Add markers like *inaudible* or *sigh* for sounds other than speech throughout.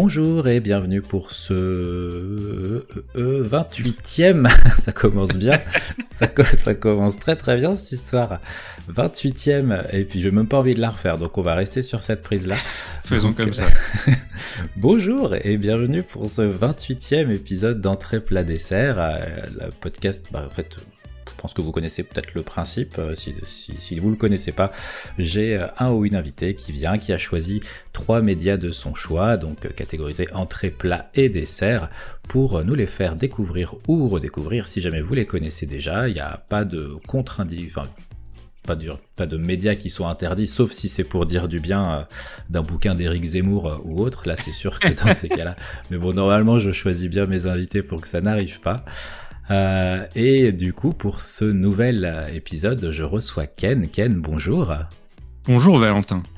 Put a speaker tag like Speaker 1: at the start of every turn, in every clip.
Speaker 1: Bonjour et bienvenue pour ce 28e. Euh, *laughs* ça commence bien. ça, ça, commence très très bien cette histoire. 28e. Et puis je n'ai même pas envie de la refaire, donc on va rester sur cette prise-là.
Speaker 2: Faisons comme ça. *laughs*
Speaker 1: Bonjour et bienvenue pour ce 28e épisode d'entrée plat dessert. Euh, le podcast, bah, en fait, je pense que vous connaissez peut-être le principe. Euh, si, si, vous ne le connaissez pas, j'ai euh, un ou une invitée qui vient, qui a choisi trois médias de son choix, donc euh, catégorisés entrée, plat et dessert, pour nous les faire découvrir ou redécouvrir si jamais vous les connaissez déjà. Il n'y a pas de contre enfin, pas de, pas de médias qui sont interdits, sauf si c'est pour dire du bien d'un bouquin d'Éric Zemmour ou autre. Là, c'est sûr que dans ces *laughs* cas-là. Mais bon, normalement, je choisis bien mes invités pour que ça n'arrive pas. Euh, et du coup, pour ce nouvel euh, épisode, je reçois Ken. Ken, bonjour.
Speaker 2: Bonjour Valentin. *laughs*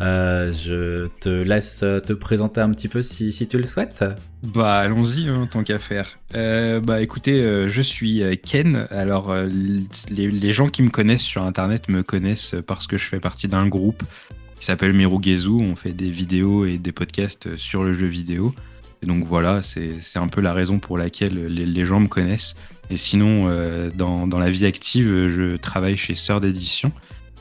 Speaker 1: Euh, je te laisse te présenter un petit peu si, si tu le souhaites.
Speaker 2: Bah allons-y, hein, tant qu'à faire. bah écoutez, je suis Ken. Alors les, les, gens qui me connaissent sur Internet me connaissent parce que je fais partie d'un groupe qui s'appelle Merugezu. On fait des vidéos et des podcasts sur le jeu vidéo donc voilà, c'est un peu la raison pour laquelle les, gens me connaissent. Et sinon, euh, dans, la vie active, je travaille chez Sœur d'édition,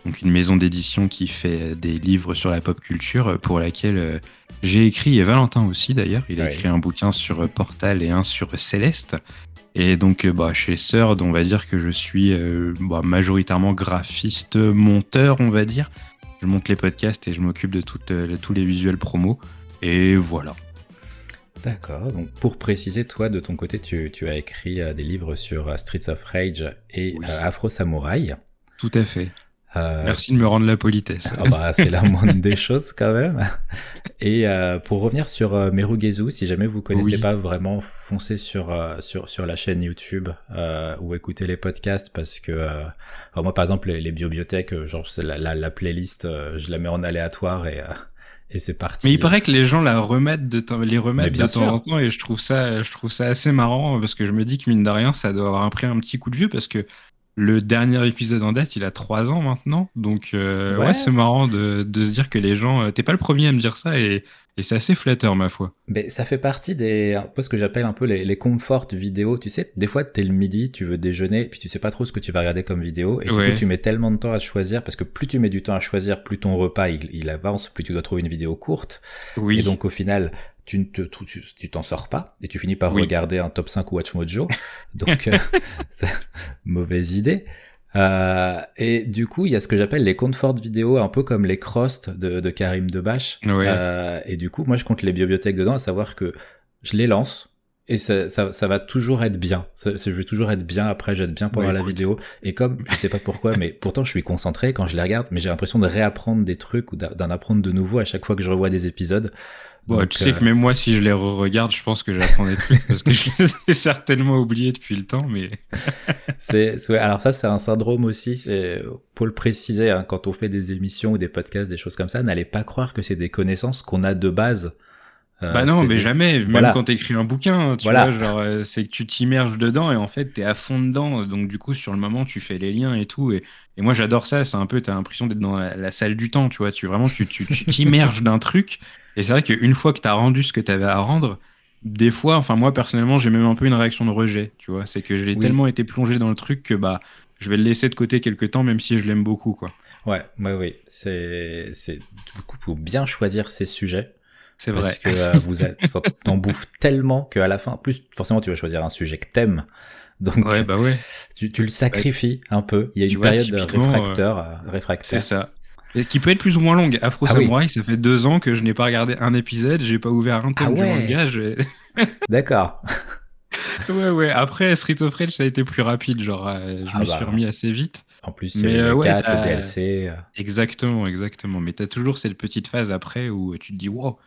Speaker 2: donc une maison d'édition qui fait des livres sur la pop culture, pour laquelle euh, j'ai écrit, et Valentin aussi d'ailleurs, il a écrit un bouquin sur Portal et un sur Céleste. Et donc, euh, bah, chez Sœur, on va dire que je suis bah, majoritairement graphiste, monteur, on va dire. Je monte les podcasts et je m'occupe de tous les visuels promos. Et voilà.
Speaker 1: D'accord, donc pour préciser, toi de ton côté, tu, as écrit euh, des livres sur euh, Streets of Rage et euh, Afro Samurai.
Speaker 2: Tout à fait. Merci de me rendre la politesse.
Speaker 1: Ah bah, c'est la moindre des choses quand même. Et pour revenir sur Merugezu, si jamais vous connaissez pas vraiment, foncez sur, sur, sur la chaîne YouTube ou écoutez les podcasts parce que moi par exemple les, les bibliothèques, genre la, la, la, playlist, je la mets en aléatoire et et c'est parti.
Speaker 2: Mais il paraît que les gens la remettent de temps, les remettent de temps en temps et je trouve ça, je trouve ça assez marrant parce que je me dis que mine de rien, ça doit avoir pris un petit coup de vieux parce que le dernier épisode en date, il a trois ans maintenant. Donc, euh, ouais, c'est marrant de, de, se dire que les gens. Euh, t'es pas le premier à me dire ça et et c'est assez flatteur, ma foi.
Speaker 1: Mais ça fait partie des, un peu ce que j'appelle un peu les, les comfort vidéos. Tu sais, des fois, t'es le midi, tu veux déjeuner, puis tu sais pas trop ce que tu vas regarder comme vidéo. Et du coup, tu mets tellement de temps à choisir, parce que plus tu mets du temps à choisir, plus ton repas, il, il avance, plus tu dois trouver une vidéo courte. Oui. Et donc, au final, tu ne te, tu t'en sors pas et tu finis par regarder un top 5 Watch Mojo. *laughs* Donc, euh, *laughs* c'est mauvaise idée. Euh, et du coup, il y a ce que j'appelle les comfort vidéo, un peu comme les crosts de, de Karim Debache. Euh, et du coup, moi, je compte les bibliothèques dedans, à savoir que je les lance. Et ça, ça, ça va toujours être bien. Ça, je vais toujours être bien après, je vais être bien pendant la vidéo. Et comme, je sais pas pourquoi, *laughs* mais pourtant je suis concentré quand je les regarde, mais j'ai l'impression de réapprendre des trucs ou d'en apprendre de nouveau à chaque fois que je revois des épisodes.
Speaker 2: Bon, tu sais que euh, même moi, si je les re-regarde, je pense que j'apprends des trucs parce que je les ai *laughs* certainement oubliés depuis le temps. Mais *laughs*
Speaker 1: c'est, ouais, alors ça, c'est un syndrome aussi. Pour le préciser, hein, quand on fait des émissions ou des podcasts, des choses comme ça, n'allez pas croire que c'est des connaissances qu'on a de base.
Speaker 2: Euh, bah non, mais jamais. Même quand t'écris un bouquin, tu vois, genre, euh, c'est que tu t'immerges dedans et en fait, t'es à fond dedans. Donc, du coup, sur le moment, tu fais les liens et tout. Et, et moi, j'adore ça. C'est un peu, t'as l'impression d'être dans la, salle du temps, tu vois. Tu vraiment, tu t'immerges tu, d'un truc et c'est vrai qu'une fois que tu as rendu ce que tu avais à rendre, des fois, enfin moi personnellement, j'ai même un peu une réaction de rejet, tu vois. C'est que j'ai tellement été plongé dans le truc que bah je vais le laisser de côté quelques temps, même si je l'aime beaucoup, quoi.
Speaker 1: Ouais, ouais, oui. C'est, c'est, du coup, faut bien choisir ses sujets.
Speaker 2: C'est vrai.
Speaker 1: Parce que euh, *laughs* vous t'en bouffes tellement qu'à la fin, plus forcément, tu vas choisir un sujet que t'aimes. Donc,
Speaker 2: ouais, bah ouais.
Speaker 1: Tu, tu le sacrifies un peu. Il y a une période de réfracteur, euh, réfractaire.
Speaker 2: C'est ça. Et qui peut être plus ou moins longue. Afro ah Samurai, ça fait deux ans que je n'ai pas regardé un épisode, j'ai pas ouvert un tome ah du manga. *laughs*
Speaker 1: D'accord.
Speaker 2: ouais, ouais. Après, Street of Rage, ça a été plus rapide. Genre, euh, je ah me suis bah. remis assez vite.
Speaker 1: En plus, il y a le 4, le DLC. Euh.
Speaker 2: Exactement, exactement. Mais t'as toujours cette petite phase après où tu te dis, wow,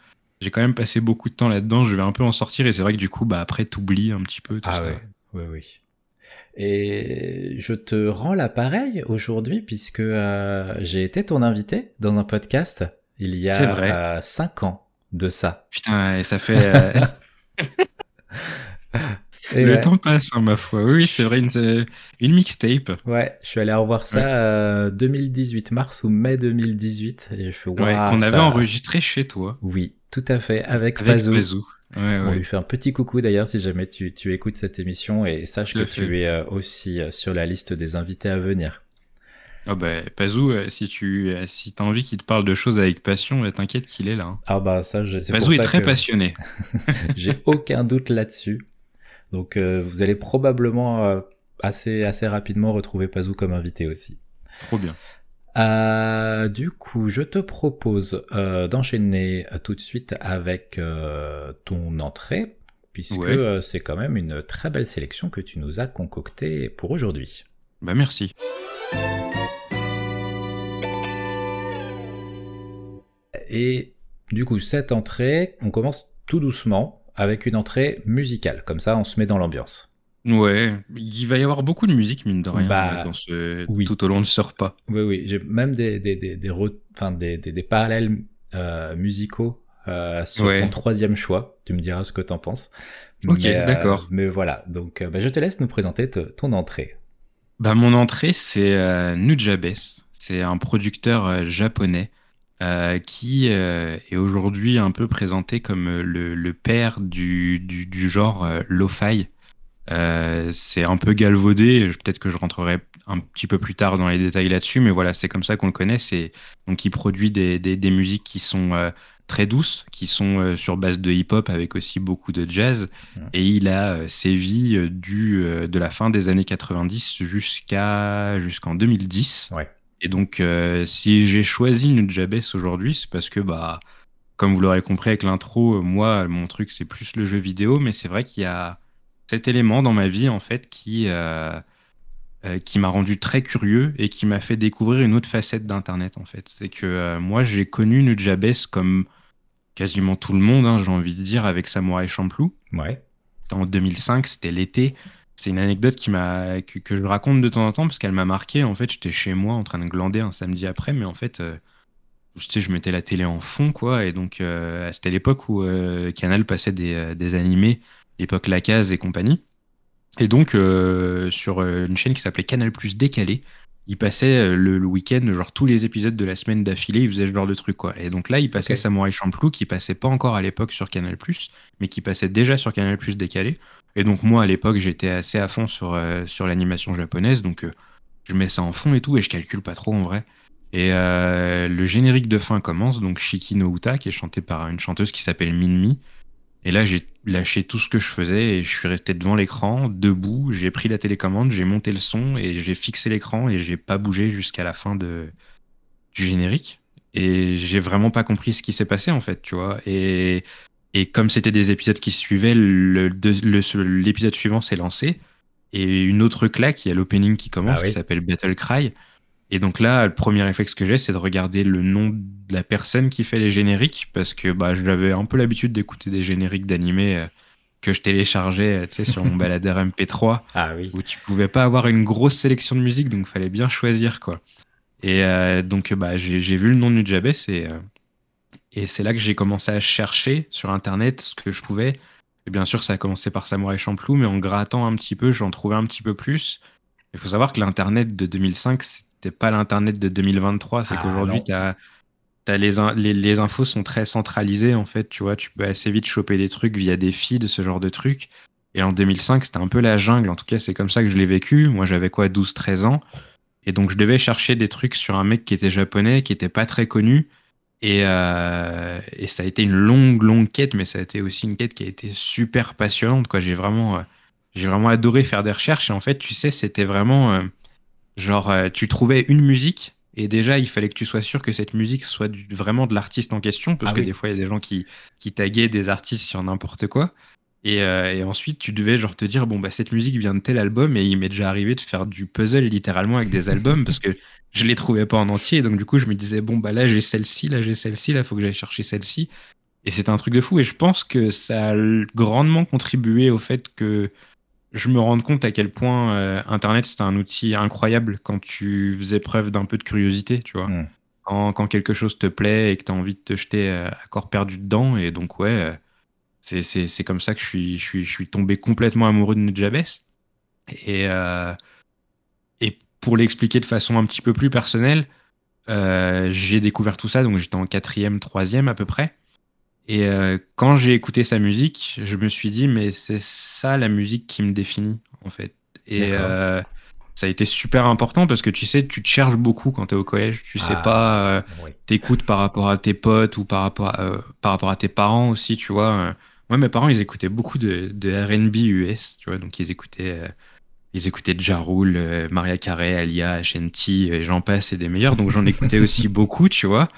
Speaker 2: j'ai quand même passé beaucoup de temps là-dedans, je vais un peu en sortir. Et c'est vrai que du coup, bah, après, t'oublies un petit peu. Tout
Speaker 1: ah ouais, ouais, oui. Et je te rends l'appareil aujourd'hui puisque euh, j'ai été ton invité dans un podcast il y a vrai. 5 euh, ans de ça.
Speaker 2: Putain, et ça fait... *laughs* Euh, le temps passe, hein, ma foi. Oui, c'est vrai, une, une, mixtape.
Speaker 1: Ouais, je suis allé revoir ça ouais. 2018, mars ou mai 2018. Et je fais,
Speaker 2: ouais, qu'on avait enregistré chez toi.
Speaker 1: Oui, Tout à fait, avec, avec On lui fait un petit coucou d'ailleurs si jamais tu, tu écoutes cette émission et sache que tu es aussi sur la liste des invités à venir.
Speaker 2: Ah bah, Pazou, euh, si tu euh, si as envie qu'il te parle de choses avec passion, euh, t'inquiète qu'il est là. Hein.
Speaker 1: Ah bah ça,
Speaker 2: Pazou est très passionné. *laughs*
Speaker 1: J'ai aucun doute là-dessus. Donc vous allez probablement assez assez rapidement retrouver Pazou comme invité aussi.
Speaker 2: Trop bien.
Speaker 1: Du coup, je te propose d'enchaîner tout de suite avec ton entrée, puisque c'est quand même une très belle sélection que tu nous as concoctée pour aujourd'hui.
Speaker 2: Bah merci.
Speaker 1: Et du coup, cette entrée, on commence tout doucement avec une entrée musicale. Comme ça, on se met dans l'ambiance.
Speaker 2: Ouais, il va y avoir beaucoup de musique, mine de rien, bah, tout au long de ce repas.
Speaker 1: Oui, oui, j'ai même des, des, des, des, parallèles euh, musicaux euh, sur ton troisième choix. Tu me diras ce que tu en penses.
Speaker 2: Ok, euh, d'accord.
Speaker 1: mais voilà, donc bah, je te laisse nous présenter ton entrée.
Speaker 2: Bah, mon entrée, c'est Nujabes. C'est un producteur japonais qui est aujourd'hui un peu présenté comme euh, le, père du, du, genre lo-fi. C'est un peu galvaudé, peut-être que je rentrerai un petit peu plus tard dans les détails là-dessus, mais voilà, c'est comme ça qu'on le connaît. C'est donc il produit des, des, musiques qui sont très douces, qui sont sur base de hip-hop avec aussi beaucoup de jazz, et il a sévi du de la fin des années 90 jusqu'à jusqu'en 2010.
Speaker 1: Ouais.
Speaker 2: Et donc, euh, si j'ai choisi Nujabes aujourd'hui, c'est parce que, bah, comme vous l'aurez compris avec l'intro, moi, mon truc, c'est plus le jeu vidéo, mais c'est vrai qu'il y a cet élément dans ma vie, en fait, qui, euh, euh, qui m'a rendu très curieux et qui m'a fait découvrir une autre facette d'Internet, en fait. C'est que moi, j'ai connu Nujabes comme quasiment tout le monde, hein, j'ai envie de dire, avec Samurai Champloo.
Speaker 1: Ouais.
Speaker 2: En 2005, c'était l'été c'est une anecdote qui m'a que, je raconte de temps en temps parce qu'elle m'a marqué. En fait, j'étais chez moi en train de glander un samedi après, mais en fait, euh, je mettais la télé en fond, quoi. Et donc, euh, c'était l'époque où euh, Canal passait des, des animés, l'époque La Case et compagnie. Et donc, sur une chaîne qui s'appelait Canal Plus Décalé, il passait le, week-end, genre tous les épisodes de la semaine d'affilée, il faisait ce genre de truc, quoi. Et donc là, il passait Samurai Champloo, qui passait pas encore à l'époque sur Canal Plus, mais qui passait déjà sur Canal Plus Décalé. Et donc moi, à l'époque, j'étais assez à fond sur, euh, sur l'animation japonaise, donc euh, je mets ça en fond et tout, et je calcule pas trop en vrai. Et euh, le générique de fin commence, donc Shiki no Uta, qui est chanté par une chanteuse qui s'appelle Minmi. Et là, j'ai lâché tout ce que je faisais et je suis resté devant l'écran, debout. J'ai pris la télécommande, j'ai monté le son et j'ai fixé l'écran et j'ai pas bougé jusqu'à la fin de, du générique. Et j'ai vraiment pas compris ce qui s'est passé en fait, tu vois. Et et comme c'était des épisodes qui suivaient, l'épisode suivant s'est lancé. Et une autre claque, il y a l'opening qui commence, ah qui s'appelle Battle Cry. Et donc là, le premier réflexe que j'ai, c'est de regarder le nom de la personne qui fait les génériques, parce que bah, j'avais un peu l'habitude d'écouter des génériques d'animés euh, que je téléchargeais euh, sur mon *laughs* baladeur MP3,
Speaker 1: ah, oui.
Speaker 2: où tu pouvais pas avoir une grosse sélection de musique, donc il fallait bien choisir. quoi. Et euh, donc bah, j'ai vu le nom de Nujabes et et c'est là que j'ai commencé à chercher sur Internet ce que je pouvais. Et bien sûr, ça a commencé par Samurai Champloo, mais en grattant un petit peu, j'en trouvais un petit peu plus. Il faut savoir que l'Internet de 2005, c'était pas l'Internet de 2023. C'est ah, qu'aujourd'hui, les, les, infos sont très centralisées, en fait. Tu vois, tu peux assez vite choper des trucs via des feeds, ce genre de trucs. Et en 2005, c'était un peu la jungle. En tout cas, c'est comme ça que je l'ai vécu. Moi, j'avais quoi, 12-13 ans. Et donc, je devais chercher des trucs sur un mec qui était japonais, qui était pas très connu euh, et, ça a été une longue, longue quête, mais ça a été aussi une quête qui a été super passionnante. Quoi. J'ai vraiment, euh, j'ai vraiment adoré faire des recherches. Et en fait, tu sais, c'était vraiment euh, genre, tu trouvais une musique. Et déjà, il fallait que tu sois sûr que cette musique soit vraiment de l'artiste en question, parce ah que des fois, il y a des gens qui, qui taguaient des artistes sur n'importe quoi. Et, et, ensuite, tu devais genre te dire, bon, bah, cette musique vient de tel album, et il m'est déjà arrivé de faire du puzzle littéralement avec des albums, parce que je les trouvais pas en entier. Donc, du coup, je me disais, bon, bah là, j'ai celle-ci, là, j'ai celle-ci, là, il faut que j'aille chercher celle-ci. Et c'était un truc de fou. Et je pense que ça a grandement contribué au fait que je me rende compte à quel point euh, Internet, c'était un outil incroyable quand tu faisais preuve d'un peu de curiosité, tu vois. Mm. Quand, quelque chose te plaît et que tu as envie de te jeter euh, à corps perdu dedans. Et donc, ouais, euh, c'est comme ça que je suis, je, suis, je suis tombé complètement amoureux de Nujabes. Et, et pour l'expliquer de façon un petit peu plus personnelle, euh, j'ai découvert tout ça, donc j'étais en quatrième, troisième à peu près. Et euh, quand j'ai écouté sa musique, je me suis dit, mais c'est ça la musique qui me définit, en fait. Et euh, ça a été super important parce que tu sais, tu te cherches beaucoup quand tu es au collège. Tu sais ah, pas, euh, t'écoutes par rapport à tes potes ou par rapport à, par rapport à tes parents aussi, tu vois. Moi, mes parents, ils écoutaient beaucoup de, de RB US, tu vois, donc ils écoutaient. Ils écoutaient Ja Rule, Maria Carey, Alia, Shanti, j'en passe, et des meilleurs. Donc j'en écoutais *laughs* aussi beaucoup, tu vois.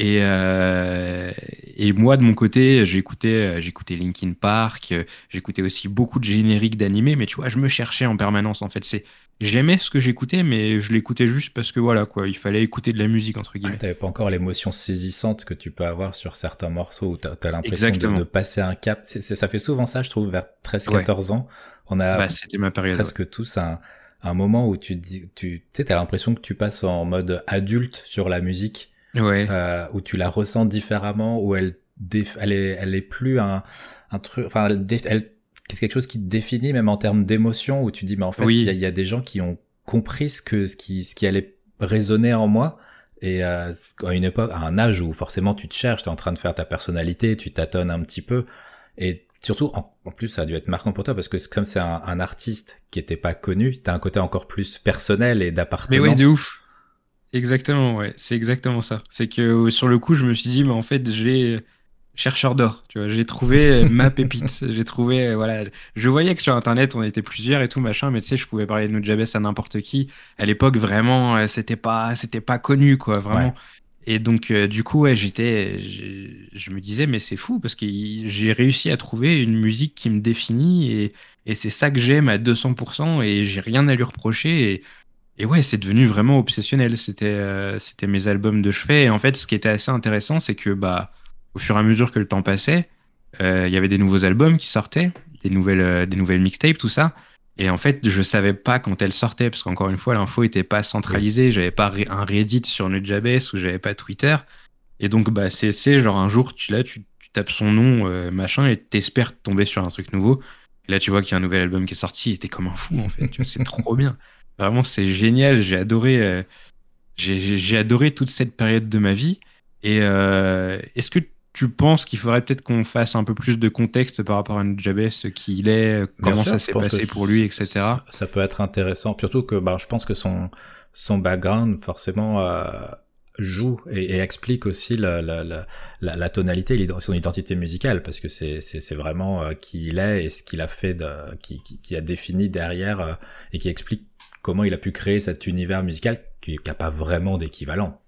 Speaker 2: Et, euh, et moi, de mon côté, j'écoutais, euh, j'écoutais Linkin Park, euh, j'écoutais aussi beaucoup de génériques d'animés, mais tu vois, je me cherchais en permanence. En fait, c'est, j'aimais ce que j'écoutais, mais je l'écoutais juste parce que voilà, quoi, il fallait écouter de la musique entre guillemets.
Speaker 1: Tu T'avais pas encore l'émotion saisissante que tu peux avoir sur certains morceaux où t'as, as, l'impression de, passer un cap. Ça fait souvent ça, je trouve, vers 13-14 ans. On a bah, c'était ma période, presque tous un, un moment où tu dis, tu t'as l'impression que tu passes en mode adulte sur la musique
Speaker 2: ouais.
Speaker 1: euh, où tu la ressens différemment, où elle, elle, est, elle est plus un, un truc, enfin, elle, elle c'est quelque chose qui te définit même en termes d'émotion, où tu dis, mais en fait, il y, a des gens qui ont compris ce que, ce qui, ce qui allait résonner en moi. Et euh, à une époque, à un âge où forcément tu te cherches, tu es en train de faire ta personnalité, tu tâtonnes un petit peu. Et surtout, en, plus, ça a dû être marquant pour toi parce que comme c'est un, un, artiste qui était pas connu, t'as un côté encore plus personnel et d'appartenance.
Speaker 2: Mais ouais, de ouf. Exactement, ouais, c'est exactement ça. C'est que euh, sur le coup, je me suis dit, mais en fait, j'ai chercheur d'or, tu vois, j'ai trouvé *laughs* ma pépite. j'ai trouvé, euh, voilà, je voyais que sur Internet, on était plusieurs et tout machin, mais tu sais, je pouvais parler de Nujabes à n'importe qui. À l'époque, vraiment, euh, c'était pas, c'était pas connu, quoi, vraiment. Et donc, du coup, ouais, j'étais, je me disais, mais c'est fou parce que j'ai réussi à trouver une musique qui me définit et, et c'est ça que j'aime à 200% et j'ai rien à lui reprocher. Et et ouais, c'est devenu vraiment obsessionnel. C'était euh, c'était mes albums de chevet. Et en fait, ce qui était assez intéressant, c'est que bah, au fur et à mesure que le temps passait, euh, il y avait des nouveaux albums qui sortaient, des nouvelles, euh, des nouvelles mixtapes, tout ça. Et en fait, je savais pas quand elles sortaient, parce qu'encore une fois, l'info était pas centralisée. J'avais pas un Reddit sur Nujabes ou j'avais pas Twitter. Et donc, bah, c'est genre un jour, tu, là, tu, tapes son nom, machin, et t'espères tomber sur un truc nouveau. Et là, tu vois qu'il y a un nouvel album qui est sorti, et t'es comme un fou, en fait. c'est trop bien. Vraiment, c'est génial. J'ai adoré, euh, j'ai adoré toute cette période de ma vie. Et euh, est-ce que tu penses qu'il faudrait peut-être qu'on fasse un peu plus de contexte par rapport à Nujabes, qui il est, comment ça s'est passé pour lui, etc.
Speaker 1: Ça, peut être intéressant, surtout que bah, je pense que son, son background forcément euh, joue et, explique aussi la, la, la, la, tonalité, son identité musicale, parce que c'est vraiment qui il est et ce qu'il a fait, de, qui, qui, qui, a défini derrière et qui explique comment il a pu créer cet univers musical qui n'a pas vraiment d'équivalent.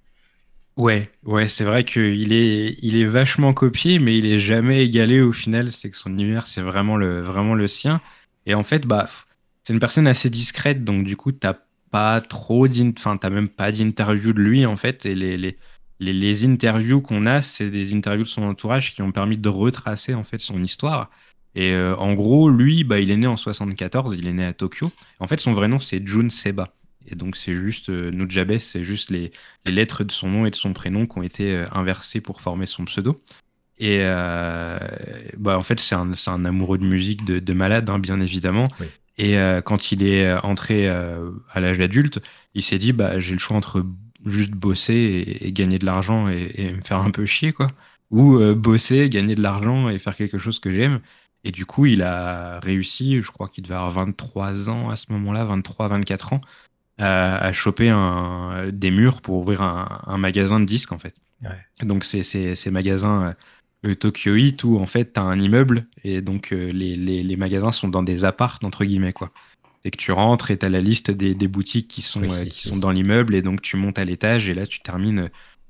Speaker 2: Ouais, ouais, c'est vrai qu'il est, il est vachement copié, mais il est jamais égalé au final. C'est que son univers, c'est vraiment le, vraiment le sien. Et en fait, bah, c'est une personne assez discrète, donc du coup, t'as pas trop enfin, t'as même pas d'interview de lui en fait. Et les, les, les, les interviews qu'on a, c'est des interviews de son entourage qui ont permis de retracer en fait son histoire. Et euh, en gros, lui, bah, il est né en 74, il est né à Tokyo. En fait, son vrai nom, c'est Jun Seba. Et donc, c'est juste, euh, Nujabes, c'est juste les, les, lettres de son nom et de son prénom qui ont été euh, inversées pour former son pseudo. Et bah, en fait, c'est un, un, amoureux de musique de, de malade, hein, bien évidemment. Et quand il est entré à l'âge adulte, il s'est dit bah, j'ai le choix entre juste bosser et, gagner de l'argent et, et, me faire un peu chier, quoi. Ou bosser, gagner de l'argent et faire quelque chose que j'aime. Et du coup, il a réussi, je crois qu'il devait avoir 23 ans à ce moment-là, 23, 24 ans, à, choper un, des murs pour ouvrir un, magasin de disques, en fait. Donc, c'est ces magasins euh, Tokyo Heat où, en fait, tu as un immeuble et donc euh, les, les, les, magasins sont dans des apparts, entre guillemets, quoi. Et que tu rentres et tu as la liste des, des boutiques qui sont, euh, qui sont dans l'immeuble et donc tu montes à l'étage et là, tu termines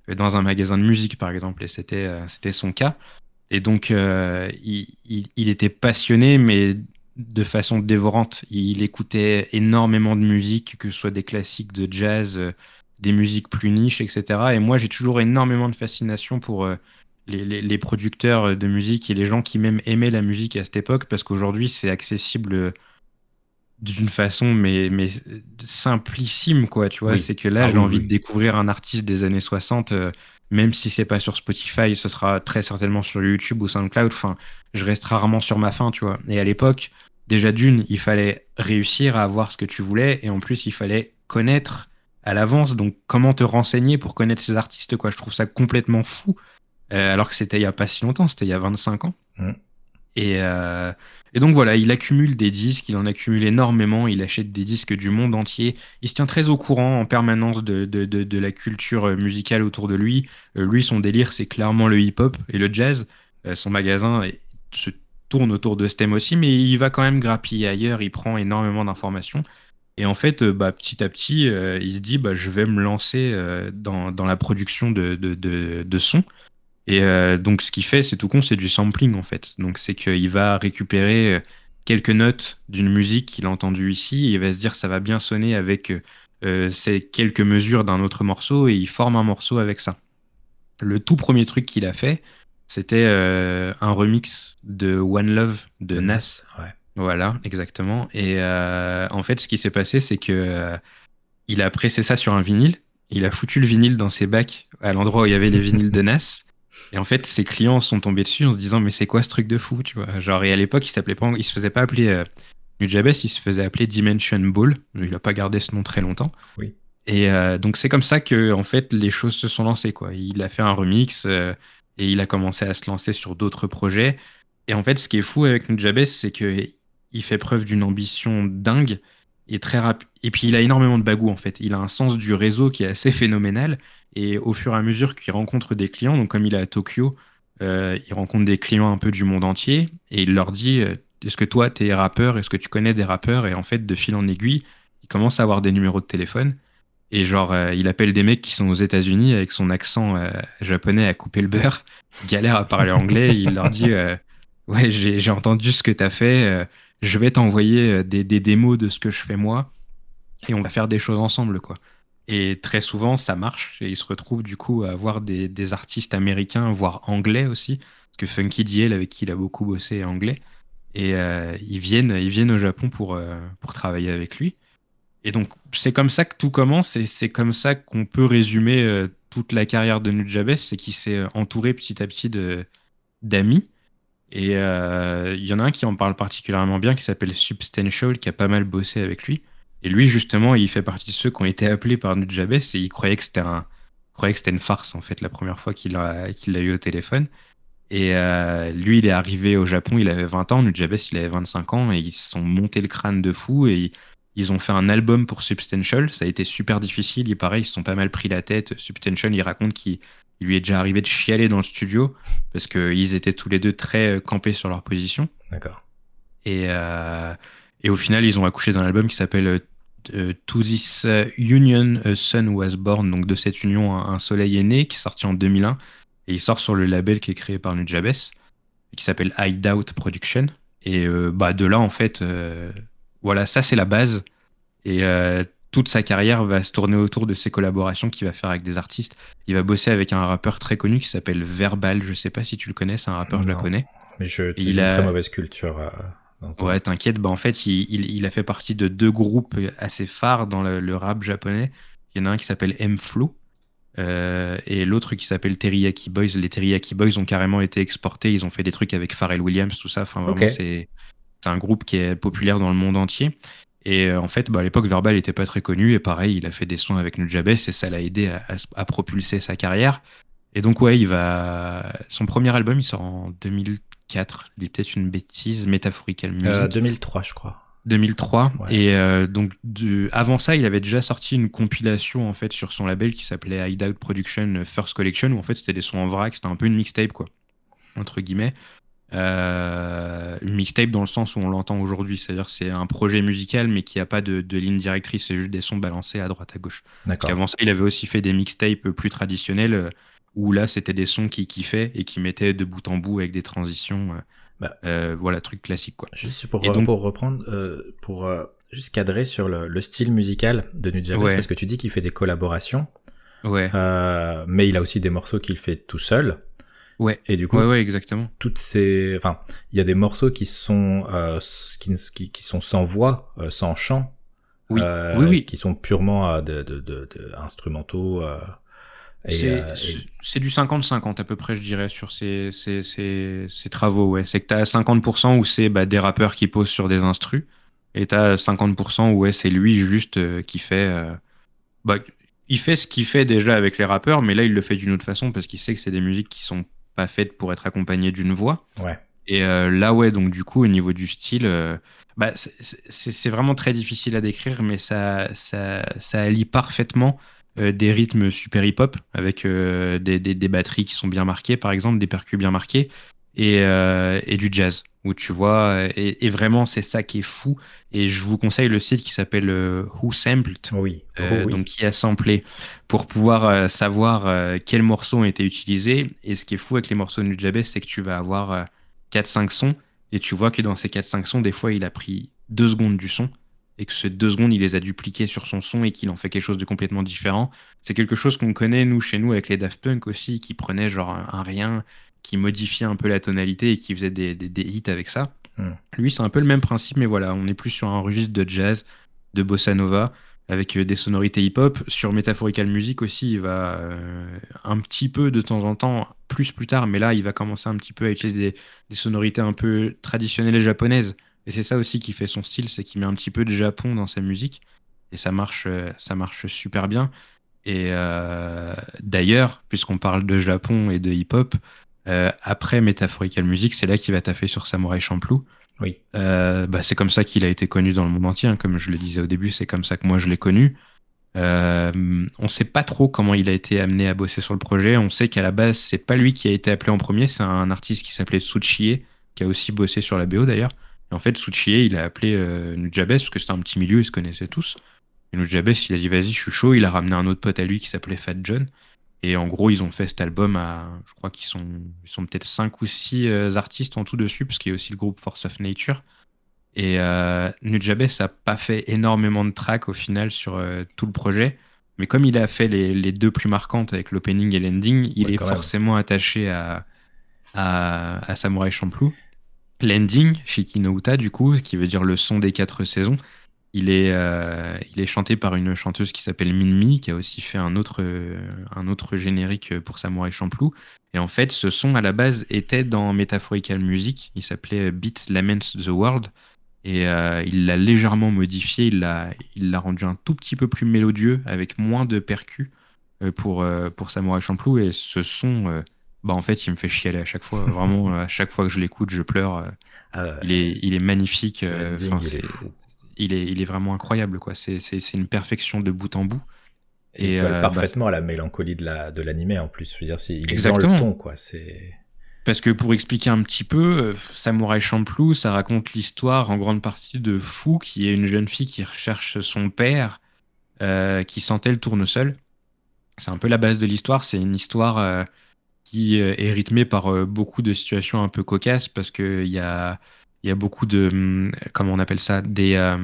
Speaker 2: dans un magasin de musique, par exemple. Et c'était c'était son cas. Et donc, euh, il, était passionné, mais de façon dévorante. Il écoutait énormément de musique, que ce soit des classiques de jazz, euh, des musiques plus niches, etc. Et moi, j'ai toujours énormément de fascination pour euh, les, producteurs de musique et les gens qui même aimaient la musique à cette époque, parce qu'aujourd'hui, c'est accessible d'une façon mais, mais simplissime quoi tu vois c'est que là ah j'ai envie de découvrir un artiste des années 60 même si c'est pas sur Spotify, ce sera très certainement sur YouTube ou SoundCloud. Enfin, je reste rarement sur ma fin, tu vois. Et à l'époque, déjà d'une, il fallait réussir à avoir ce que tu voulais, et en plus, il fallait connaître à l'avance. Donc, comment te renseigner pour connaître ces artistes, quoi? Je trouve ça complètement fou alors que c'était il y a pas si longtemps, c'était il y a 25 ans.
Speaker 1: Mm.
Speaker 2: Et, et donc voilà, il accumule des disques, il en accumule énormément, il achète des disques du monde entier, il se tient très au courant en permanence de, de, de, la culture musicale autour de lui. lui, son délire, c'est clairement le hip-hop et le jazz. son magasin se tourne autour de ce thème aussi, mais il va quand même grappiller ailleurs, il prend énormément d'informations. Et en fait, euh, bah, petit à petit, euh, il se dit bah, je vais me lancer euh, dans, dans, la production de, de, de, Et donc, ce qu'il fait, c'est tout con, c'est du sampling en fait. Donc, c'est qu'il va récupérer quelques notes d'une musique qu'il a entendue ici, et il va se dire ça va bien sonner avec ces quelques mesures d'un autre morceau, et il forme un morceau avec ça. Le tout premier truc qu'il a fait, c'était euh, un remix de One Love de Nas. Voilà, exactement. Et euh, en fait, ce qui s'est passé, c'est que euh, il a pressé ça sur un vinyle. Il a foutu le vinyle dans ses bacs à l'endroit où il y avait les vinyles de Nas. Et en fait, ses clients sont tombés dessus en se disant mais c'est quoi ce truc de fou, tu vois? Genre et à l'époque, il s'appelait pas, il se faisait pas appeler euh, Nujabes, il se faisait appeler Dimension Ball. Il a pas gardé ce nom très longtemps.
Speaker 1: Oui.
Speaker 2: Et donc c'est comme ça que en fait les choses se sont lancées quoi. Il a fait un remix et il a commencé à se lancer sur d'autres projets. Et en fait, ce qui est fou avec Nujabes, c'est que il fait preuve d'une ambition dingue et très rapide. Et puis, il a énormément de bagou, en fait. Il a un sens du réseau qui est assez phénoménal. Et au fur et à mesure qu'il rencontre des clients, donc comme il est à Tokyo, euh, il rencontre des clients un peu du monde entier et il leur dit euh, Est-ce que toi, tu es rappeur? Est-ce que tu connais des rappeurs? Et en fait, de fil en aiguille, il commence à avoir des numéros de téléphone. Et genre, euh, il appelle des mecs qui sont aux États-Unis avec son accent japonais à couper le beurre, *laughs* galère à parler anglais. il leur dit Ouais, j'ai entendu ce que t'as fait, je vais t'envoyer des, des, démos de ce que je fais moi, et on va faire des choses ensemble, quoi. Et très souvent, ça marche, et il se retrouve du coup à avoir des, artistes américains, voire anglais aussi, parce que Funky DL, avec qui il a beaucoup bossé, est anglais. Et ils, viennent, ils viennent au Japon pour, pour travailler avec lui. Et donc, c'est comme ça que tout commence et c'est comme ça qu'on peut résumer euh, toute la carrière de Nujabes, c'est qu'il s'est euh, entouré petit à petit d'amis. Et euh, il y en a un qui en parle particulièrement bien, qui s'appelle Substantial, qui a pas mal bossé avec lui. Et lui, justement, il fait partie de ceux qui ont été appelés par Nujabes et il croyait que c'était un, une farce, en fait, la première fois qu'il l'a eu au téléphone. Et lui, il est arrivé au Japon, il avait 20 ans, Nujabes, il avait 25 ans, et ils se sont montés le crâne de fou, et ils ont fait un album pour Substantial. Ça a été super difficile. Et pareil, ils se sont pas mal pris la tête. Substantial, il raconte qu'il lui est déjà arrivé de chialer dans le studio parce qu'ils étaient tous les deux très euh, campés sur leur position.
Speaker 1: D'accord.
Speaker 2: Et, euh, et au final, ils ont accouché d'un album qui s'appelle euh, To This Union, A Sun Was Born. Donc de cette union, un soleil est né, qui est sorti en 2001. Et il sort sur le label qui est créé par Nujabes, qui s'appelle Hideout Production. Et bah, de là, en fait voilà, ça c'est la base. Et toute sa carrière va se tourner autour de ses collaborations qu'il va faire avec des artistes. Il va bosser avec un rappeur très connu qui s'appelle Verbal. Je sais pas si tu le connais, c'est un rappeur japonais.
Speaker 1: Mais je, il a une très mauvaise culture. Euh,
Speaker 2: ouais, t'inquiète. Bah, en fait, il, a fait partie de deux groupes assez phares dans le, rap japonais. Il y en a un qui s'appelle M-Flow. Euh, et l'autre qui s'appelle Teriyaki Boys. Les Teriyaki Boys ont carrément été exportés. Ils ont fait des trucs avec Pharrell Williams, tout ça. Enfin, vraiment, c'est un groupe qui est populaire dans le monde entier. Et euh, en fait, bah, à l'époque, Verbal n'était pas très connu. Et pareil, il a fait des sons avec Nujabes et ça l'a aidé à, propulser sa carrière. Et donc, ouais, il va. Son premier album, il sort en 2004. Je dis peut-être une bêtise, Métaphorical Music.
Speaker 1: Euh, 2003, je crois.
Speaker 2: 2003. Et euh, donc, avant ça, il avait déjà sorti une compilation en fait sur son label qui s'appelait Hideout Production First Collection, où en fait c'était des sons en vrac, c'était un peu une mixtape, quoi, entre guillemets. Euh, une mixtape dans le sens où on l'entend aujourd'hui, c'est-à-dire c'est un projet musical mais qui n'a pas de, ligne directrice, c'est juste des sons balancés à droite à gauche. Avant ça, il avait aussi fait des mixtapes plus traditionnels euh, où là c'était des sons qui kiffaient et qui mettaient de bout en bout avec des transitions. Euh, bah, voilà, truc classique quoi.
Speaker 1: Juste pour, pour reprendre, pour juste cadrer sur le, style musical de Nujabes, parce que tu dis qu'il fait des collaborations.
Speaker 2: Ouais.
Speaker 1: mais il a aussi des morceaux qu'il fait tout seul.
Speaker 2: Ouais.
Speaker 1: Et du coup,
Speaker 2: ouais, ouais, exactement.
Speaker 1: Toutes ces, enfin, il y a des morceaux qui sont euh, qui, qui, sont sans voix, euh, sans chant.
Speaker 2: Oui. Euh, oui, oui.
Speaker 1: Qui sont purement de, de, de, de, instrumentaux.
Speaker 2: c'est du 50-50 à peu près, je dirais, sur ces, ces, ces, ces travaux. Ouais. C'est que tu as 50% où c'est bah, des rappeurs qui posent sur des instrus, et tu as 50% où ouais, c'est lui juste qui fait. Bah, il fait ce qu'il fait déjà avec les rappeurs, mais là, il le fait d'une autre façon parce qu'il sait que c'est des musiques qui sont pas faites pour être accompagnées d'une voix.
Speaker 1: Ouais.
Speaker 2: Et là, ouais, donc du coup, au niveau du style, bah, c'est vraiment très difficile à décrire, mais ça, ça, ça allie parfaitement des rythmes super hip-hop avec des, des, des, batteries qui sont bien marquées, par exemple, des percus bien marqués, et, et du jazz où tu vois, et, vraiment c'est ça qui est fou. Et je vous conseille le site qui s'appelle euh, Who Sampled,
Speaker 1: oui.
Speaker 2: Euh, oh donc qui a samplé, pour pouvoir euh, savoir quels morceaux ont été utilisés. Et ce qui est fou avec les morceaux de Nujabes, c'est que tu vas avoir 4-5 sons, et tu vois que dans ces 4-5 sons, des fois il a pris 2 secondes du son, et que ces 2 secondes il les a dupliquées sur son son et qu'il en fait quelque chose de complètement différent. C'est quelque chose qu'on connaît nous chez nous avec les Daft Punk aussi, qui prenaient genre un rien qui modifiait un peu la tonalité et qui faisait des, des, hits avec ça. Hmm. Lui, c'est un peu le même principe, mais voilà, on est plus sur un registre de jazz, de bossa nova, avec euh, des sonorités hip-hop. Sur Metaphorical Music aussi, il va euh, un petit peu de temps en temps, plus plus tard, mais là, il va commencer un petit peu à utiliser des, sonorités un peu traditionnelles japonaises. Et c'est ça aussi qui fait son style, c'est qu'il met un petit peu de Japon dans sa musique. Et ça marche, euh, ça marche super bien. Et d'ailleurs, puisqu'on parle de Japon et de hip-hop, euh, après Metaphorical Music, c'est là qu'il va taffer sur Samurai Champloo.
Speaker 1: Oui.
Speaker 2: Euh, bah, c'est comme ça qu'il a été connu dans le monde entier. Hein. Comme je le disais au début, c'est comme ça que moi je l'ai connu. Euh, on ne sait pas trop comment il a été amené à bosser sur le projet. On sait qu'à la base, c'est pas lui qui a été appelé en premier. C'est un artiste qui s'appelait Tsuchie, qui a aussi bossé sur la BO d'ailleurs. Et en fait, Tsuchie, il a appelé Nujabes parce que c'était un petit milieu, ils se connaissaient tous. Et Nujabes, il a dit vas-y, je suis chaud. Il a ramené un autre pote à lui qui s'appelait Fat John. Et en gros, ils ont fait cet album à, je crois qu'ils sont, ils sont peut-être 5 ou 6 euh, artistes en tout dessus, parce qu'il y a aussi le groupe Force of Nature. Et euh, Nujabes n'a pas fait énormément de tracks au final sur euh, tout le projet. Mais comme il a fait les, deux plus marquantes avec l'opening et l'ending, il est forcément attaché à, à, Samurai Champloo. L'ending, Shiki no Uta, du coup, qui veut dire le son des quatre saisons, il est, euh, il est chanté par une chanteuse qui s'appelle Minmi, qui a aussi fait un autre, un autre générique pour Samurai Champloo. Et en fait, ce son à la base était dans Metaphorical Music. Il s'appelait Beat Laments the World. Et euh, il l'a légèrement modifié. Il l'a, il l'a rendu un tout petit peu plus mélodieux, avec moins de percus euh, pour, pour Samurai Champloo. Et ce son, bah en fait, il me fait chialer à chaque fois. Vraiment, à chaque fois que je l'écoute, je pleure. Ah il, est, il est magnifique.
Speaker 1: c'est fou
Speaker 2: il est, il est vraiment incroyable. quoi. C'est une perfection de bout en bout.
Speaker 1: Et, il colle euh, parfaitement à la mélancolie de la de l'animé en plus. Je veux dire, il est dans le ton, quoi. C'est
Speaker 2: parce que pour expliquer un petit peu, euh, Samurai Champloo, ça raconte l'histoire en grande partie de Fou, qui est une jeune fille qui recherche son père, euh, qui sentait le tournesol. C'est un peu la base de l'histoire. C'est une histoire qui est rythmée par beaucoup de situations un peu cocasses, parce qu'il y a il y a beaucoup de, hum, comment on appelle ça, des euh,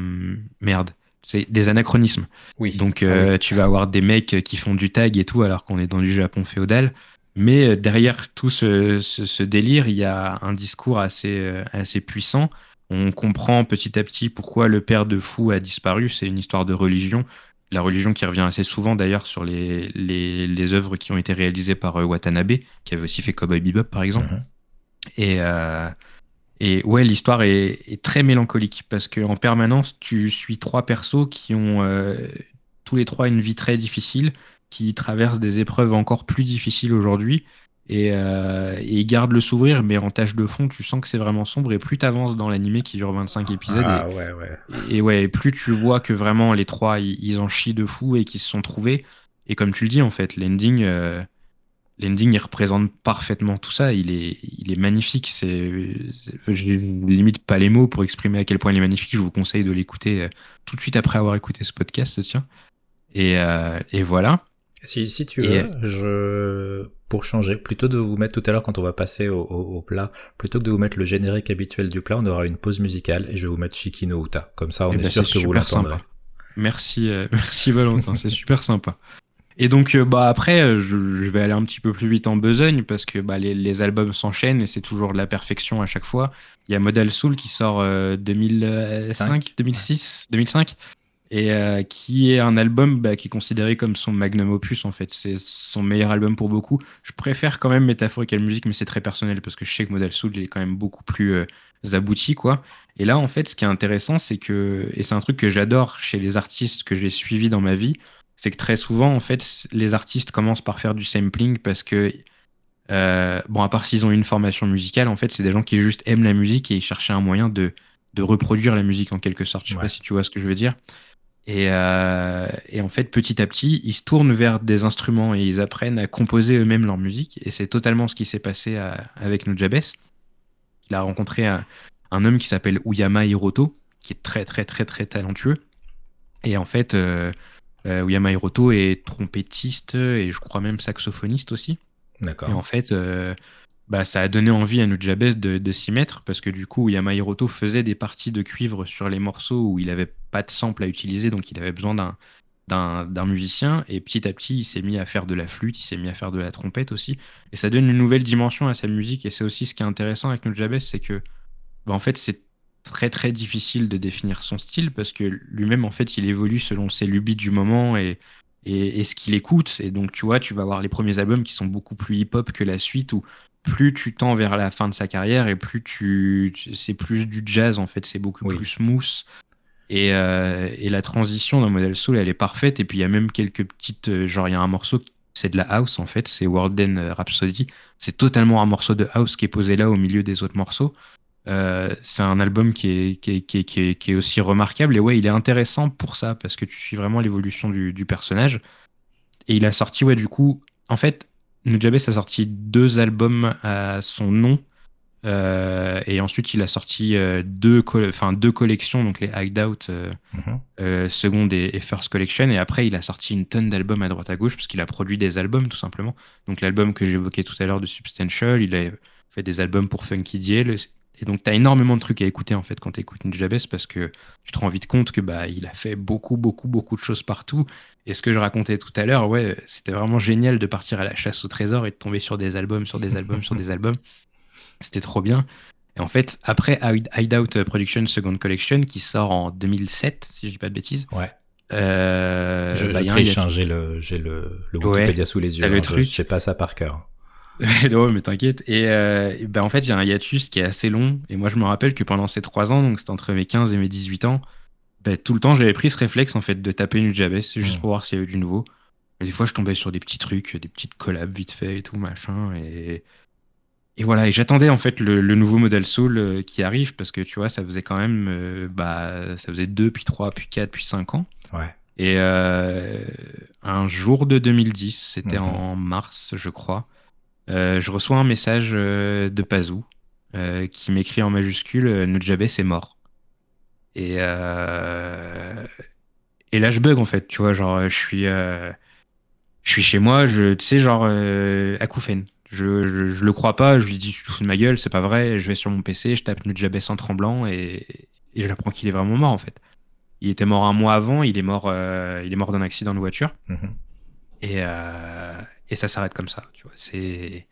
Speaker 2: merde, c'est des anachronismes.
Speaker 1: Oui.
Speaker 2: Donc euh, ah tu vas avoir des mecs qui font du tag et tout alors qu'on est dans du Japon féodal. Mais euh, derrière tout ce, délire, il y a un discours assez, assez puissant. On comprend petit à petit pourquoi le père de Fou a disparu. C'est une histoire de religion. La religion qui revient assez souvent d'ailleurs sur les, les, les, œuvres qui ont été réalisées par Watanabe, qui avait aussi fait Cowboy Bebop par exemple. Mhm. Et, et ouais, l'histoire est, très mélancolique parce qu'en permanence, tu suis trois persos qui ont euh, tous les trois une vie très difficile, qui traversent des épreuves encore plus difficiles aujourd'hui. Et, euh, ils gardent le sourire, mais en tâche de fond, tu sens que c'est vraiment sombre. Et plus tu avances dans l'animé qui dure 25 épisodes,
Speaker 1: ah, et, ouais, ouais.
Speaker 2: et, ouais, plus tu vois que vraiment les trois, ils, en chient de fou et qu'ils se sont trouvés. Et comme tu le dis, en fait, l'ending, euh, L'ending, il représente parfaitement tout ça. Il est, il est magnifique. C'est, j'ai limite pas les mots pour exprimer à quel point il est magnifique. Je vous conseille de l'écouter euh, tout de suite après avoir écouté ce podcast, tiens. Et, euh, et voilà.
Speaker 1: Si, si tu veux, je, pour changer, plutôt de vous mettre tout à l'heure quand on va passer au, au, plat, plutôt que de vous mettre le générique habituel du plat, on aura une pause musicale et je vais vous mettre Shikino Uta. Comme ça, on eh est ben, sûr que vous l'entendrez.
Speaker 2: Merci, euh, *laughs* merci Valentin, c'est super sympa. Et donc, euh, bah, après, euh, je, vais aller un petit peu plus vite en besogne parce que bah, les, albums s'enchaînent et c'est toujours de la perfection à chaque fois. Il y a Model Soul qui sort 2005, 2006, 2005 et euh, qui est un album bah, qui est considéré comme son magnum opus en fait. C'est son meilleur album pour beaucoup. Je préfère quand même Métaphorical Music, mais c'est très personnel parce que je sais que Model Soul il est quand même beaucoup plus abouti quoi. Et là en fait, ce qui est intéressant, c'est que et c'est un truc que j'adore chez les artistes que j'ai suivis dans ma vie, c'est que très souvent, en fait, les artistes commencent par faire du sampling parce que bon, à part s'ils ont une formation musicale, en fait, c'est des gens qui juste aiment la musique et ils cherchaient un moyen de, de reproduire la musique en quelque sorte. Je sais pas si tu vois ce que je veux dire. Et, et, en fait, petit à petit, ils se tournent vers des instruments et ils apprennent à composer eux-mêmes leur musique. Et c'est totalement ce qui s'est passé avec Nujabes. Il a rencontré un, un homme qui s'appelle Uyama Hiroto, qui est très très très très talentueux. Et en fait, euh, euh, Hiroto est trompettiste et je crois même saxophoniste aussi.
Speaker 1: D'accord.
Speaker 2: Et en fait, euh, bah, ça a donné envie à Nujabes de, de s'y mettre parce que du coup, Uyama Hiroto faisait des parties de cuivre sur les morceaux où il n'avait pas de sample à utiliser, donc il avait besoin d'un d'un musicien et petit à petit il s'est mis à faire de la flûte, il s'est mis à faire de la trompette aussi et ça donne une nouvelle dimension à sa musique et c'est aussi ce qui est intéressant avec Nujabes c'est que bah, en fait c'est très très difficile de définir son style parce que lui-même en fait il évolue selon ses lubies du moment et, et, ce qu'il écoute. Et donc tu vois tu vas avoir les premiers albums qui sont beaucoup plus hip-hop que la suite où plus tu tends vers la fin de sa carrière et plus tu c'est plus du jazz en fait. C'est beaucoup plus smooth. Et, euh, et, la transition d'un modèle soul elle est parfaite. Et puis il y a même quelques petites euh, genre il y a un morceau c'est de la house en fait. C'est Warden Rhapsody. C'est totalement un morceau de house qui est posé là au milieu des autres morceaux euh, c'est un album qui est, qui, qui, qui est, aussi remarquable. Et ouais, il est intéressant pour ça, parce que tu suis vraiment l'évolution du, du, personnage. Et il a sorti, ouais, du coup, en fait, Nujabes a sorti deux albums à son nom. Euh, et ensuite, il a sorti euh, deux, enfin, deux collections, donc les Hideout, euh, mhm. seconde et, first collection. Et après, il a sorti une tonne d'albums à droite à gauche, parce qu'il a produit des albums, tout simplement. Donc, l'album que j'évoquais tout à l'heure de Substantial, il a fait des albums pour Funky DL, et donc, tu as énormément de trucs à écouter en fait quand tu écoutes Nujabes parce que tu te rends vite compte que bah il a fait beaucoup, beaucoup, beaucoup de choses partout. Et ce que je racontais tout à l'heure, ouais, c'était vraiment génial de partir à la chasse au trésor et de tomber sur des albums, sur des albums, sur des albums. C'était trop bien. Et en fait, après Hideout Production Second Collection qui sort en 2007, si je dis pas de bêtises.
Speaker 1: Ouais.
Speaker 2: Euh,
Speaker 1: je, bah, j'ai le, j'ai le, le Wikipédia sous les yeux.
Speaker 2: Le
Speaker 1: hein,
Speaker 2: truc.
Speaker 1: Je sais pas ça par cœur. *laughs*
Speaker 2: non, mais t'inquiète. Et euh, ben en fait, a un hiatus qui est assez long. Et moi, je me rappelle que pendant ces trois ans, donc c'était entre mes 15 et mes 18 ans, ben, tout le temps, j'avais pris ce réflexe en fait de taper une Nujabes juste pour voir s'il y avait du nouveau. Et des fois, je tombais sur des petits trucs, des petites collabs vite fait et tout, machin. Et, et voilà, et j'attendais en fait le, nouveau modèle Soul euh, qui arrive parce que tu vois, ça faisait quand même, euh, bah, ça faisait 2, puis 3, puis 4, puis 5 ans.
Speaker 1: Ouais.
Speaker 2: Et un jour de 2010, c'était mhm. en mars, je crois. Euh, je reçois un message euh, de Pazou euh, qui m'écrit en majuscule Nujabes est mort. Et, et là, je bug en fait, tu vois, genre, je suis, je suis chez moi, je, tu sais, genre, Koufen. Je, je, le crois pas, je lui dis, tu te fous de ma gueule, c'est pas vrai, je vais sur mon PC, je tape Nujabes en tremblant et, et j'apprends qu'il est vraiment mort en fait. Il était mort un mois avant, il est mort, il est mort d'un accident de voiture. Mhm. Et, et ça s'arrête comme ça, tu vois. C'est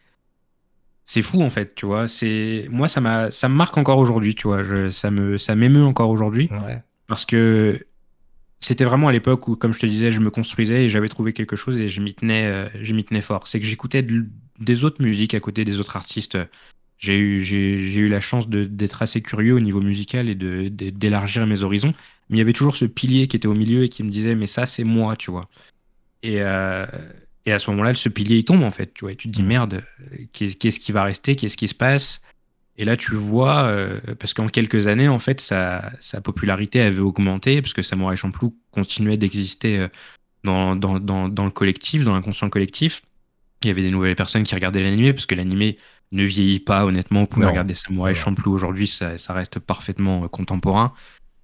Speaker 2: c'est fou en fait, tu vois. C'est moi ça m'a ça me marque encore aujourd'hui, tu vois. Je, ça me ça m'émeut encore aujourd'hui parce que c'était vraiment à l'époque où, comme je te disais, je me construisais et j'avais trouvé quelque chose et je m'y tenais, euh, je m'y tenais fort. C'est que j'écoutais des autres musiques à côté des autres artistes. J'ai eu, j'ai, eu la chance d'être assez curieux au niveau musical et de, d'élargir mes horizons. Mais il y avait toujours ce pilier qui était au milieu et qui me disait, mais ça, c'est moi, tu vois. Et, euh, et à ce moment-là, ce pilier, il tombe, en fait. Tu vois, et tu te dis, mm. merde, qu'est-ce qui va rester Qu'est-ce qui se passe? Et là, tu vois, euh, parce qu'en quelques années, en fait, sa, sa, popularité avait augmenté, parce que Samurai Champloo continuait d'exister euh, dans, dans, dans, dans, le collectif, dans l'inconscient collectif. Il y avait des nouvelles personnes qui regardaient l'animé, parce que l'animé ne vieillit pas, honnêtement. Vous pouvez regarder Samurai Champloo aujourd'hui, ça, ça, reste parfaitement euh, contemporain.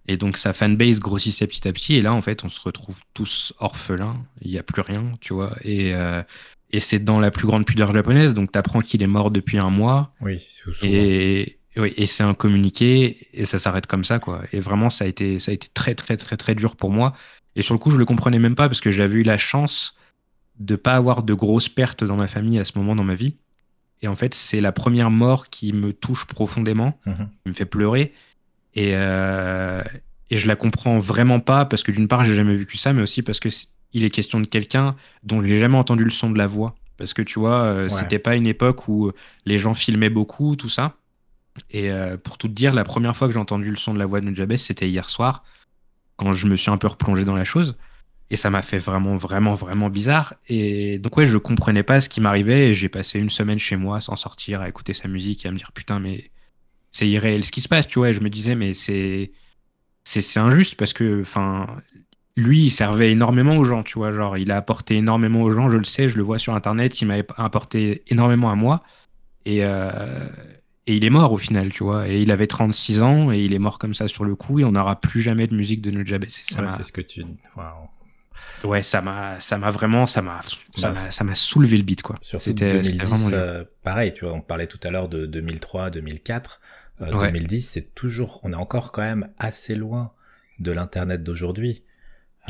Speaker 2: Et donc sa fanbase grossissait petit à petit. Et là, en fait, on se retrouve tous orphelins. Il n'y a plus rien, tu vois. Et, euh, et c'est dans la plus grande pudeur japonaise. Donc tu apprends qu'il est mort depuis un mois.
Speaker 1: Oui.
Speaker 2: Et, oui, et c'est un communiqué. Et ça s'arrête comme ça, quoi. Et vraiment, ça a, été, ça a été très, très, très, très dur pour moi. Et sur le coup, je le comprenais même pas parce que j'avais eu la chance de pas avoir de grosses pertes dans ma famille à ce moment dans ma vie. Et en fait, c'est la première mort qui me touche profondément, mhm. qui me fait pleurer. Et, euh, et je la comprends vraiment pas parce que d'une part, j'ai jamais vécu ça, mais aussi parce que il est question de quelqu'un dont j'ai jamais entendu le son de la voix. Parce que tu vois, euh, c'était pas une époque où les gens filmaient beaucoup, tout ça. Et euh, pour tout te dire, la première fois que j'ai entendu le son de la voix de Nujabes, c'était hier soir, quand je me suis un peu replongé dans la chose. Et ça m'a fait vraiment, vraiment, vraiment bizarre. Et donc, ouais, je comprenais pas ce qui m'arrivait. Et j'ai passé une semaine chez moi sans sortir, à écouter sa musique et à me dire, putain, mais c'est irréel ce qui se passe, tu vois. Je me disais, mais c'est, c'est, injuste parce que, enfin, lui, il servait énormément aux gens, tu vois. Genre, il a apporté énormément aux gens, je le sais, je le vois sur Internet, il m'a apporté énormément à moi. Et, euh, et il est mort au final, tu vois. Et il avait 36 ans et il est mort comme ça sur le coup et on n'aura plus jamais de musique de Nujabes.
Speaker 1: C'est ce que tu.
Speaker 2: Ouais, ça m'a, ça m'a vraiment, ça m'a, ça m'a soulevé le beat, quoi.
Speaker 1: Surtout 2010, euh, pareil, tu vois, on parlait tout à l'heure de 2003, 2004. 2010, c'est toujours, on est encore quand même assez loin de l'internet d'aujourd'hui.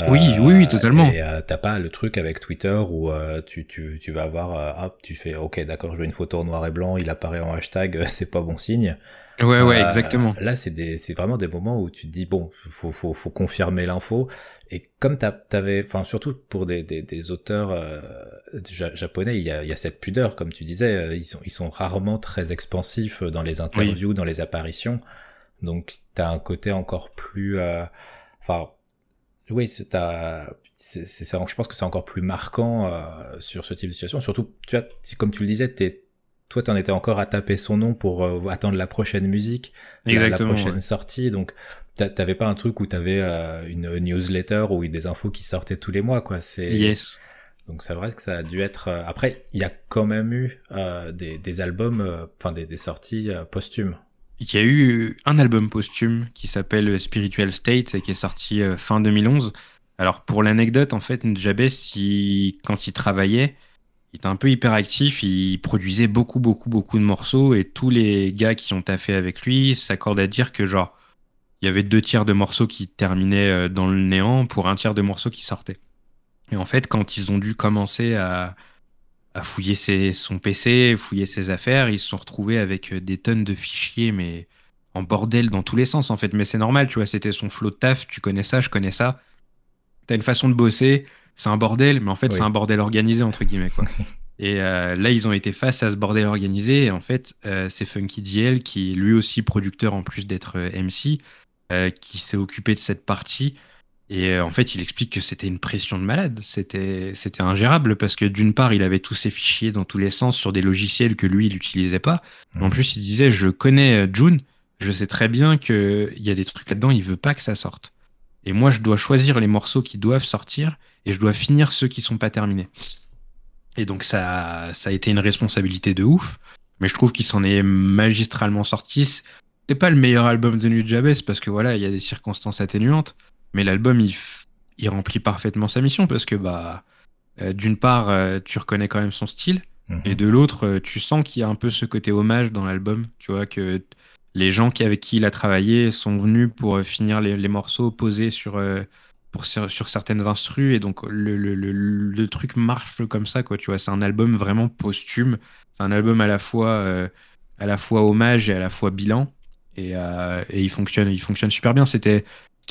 Speaker 2: oui, oui, oui, totalement.
Speaker 1: Et euh, t'as pas le truc avec Twitter où euh, tu, tu, tu vas avoir, hop, tu fais, ok, d'accord, je veux une photo en noir et blanc, il apparaît en hashtag, c'est pas bon signe.
Speaker 2: Ouais, ouais, exactement.
Speaker 1: Là, c'est des, c'est vraiment des moments où tu te dis bon, faut, faut, faut confirmer l'info. Et comme t'avais, enfin surtout pour des, des, des auteurs euh, japonais, il y, a, il y a cette pudeur, comme tu disais, euh, ils sont, ils sont rarement très expansifs dans les interviews, dans les apparitions. Donc t'as un côté encore plus, euh, enfin, oui, t'as, c'est, c'est, je pense que c'est encore plus marquant sur ce type de situation. Surtout, tu vois, comme tu le disais, t'es toi, t'en étais encore à taper son nom pour attendre la prochaine musique, la, prochaine sortie. Donc, T'avais pas un truc où t'avais euh, une newsletter ou des infos qui sortaient tous les mois, quoi. C'est.
Speaker 2: Yes.
Speaker 1: Donc c'est vrai que ça a dû être. Euh, après, il y a quand même eu euh, des, albums, euh, enfin des, sorties posthumes.
Speaker 2: Il y a eu un album posthume qui s'appelle Spiritual State et qui est sorti fin 2011. Alors pour l'anecdote, en fait, Njabes, quand il travaillait, il était un peu hyperactif, il produisait beaucoup, beaucoup, beaucoup de morceaux et tous les gars qui ont taffé avec lui s'accordent à dire que genre il y avait deux tiers de morceaux qui terminaient dans le néant pour un tiers de morceaux qui sortaient. Et en fait, quand ils ont dû commencer à, fouiller son PC, fouiller ses affaires, ils se sont retrouvés avec euh, des tonnes de fichiers, mais en bordel dans tous les sens, en fait. Mais c'est normal, tu vois, c'était son flot de taf, tu connais ça, je connais ça. T'as une façon de bosser, c'est un bordel, mais en fait, c'est un bordel organisé, entre guillemets, quoi. *laughs* Et euh, là, ils ont été face à ce bordel organisé. Et en fait, c'est Funky DL, qui est lui aussi producteur en plus d'être MC, euh, qui s'est occupé de cette partie. Et euh, en fait, il explique que c'était une pression de malade. C'était, c'était ingérable parce que d'une part, il avait tous ses fichiers dans tous les sens sur des logiciels que lui, il n'utilisait pas. En mmh. plus, il disait Je connais euh, June, je sais très bien qu'il y a des trucs là-dedans, il veut pas que ça sorte. Et moi, je dois choisir les morceaux qui doivent sortir et je dois finir ceux qui sont pas terminés. Et donc, ça, ça a été une responsabilité de ouf. Mais je trouve qu'il s'en est magistralement sorti c'est pas le meilleur album de Nujabes parce que voilà, il y a des circonstances atténuantes, mais l'album il, il, remplit parfaitement sa mission parce que bah euh, d'une part euh, tu reconnais quand même son style mhm. et de l'autre euh, tu sens qu'il y a un peu ce côté hommage dans l'album, tu vois que les gens qui, avec qui il a travaillé sont venus pour finir les, morceaux posés sur pour, sur certaines instrus et donc le, le, le, truc marche comme ça quoi tu vois c'est un album vraiment posthume c'est un album à la fois à la fois hommage et à la fois bilan euh, et, il fonctionne, il fonctionne super bien. C'était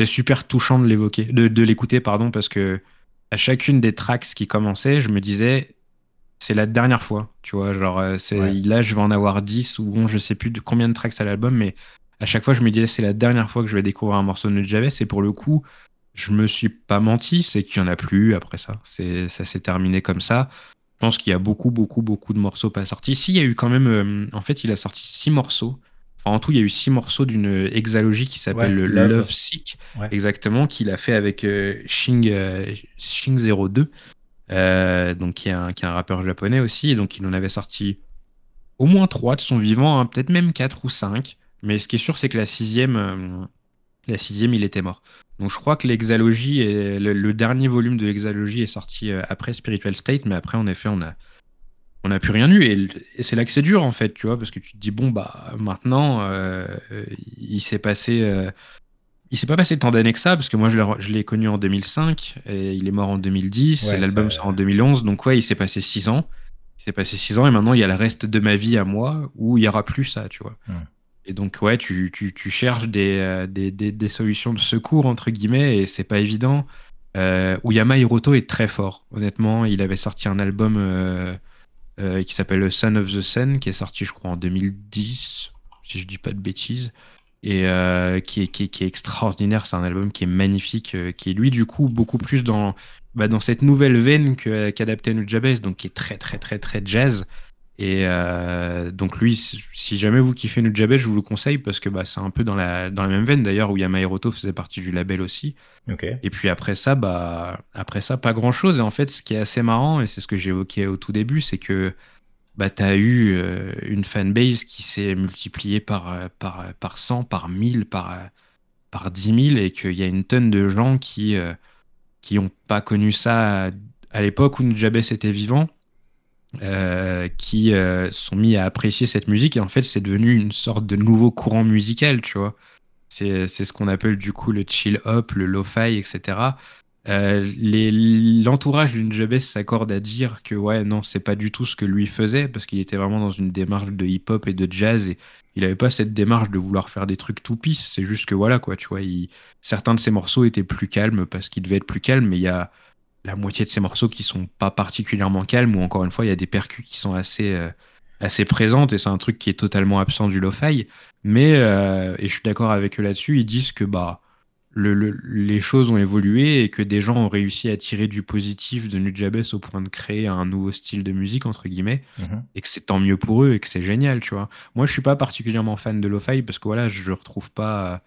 Speaker 2: super touchant de l'évoquer, de, l'écouter, pardon, parce que à chacune des tracks qui commençaient, je me disais, c'est la dernière fois, tu vois, genre, euh, c'est là, je vais en avoir 10 ou bon, je sais plus de combien de tracks à l'album, mais à chaque fois, je me disais, c'est la dernière fois que je vais découvrir un morceau de Nujabes, et pour le coup, je me suis pas menti, c'est qu'il y en a plus après ça. C'est, ça s'est terminé comme ça. Je pense qu'il y a beaucoup, beaucoup, beaucoup de morceaux pas sortis. Si, il y a eu quand même, euh, en fait, il a sorti six morceaux en tout, il y a eu six morceaux d'une hexalogie qui s'appelle Love. Sick, exactement, qu'il a fait avec euh, Shing, euh, Shing 02, euh, donc qui est, un, qui est un rappeur japonais aussi. Et donc, il en avait sorti au moins trois de son vivant, hein, peut-être même quatre ou cinq. Mais ce qui est sûr, c'est que la sixième, la sixième, il était mort. Donc, je crois que l'hexalogie, le, le, dernier volume de l'hexalogie est sorti après Spiritual State, mais après, en effet, on a on n'a plus rien eu. Et, c'est là que c'est dur, en fait, tu vois, parce que tu te dis, bon, bah, maintenant, euh, il s'est passé. Euh, il s'est pas passé tant d'années que ça, parce que moi, je l'ai connu en 2005, et il est mort en 2010, et l'album sort en 2011, donc ouais, il s'est passé 6 ans. Il s'est passé 6 ans, et maintenant, il y a le reste de ma vie à moi, où il y aura plus ça, tu vois. Et donc, ouais, tu, tu, tu cherches des, euh, des, des, des, solutions de secours, entre guillemets, et c'est pas évident. Euh, Uyama Hiroto est très fort, honnêtement. Il avait sorti un album euh, qui s'appelle Son of the Sun, qui est sorti, je crois, en 2010, si je dis pas de bêtises, et euh, qui, est, qui, est, extraordinaire. C'est un album qui est magnifique, euh, qui est lui, du coup, beaucoup plus dans bah, dans cette nouvelle veine qu'adaptait Nujabes, donc qui est très très très très jazz. Et euh, donc lui, si jamais vous kiffez Nujabes, je vous le conseille parce que bah, c'est un peu dans la, dans la même veine d'ailleurs où Yamahiroto faisait partie du label aussi. Et puis après ça, bah, après ça, pas grand chose. Et en fait, ce qui est assez marrant, et c'est ce que j'évoquais au tout début, c'est que bah, tu as eu euh, une fanbase qui s'est multipliée par, euh, par, par 100, par 1000, par, par 10 000 et qu'il y a une tonne de gens qui qui n'ont pas connu ça à, l'époque où Nujabes était vivant, euh, qui euh, sont mis à apprécier cette musique et en fait c'est devenu une sorte de nouveau courant musical, tu vois. C'est ce qu'on appelle du coup le chill hop, le lo-fi, etc. Euh, L'entourage d'une Jabez s'accorde à dire que ouais non c'est pas du tout ce que lui faisait parce qu'il était vraiment dans une démarche de hip-hop et de jazz et il avait pas cette démarche de vouloir faire des trucs tout pisse. C'est juste que voilà, quoi, tu vois, certains de ses morceaux étaient plus calmes parce qu'ils devaient être plus calmes, mais il y a la moitié de ces morceaux qui sont pas particulièrement calmes, ou encore une fois, il y a des percus qui sont assez, euh, assez présentes, et c'est un truc qui est totalement absent du lo-fi. Mais, euh, et je suis d'accord avec eux là-dessus, ils disent que bah, les choses ont évolué et que des gens ont réussi à tirer du positif de Nujabes au point de créer un nouveau style de musique, entre guillemets, mhm. et que c'est tant mieux pour eux et que c'est génial, tu vois. Moi, je suis pas particulièrement fan de lo-fi parce que voilà, je retrouve pas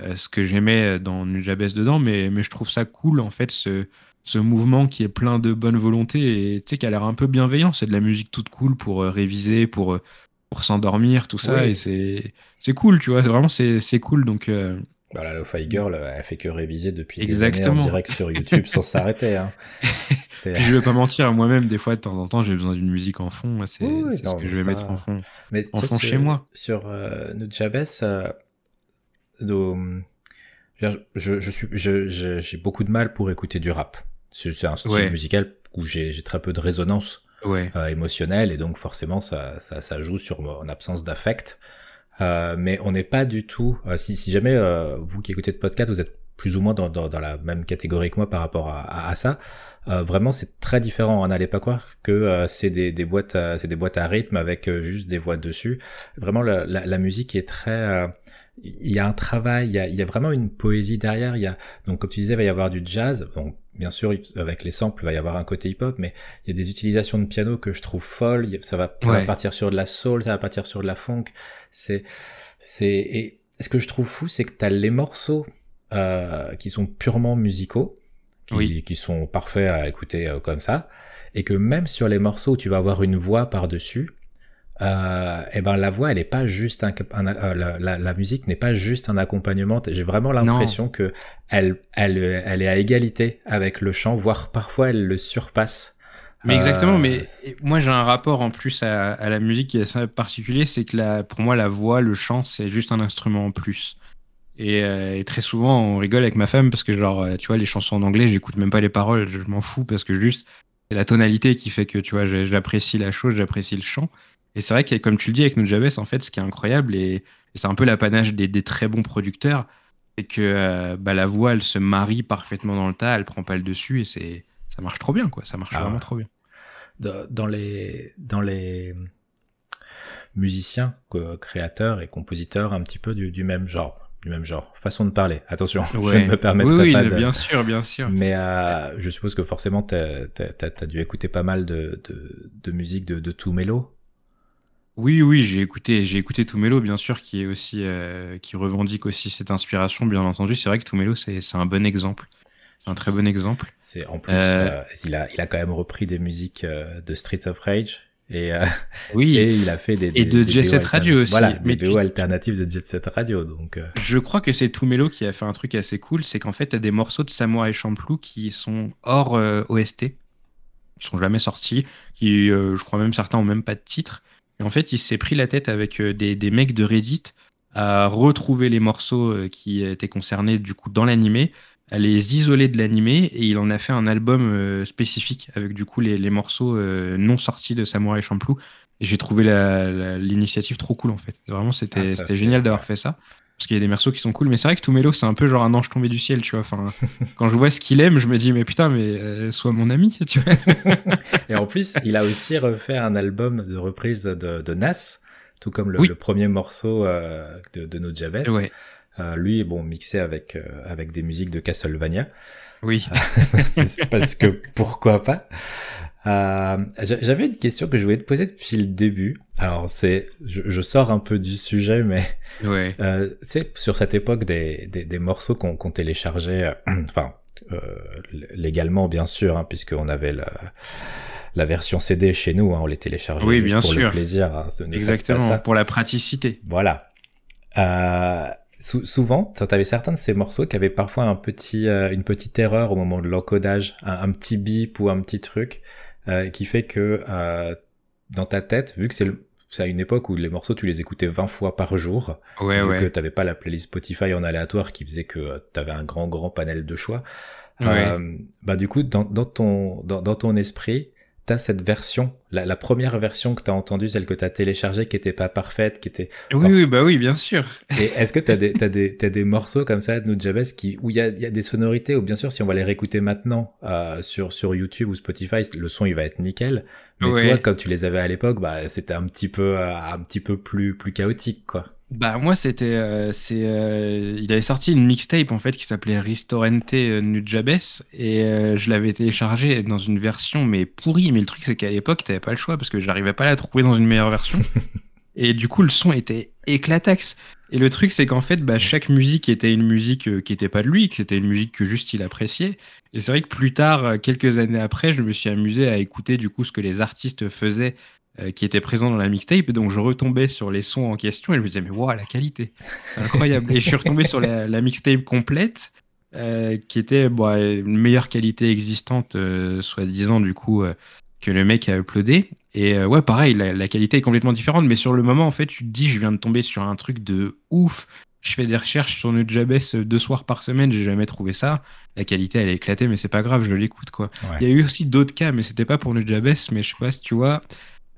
Speaker 2: euh, ce que j'aimais dans Nujabes dedans, mais, mais je trouve ça cool, en fait, ce, ce mouvement qui est plein de bonne volonté et tu sais, qui a l'air un peu bienveillant. C'est de la musique toute cool pour euh, réviser, pour, euh, pour s'endormir, tout ça, et c'est cool, tu vois. Vraiment, c'est cool, donc.
Speaker 1: Voilà, bah, Lo-Fi Girl, elle fait que réviser depuis Exactement. des années en direct sur YouTube sans s'arrêter. Hein. *laughs*
Speaker 2: je vais pas mentir, moi-même, des fois, de temps en temps, j'ai besoin d'une musique en fond. C'est ce que je vais mettre en fond, mais en fond chez moi.
Speaker 1: Sur euh, Nujabes, euh, je, je, suis, j'ai beaucoup de mal pour écouter du rap. C'est un style musical où j'ai très peu de résonance euh, émotionnelle et donc forcément ça, ça, ça joue sur mon absence d'affect. Euh, mais on n'est pas du tout. Euh, si, si jamais euh, vous qui écoutez de podcast, vous êtes plus ou moins dans, dans, dans, la même catégorie que moi par rapport à, à, ça. vraiment, c'est très différent. On n'allait pas croire que c'est des, des boîtes, c'est des boîtes à rythme avec juste des voix dessus. Vraiment, la, la, la musique est très il y a un travail, il y a, il y a, vraiment une poésie derrière. Il y a donc comme tu disais, il va y avoir du jazz. Donc bien sûr avec les samples, il va y avoir un côté hip-hop, mais il y a des utilisations de piano que je trouve folles. Ça va, ça va partir sur de la soul, ça va partir sur de la funk. C'est c'est et ce que je trouve fou, c'est que tu as les morceaux euh, qui sont purement musicaux, qui, qui sont parfaits à écouter euh, comme ça, et que même sur les morceaux où tu vas avoir une voix par dessus euh, et eh ben la voix elle est pas juste un, euh, la, la, musique n'est pas juste un accompagnement j'ai vraiment l'impression que elle, elle elle est à égalité avec le chant voire parfois elle le surpasse
Speaker 2: mais exactement, mais euh, moi j'ai un rapport en plus à, à, la musique qui est assez particulier, c'est que la, pour moi la voix, le chant, c'est juste un instrument en plus. Et, euh, et, très souvent on rigole avec ma femme parce que genre tu vois les chansons en anglais, j'écoute même pas les paroles, je m'en fous parce que juste c'est la tonalité qui fait que tu vois j'apprécie la chose, j'apprécie le chant. Et c'est vrai que, comme tu le dis avec Nujabes, en fait, ce qui est incroyable, et, c'est un peu l'apanage des, des, très bons producteurs, c'est que euh, bah, la voix, elle se marie parfaitement dans le tas, elle prend pas le dessus, et c'est ça marche trop bien, quoi. Ça marche ah vraiment trop bien.
Speaker 1: Dans les, dans les musiciens, créateurs et compositeurs un petit peu du, même genre, du même genre, façon de parler. Attention, *laughs* je ne me permettrai
Speaker 2: oui,
Speaker 1: pas
Speaker 2: oui, bien sûr, bien sûr.
Speaker 1: Mais euh, je suppose que forcément, tu as, dû écouter pas mal de, de, de musique de, de tout mélo.
Speaker 2: Oui, oui, j'ai écouté, j'ai écouté Tumelo, bien sûr, qui est aussi, euh, qui revendique aussi cette inspiration, bien entendu. C'est vrai que Tumelo, c'est, un bon exemple. C'est un très bon exemple.
Speaker 1: C'est en plus, euh, euh, il a, il a quand même repris des musiques de Streets of Rage. Et, *laughs*
Speaker 2: oui,
Speaker 1: et il a fait des,
Speaker 2: et de Jet Set Radio aussi.
Speaker 1: Voilà, mais des BO alternatives de Jet Set Radio. Donc,
Speaker 2: je crois que c'est Tumelo qui a fait un truc assez cool, c'est qu'en fait, il y a des morceaux de Samouraï Champloo qui sont hors OST, qui sont jamais sortis, qui, je crois même certains ont même pas de titre. Et en fait, il s'est pris la tête avec euh, des, des, mecs de Reddit à retrouver les morceaux euh, qui étaient concernés du coup dans l'animé, à les isoler de l'animé et il en a fait un album euh, spécifique avec du coup les, les morceaux non sortis de Samurai Champloo. Et j'ai trouvé l'initiative trop cool en fait. Vraiment, c'était ah, génial d'avoir fait ça. Parce qu'il y a des morceaux qui sont cool, mais c'est vrai que Tumelo, c'est un peu genre un ange tombé du ciel, tu vois. Enfin, *laughs* quand je vois ce qu'il aime, je me dis, mais putain, mais euh, sois mon ami, tu vois. *laughs*
Speaker 1: et en plus, il a aussi refait un album de reprise de, de Nas, tout comme le, premier morceau euh, de, de No Jabez. Euh, lui, bon, mixé avec, euh, avec des musiques de Castlevania.
Speaker 2: Oui. *laughs*
Speaker 1: parce que pourquoi pas euh, J'avais une question que je voulais te poser depuis le début. Alors c'est, je, sors un peu du sujet, mais *laughs*
Speaker 2: ouais.
Speaker 1: euh, c'est sur cette époque des, des, des morceaux qu'on qu téléchargeait, euh, *clears throat* enfin euh, légalement bien sûr, hein, puisqu'on avait la, la version CD chez nous, hein, on les téléchargeait
Speaker 2: oui,
Speaker 1: juste
Speaker 2: bien
Speaker 1: pour
Speaker 2: sûr.
Speaker 1: le plaisir. Hein,
Speaker 2: Exactement, pour la praticité.
Speaker 1: Voilà. Euh, souvent, tu avais certains de ces morceaux qui avaient parfois un petit, euh, une petite erreur au moment de l'encodage, un, un, petit bip ou un petit truc euh, qui fait que euh, dans ta tête, vu que c'est c'est à une époque où les morceaux tu les écoutais 20 fois par jour,
Speaker 2: ouais,
Speaker 1: vu
Speaker 2: ouais.
Speaker 1: que t'avais pas la playlist Spotify en aléatoire qui faisait que euh, tu avais un grand grand panel de choix.
Speaker 2: Ouais.
Speaker 1: Euh, bah du coup dans, dans ton dans, dans ton esprit, t'as cette version, la, la, première version que t'as entendue, celle que t'as téléchargée, qui était pas parfaite, qui était.
Speaker 2: Oui, oui, bah oui, bien sûr.
Speaker 1: Et *laughs* est-ce que t'as des, t'as des, t'as des morceaux comme ça de Nujabes qui, où il y a, y a des sonorités, ou bien sûr, si on va les réécouter maintenant, euh, sur, sur YouTube ou Spotify, le son, il va être nickel. Mais
Speaker 2: Ouais.
Speaker 1: toi, quand tu les avais à l'époque, bah, c'était un petit peu, euh, un petit peu plus, plus chaotique, quoi.
Speaker 2: Bah moi c'était euh, c'est euh, il avait sorti une mixtape en fait qui s'appelait Ristorante euh, Nujabes et euh, je l'avais téléchargé dans une version mais pourrie. Mais le truc c'est qu'à l'époque t'avais pas le choix parce que j'arrivais pas à la trouver dans une meilleure version. *laughs* Et du coup le son était éclataxe et le truc c'est qu'en fait bah, chaque musique était une musique qui était pas de lui que c'était une musique que juste il appréciait. Et c'est vrai que plus tard quelques années après je me suis amusé à écouter du coup ce que les artistes faisaient qui étaient présents dans la mixtape. Donc je retombais sur les sons en question et je me disais, mais waouh, la qualité, c'est incroyable. et je suis retombé sur la, la mixtape complète, euh, qui était bon, une meilleure qualité existante, euh, soi-disant, du coup, euh, que le mec a uploadé. Et euh, ouais, pareil, la, la, qualité est complètement différente, mais sur le moment, en fait, tu te dis, je viens de tomber sur un truc de ouf. Je fais des recherches sur Nujabes deux soirs par semaine, j'ai jamais trouvé ça. La qualité, elle est éclatée, mais c'est pas grave, je l'écoute, quoi. Il
Speaker 1: Ouais.
Speaker 2: y a eu aussi d'autres cas, mais c'était pas pour Nujabes, mais je sais pas si tu vois.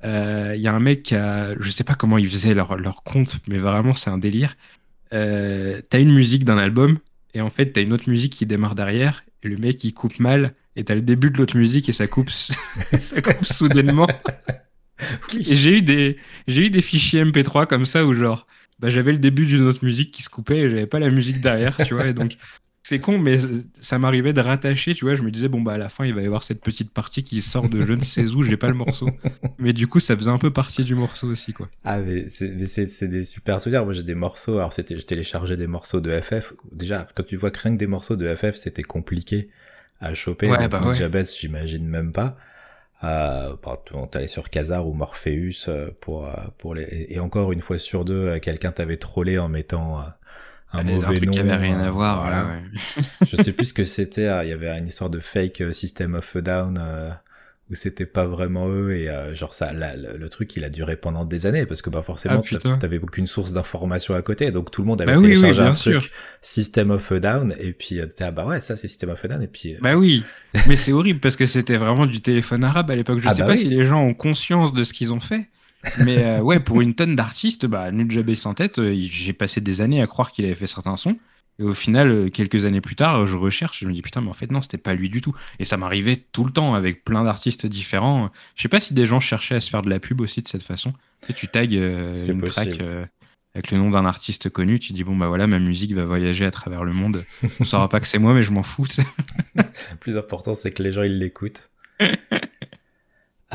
Speaker 2: Il euh, y a un mec qui a, je sais pas comment ils faisaient leur, leur compte, mais vraiment c'est un délire. Euh, t'as une musique d'un album et en fait t'as une autre musique qui démarre derrière et le mec il coupe mal et t'as le début de l'autre musique et ça coupe, *laughs* ça coupe soudainement. *laughs* Et j'ai eu des, j'ai eu des fichiers MP3 comme ça où genre, bah j'avais le début d'une autre musique qui se coupait et j'avais pas la musique derrière, tu vois. Et donc c'est con, mais ça m'arrivait de rattacher, tu vois. Je me disais, bon, bah, à la fin, il va y avoir cette petite partie qui sort de je ne sais où, j'ai pas le morceau. *laughs* Mais du coup, ça faisait un peu partie du morceau aussi, quoi.
Speaker 1: Ah, mais c'est des super souvenirs. Moi, j'ai des morceaux. Alors, c'était, je téléchargeais des morceaux de FF. Déjà, quand tu vois que rien que des morceaux de FF, c'était compliqué à choper.
Speaker 2: Ouais, bah ouais.
Speaker 1: Jabez, j'imagine même pas. Euh, bah, t'allais sur Kazar ou Morpheus euh, pour, euh, pour les, et encore une fois sur deux, euh, quelqu'un t'avait trollé en mettant euh, un
Speaker 2: Allez,
Speaker 1: mauvais
Speaker 2: un truc
Speaker 1: nom.
Speaker 2: qui avait rien
Speaker 1: euh,
Speaker 2: à voir,
Speaker 1: voilà.
Speaker 2: ouais. *laughs*
Speaker 1: je sais plus ce que c'était. ah, Il y avait une histoire de fake euh, System of a Down euh, où c'était pas vraiment eux et euh, genre ça, le, truc il a duré pendant des années parce que bah forcément
Speaker 2: Ah,
Speaker 1: t'avais aucune source d'information à côté donc tout le monde avait
Speaker 2: Bah oui, oui,
Speaker 1: téléchargé
Speaker 2: bien
Speaker 1: un
Speaker 2: sûr.
Speaker 1: truc System of a Down et puis t'étais ah bah ouais ça c'est System of a Down et puis euh,
Speaker 2: Bah oui, *laughs* mais c'est horrible parce que c'était vraiment du téléphone arabe à l'époque. Je
Speaker 1: Ah
Speaker 2: sais
Speaker 1: bah
Speaker 2: pas
Speaker 1: oui.
Speaker 2: si les gens ont conscience de ce qu'ils ont fait. Mais euh, ouais, pour une tonne d'artistes, bah, Nujabes sans tête, euh, j'ai passé des années à croire qu'il avait fait certains sons. Et au final, euh, quelques années plus tard, je recherche, je me dis putain, mais en fait, non, c'était pas lui du tout. Et ça m'arrivait tout le temps avec plein d'artistes différents. Je sais pas si des gens cherchaient à se faire de la pub aussi de cette façon. Tu sais, tu tags euh, une
Speaker 1: possible.
Speaker 2: track euh, avec le nom d'un artiste connu, tu dis bon, bah voilà, ma musique va voyager à travers le monde. On saura pas que c'est moi, mais je m'en fous. *laughs*
Speaker 1: le plus important c'est que les gens ils l'écoutent.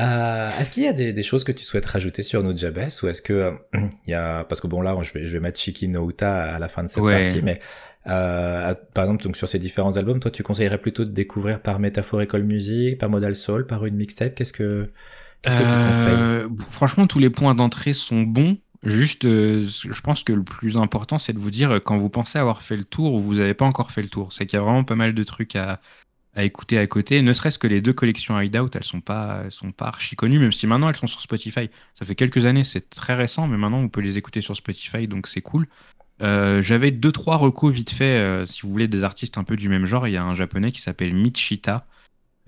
Speaker 1: Euh, est-ce qu'il y a des, des choses que tu souhaites rajouter sur Nujabes ou est-ce que euh, *clears throat* il y a parce que bon là je vais je vais mettre Shiki no Uta à la fin de cette
Speaker 2: Ouais.
Speaker 1: partie mais euh, par exemple donc sur ces différents albums toi tu conseillerais plutôt de découvrir par Metaphorical Music par Modal Soul par une mixtape? Qu'est-ce que qu'est-ce que tu conseilles?
Speaker 2: Euh, franchement, tous les points d'entrée sont bons. Juste, euh, je pense que le plus important, c'est de vous dire euh, quand vous pensez avoir fait le tour ou vous n'avez pas encore fait le tour. C'est qu'il y a vraiment pas mal de trucs à, à écouter à côté. Ne serait-ce que les deux collections Hideout, elles sont pas, sont pas archi connues, même si maintenant elles sont sur Spotify. Ça fait quelques années, c'est très récent, mais maintenant on peut les écouter sur Spotify, donc c'est cool. Euh, J'avais deux trois recos vite fait, euh, si vous voulez des artistes un peu du même genre. Il y a un japonais qui s'appelle Michita.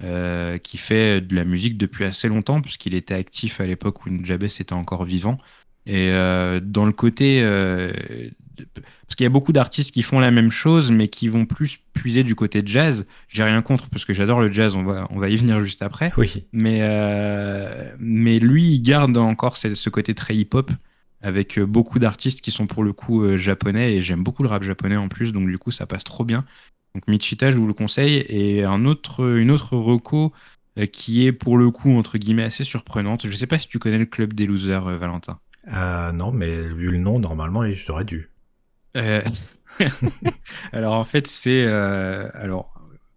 Speaker 2: euh, qui fait de la musique depuis assez longtemps, puisqu'il était actif à l'époque où Nujabes était encore vivant. Et dans le côté. Euh, parce qu'il y a beaucoup d'artistes qui font la même chose, mais qui vont plus puiser du côté jazz. J'ai rien contre, parce que j'adore le jazz, on va, on va y venir juste après.
Speaker 1: oui
Speaker 2: Mais, euh, mais lui, il garde encore ce, ce côté très hip-hop, avec euh, beaucoup d'artistes qui sont pour le coup euh, japonais, et j'aime beaucoup le rap japonais en plus, donc du coup, ça passe trop bien. Donc Michita, je vous le conseille. Et un autre, une autre reco qui est pour le coup, entre guillemets, assez surprenante. Je sais pas si tu connais le club des losers, Valentin.
Speaker 1: non, mais vu le nom, normalement, j'aurais dû. *laughs*
Speaker 2: alors en fait, c'est alors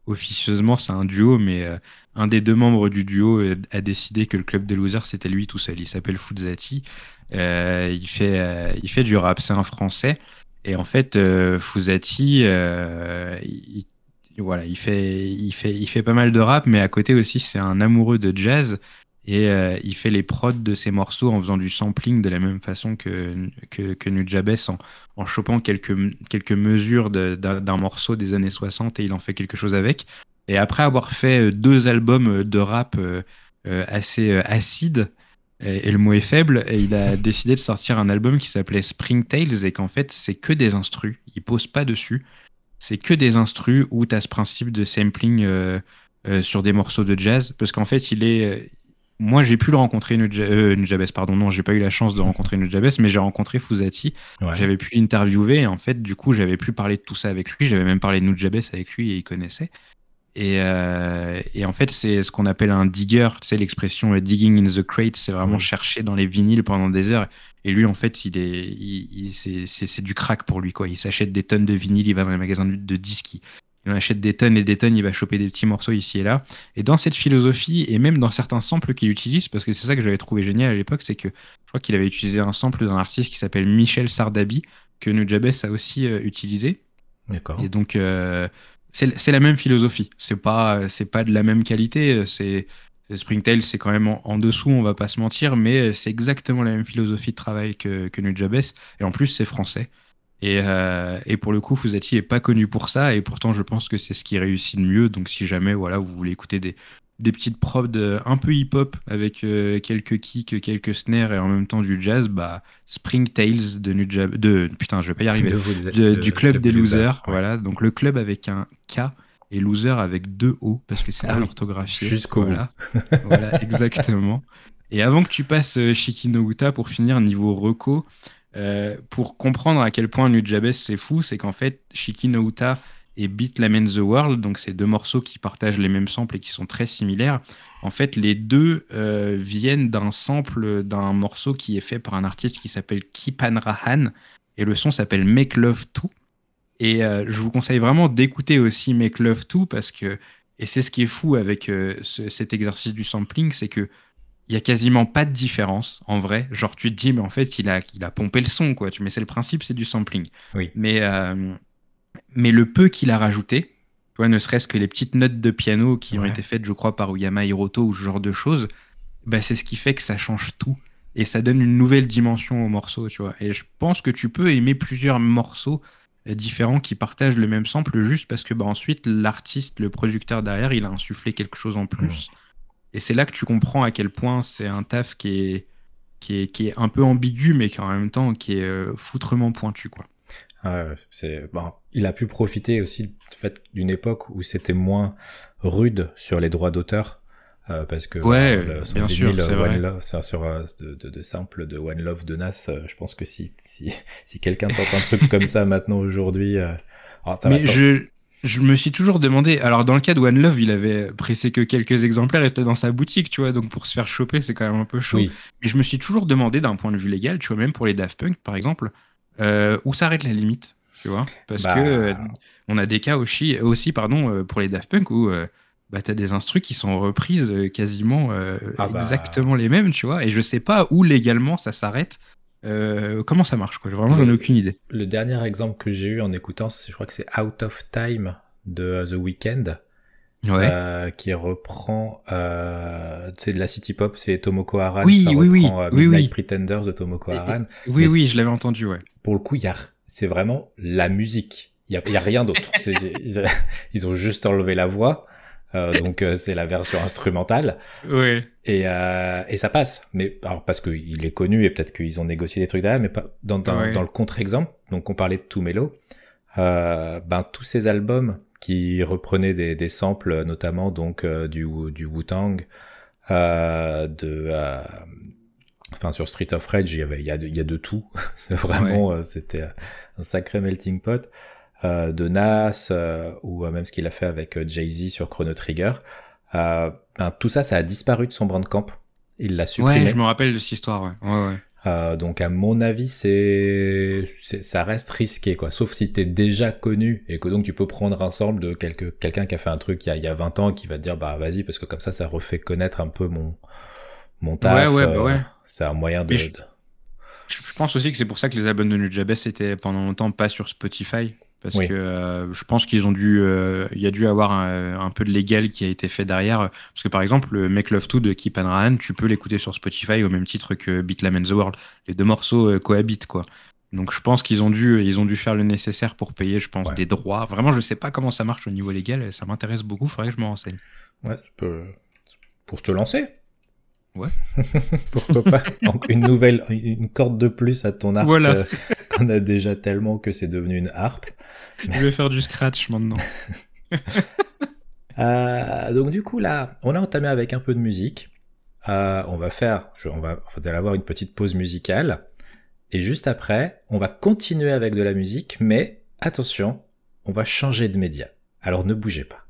Speaker 2: officieusement c'est un duo, mais un des deux membres du duo a décidé que le club des losers c'était lui tout seul. Il s'appelle Fuzati. Euh, il, fait, euh, il fait du rap, c'est un français. Et en fait, euh, Fuzati, il, voilà, il fait, il, fait, il fait pas mal de rap, mais à côté aussi, c'est un amoureux de jazz. Et il fait les prods de ses morceaux en faisant du sampling de la même façon que, que, que Nujabes, en, en chopant quelques, quelques mesures d'un morceau des années 60 et il en fait quelque chose avec. Et après avoir fait deux albums de rap assez acides, et, le mot est faible, et il a *laughs* décidé de sortir un album qui s'appelait Spring Tales et qu'en fait c'est que des instrus, il pose pas dessus, c'est que des instrus où tu as ce principe de sampling euh, euh, sur des morceaux de jazz, parce qu'en fait il est... Euh, moi j'ai pu le rencontrer, Nujabes, pardon, non j'ai pas eu la chance de rencontrer Nujabes, mais j'ai rencontré Fuzati, j'avais pu l'interviewer, et en fait du coup j'avais pu parler de tout ça avec lui, j'avais même parlé de Nujabes avec lui et il connaissait. Euh, et, en fait, c'est ce qu'on appelle un digger. Tu sais, l'expression euh, digging in the crate, c'est vraiment chercher dans les vinyles pendant des heures. Et lui, en fait, il est, c'est du crack pour lui. Quoi. Il s'achète des tonnes de vinyles, il va dans les magasins de, disques, il, achète des tonnes et des tonnes, il va choper des petits morceaux ici et là. Et dans cette philosophie, et même dans certains samples qu'il utilise, parce que c'est ça que j'avais trouvé génial à l'époque, c'est que je crois qu'il avait utilisé un sample d'un artiste qui s'appelle Michel Sardabi, que Nujabes a aussi euh, utilisé.
Speaker 1: D'accord.
Speaker 2: Et donc, c'est la même philosophie. C'est pas, c'est pas de la même qualité. C'est Springtail, c'est quand même en, dessous, on va pas se mentir, mais c'est exactement la même philosophie de travail que, que Nujabes. Et en plus, c'est français. Et, euh, et, pour le coup, Fuzati est pas connu pour ça, et pourtant, je pense que c'est ce qui réussit le mieux. Donc, si jamais, voilà, vous voulez écouter des, des petites prods un peu hip-hop avec euh, quelques kicks, quelques snares et en même temps du jazz, bah Spring Tales de Nujab, de putain, je vais pas y arriver, du club, des losers, voilà, donc le club avec un K et loser avec deux O parce que c'est ah, l'orthographie.
Speaker 1: Jusqu'au
Speaker 2: voilà. *laughs* voilà, exactement. Et avant que tu passes euh, Shiki no Uta pour finir niveau reco, euh, pour comprendre à quel point Nujabes c'est fou, c'est qu'en fait Shiki no Uta et Beat Laments the World, donc ces deux morceaux qui partagent les mêmes samples et qui sont très similaires. En fait, les deux euh, viennent d'un sample d'un morceau qui est fait par un artiste qui s'appelle Kipan Rahan et le son s'appelle Make Love 2. Et euh, je vous conseille vraiment d'écouter aussi Make Love 2 parce que, et c'est ce qui est fou avec cet exercice du sampling, c'est que il y a quasiment pas de différence en vrai. Genre tu te dis mais en fait il a, il a pompé le son quoi. Tu mais c'est le principe, c'est du sampling.
Speaker 1: Oui.
Speaker 2: Mais mais le peu qu'il a rajouté, tu vois, ne serait-ce que les petites notes de piano qui ont été faites, je crois, par Uyama Hiroto ou ce genre de choses, bah, c'est ce qui fait que ça change tout. Et ça donne une nouvelle dimension au morceau, tu vois. Et je pense que tu peux aimer plusieurs morceaux euh, différents qui partagent le même sample juste parce que bah, ensuite l'artiste, le producteur derrière, il a insufflé quelque chose en plus. Et c'est là que tu comprends à quel point c'est un taf qui est, qui est, qui est un peu ambigu, mais qui en même temps qui est euh, foutrement pointu, quoi.
Speaker 1: c'est bon, il a pu profiter aussi fait d'une époque où c'était moins rude sur les droits d'auteur. Euh, parce que
Speaker 2: ouais, bien sûr,
Speaker 1: One Love, sur de, de, de, One Love de Nas, euh, je pense que si si, si quelqu'un tente un truc comme ça *laughs* maintenant aujourd'hui,
Speaker 2: mais je je me suis toujours demandé. Alors dans le cas de One Love, il avait pressé que quelques exemplaires, et c'était dans sa boutique, tu vois, donc pour se faire choper, c'est quand même un peu chaud. Mais je me suis toujours demandé d'un point de vue légal, tu vois, même pour les Daft Punk par exemple, où s'arrête la limite tu vois? Parce bah. que euh, on a des cas aussi, aussi pardon, euh, pour les Daft Punk où euh, bah, tu as des instrus qui sont reprises quasiment ah bah. exactement les mêmes, tu vois, et je sais pas où légalement ça s'arrête. Comment ça marche quoi? Vraiment, j'en ai aucune idée.
Speaker 1: Le dernier exemple que j'ai eu en écoutant, je crois que c'est Out of Time de The Weeknd. qui reprend c'est de la city pop c'est Tomoko Haran
Speaker 2: oui,
Speaker 1: ça
Speaker 2: oui,
Speaker 1: reprend
Speaker 2: oui,
Speaker 1: Midnight Pretenders de Tomoko Haran
Speaker 2: oui oui je l'avais entendu ouais
Speaker 1: pour le coup il y a c'est vraiment la musique. Il y a, y a, rien d'autre. *laughs* ils, ont juste enlevé la voix. Euh, donc euh, c'est la version instrumentale.
Speaker 2: Oui.
Speaker 1: Et, euh, et ça passe. Mais alors parce qu'il est connu et peut-être qu'ils ont négocié des trucs derrière, mais pas dans, dans, dans le contre-exemple. Donc on parlait de Tumelo. Ben tous ces albums qui reprenaient des, des samples, notamment donc du du Wu Tang, euh, de Enfin, sur Street of Rage, il y, avait, il y, a, de, il y a de tout. *laughs* c'est vraiment, c'était un sacré melting pot.
Speaker 3: De Nas ou même ce qu'il a fait avec Jay-Z sur Chrono Trigger. Ben, tout ça, ça a disparu de son Bandcamp. Il l'a supprimé.
Speaker 2: Ouais, je me rappelle de cette histoire. Ouais. Ouais, ouais.
Speaker 3: Euh, donc à mon avis, c'est, ça reste risqué quoi. Sauf si t'es déjà connu et que donc tu peux prendre un sample de quelqu'un qui a fait un truc il y a, il y a 20 ans et qui va te dire bah vas-y parce que comme ça ça refait connaître un peu mon mon taf.
Speaker 2: Ouais, ouais, bah ouais. Euh,
Speaker 3: c'est un moyen de.
Speaker 2: Je, je, pense aussi que c'est pour ça que les albums de Nujabes étaient pendant longtemps pas sur Spotify parce que euh, je pense qu'ils ont dû, euh, il y a dû avoir un, peu de légal qui a été fait derrière. Parce que par exemple, le Make Love 2 de Keep and Ryan, tu peux l'écouter sur Spotify au même titre que Beat Lam the World. Les deux morceaux euh, cohabitent, quoi. Donc je pense qu'ils ont dû, ils ont dû faire le nécessaire pour payer, je pense, des droits. Vraiment, je sais pas comment ça marche au niveau légal. Ça m'intéresse beaucoup. Faudrait que je me renseigne.
Speaker 3: Ouais, tu peux, pour te lancer.
Speaker 2: Ouais. *laughs*
Speaker 3: Pourquoi pas Une nouvelle, une corde de plus à ton arc voilà. *laughs* qu'on a déjà tellement que c'est devenu une harpe.
Speaker 2: Je vais faire du scratch maintenant. *laughs*
Speaker 3: euh, donc du coup là, on a entamé avec un peu de musique. Euh, on va faire, on va, on va avoir une petite pause musicale. Et juste après, on va continuer avec de la musique, mais attention, on va changer de média. Alors ne bougez pas.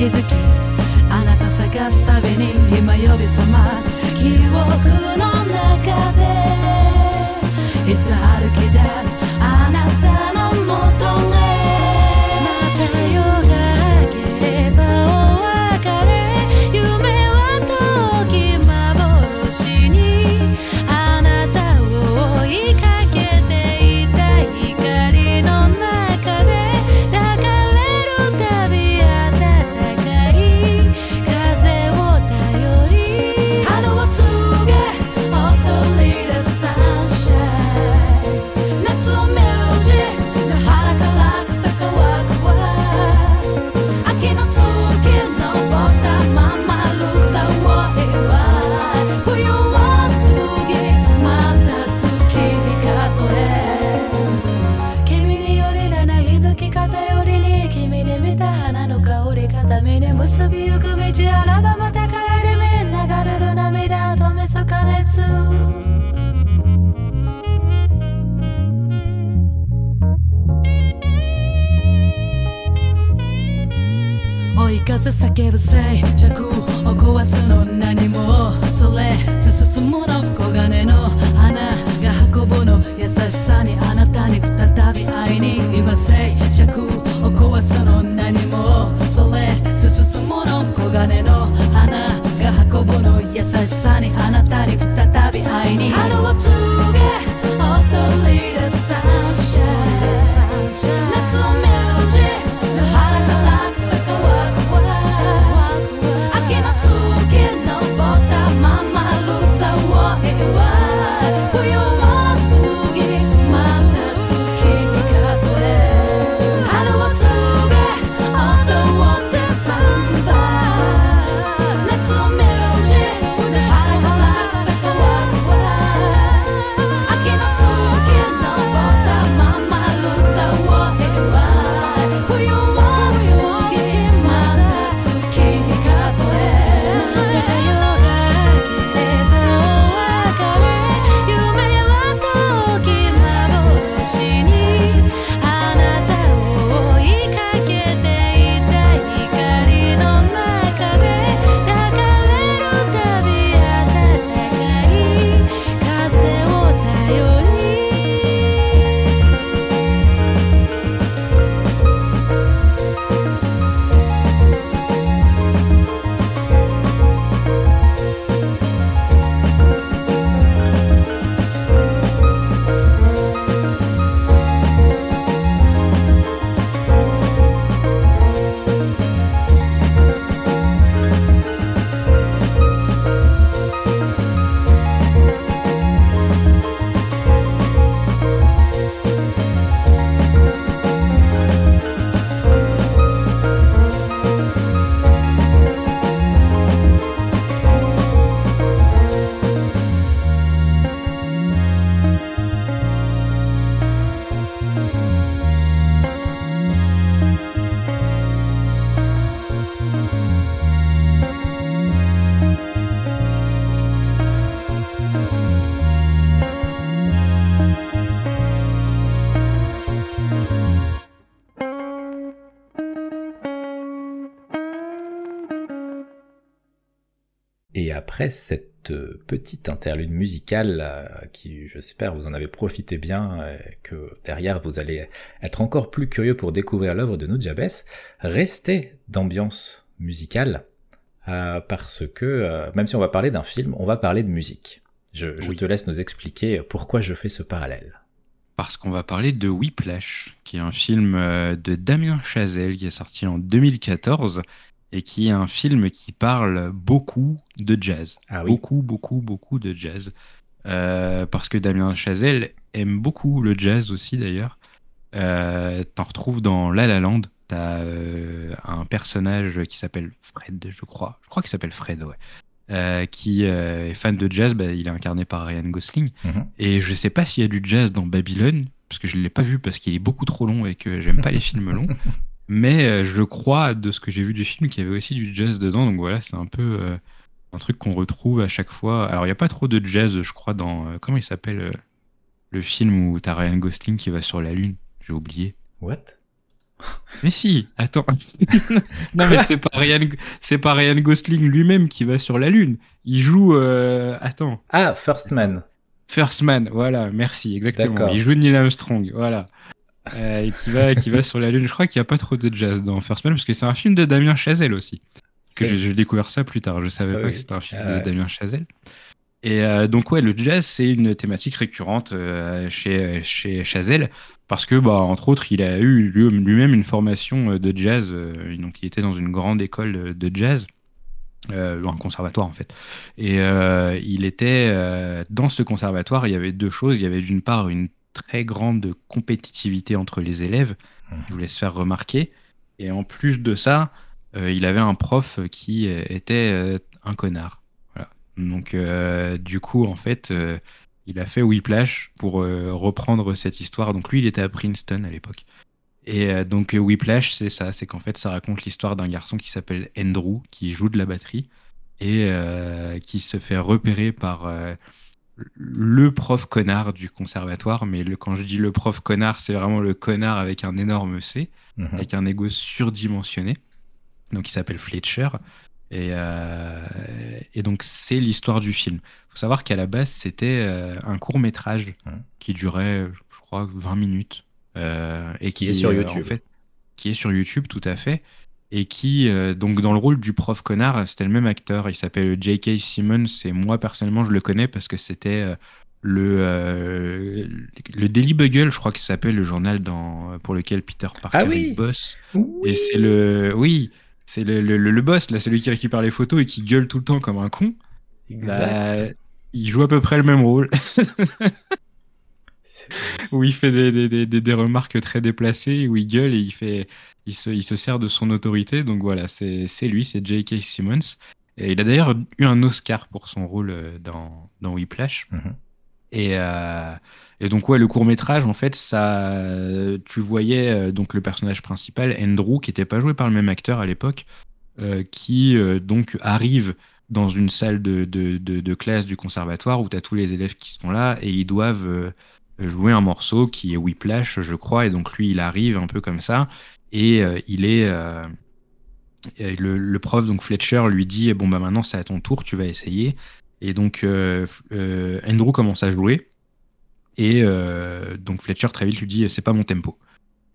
Speaker 1: 気
Speaker 3: づきあなた探すたびに今呼び覚ます。記憶の中でいつ歩き出す叫ぶせい寂を壊すの何もそれと進むの黄金の花が運ぶの優しさにあなたに再び会いに今静寂を壊すの何もそれと進むの黄金の
Speaker 1: après cette euh, petite interlude musicale euh, qui, j'espère, vous en avez profité bien, et que derrière vous allez être encore plus curieux pour découvrir l'œuvre de Nujabes, restez d'ambiance musicale euh, parce que même si on va parler d'un film, on va parler de musique. Je, te laisse nous expliquer pourquoi je fais ce parallèle.
Speaker 2: Parce qu'on va parler de Whiplash, qui est un film de Damien Chazelle qui est sorti en 2014 et qui est un film qui parle beaucoup de jazz. Ah beaucoup, beaucoup, beaucoup de jazz. Euh, parce que Damien Chazelle aime beaucoup le jazz aussi d'ailleurs. Euh, T'en retrouves dans La La Land. T'as euh, un personnage qui s'appelle Fred, je crois. Je crois qu'il s'appelle Fred, ouais. Qui est fan de jazz, bah, il est incarné par Ryan Gosling. Mhm. Et je sais pas s'il y a du jazz dans Babylone, parce que je ne l'ai pas vu parce qu'il est beaucoup trop long et que j'aime pas les films longs. *laughs* Mais euh, je crois, de ce que j'ai vu du film, qu'il y avait aussi du jazz dedans. Donc voilà, c'est un peu euh, un truc qu'on retrouve à chaque fois. Alors, il n'y a pas trop de jazz, je crois, dans. Euh, comment il s'appelle le film où t'as Ryan Gosling qui va sur la Lune? J'ai oublié.
Speaker 1: What? *laughs*
Speaker 2: Mais si, attends. *laughs* non, mais c'est pas, Ryan, c'est pas Ryan Gosling lui-même qui va sur la Lune. Il joue. Attends.
Speaker 1: Ah, First Man.
Speaker 2: First Man, voilà, merci, exactement. Il joue Neil Armstrong, voilà. Euh, et qui va, qui va sur la Lune. Je crois qu'il n'y a pas trop de jazz dans First Man, parce que c'est un film de Damien Chazelle aussi. Que j'ai découvert ça plus tard. Je savais ah pas que c'était un film de ah Damien Chazelle. Et euh, donc, ouais, le jazz, c'est une thématique récurrente euh, chez, chez Chazelle, parce que, bah, entre autres, il a eu lui-même une formation de jazz. donc, il était dans une grande école de jazz. Euh, un conservatoire en fait. Et il était dans ce conservatoire, il y avait deux choses. Il y avait d'une part une très grande compétitivité entre les élèves. Mmh. Il voulait se faire remarquer. Et en plus de ça, euh, il avait un prof qui était euh, un connard. Voilà. Donc, euh, du coup, en fait, il a fait Whiplash pour reprendre cette histoire. Donc, lui, il était à Princeton à l'époque. Et donc, Whiplash, c'est ça c'est qu'en fait, ça raconte l'histoire d'un garçon qui s'appelle Andrew, qui joue de la batterie et qui se fait repérer par le prof connard du conservatoire, mais le, quand je dis le prof connard, c'est vraiment le connard avec un énorme C, mhm. avec un ego surdimensionné. Donc il s'appelle Fletcher. Et, euh, et donc c'est l'histoire du film. Il faut savoir qu'à la base, c'était euh, un court métrage mhm. qui durait, je crois, 20 minutes. Euh, et qui, est sur YouTube. fait, qui est sur YouTube, tout à fait et qui, euh, donc dans le rôle du prof connard, c'était le même acteur, il s'appelle J.K. Simmons, et moi personnellement je le connais parce que c'était euh, le, euh, le Daily Bugle, je crois qu'il s'appelle le journal dans, pour lequel Peter Parker ah oui. boss. Et c'est le, oui, c'est le, le, le, boss, là, celui qui récupère les photos et qui gueule tout le temps comme un con. Bah, il joue à peu près le même rôle. *laughs* où il fait des, des, des, des, remarques très déplacées, où il gueule et il fait, il se, il se sert de son autorité. Donc voilà, c'est lui, c'est J.K. Simmons. Et il a d'ailleurs eu un Oscar pour son rôle euh, dans, dans Whiplash. Mhm. Et, euh, et, donc ouais, le court métrage, en fait, ça, tu voyais euh, donc le personnage principal, Andrew, qui n'était pas joué par le même acteur à l'époque, qui donc arrive dans une salle de, de, de, classe du conservatoire où tu as tous les élèves qui sont là et ils doivent jouer un morceau qui est Whiplash, je crois. Et donc lui, il arrive un peu comme ça et euh, il est euh, le, prof donc Fletcher lui dit bon bah maintenant c'est à ton tour, tu vas essayer. Et donc euh, Andrew commence à jouer et donc Fletcher très vite lui dit c'est pas mon tempo.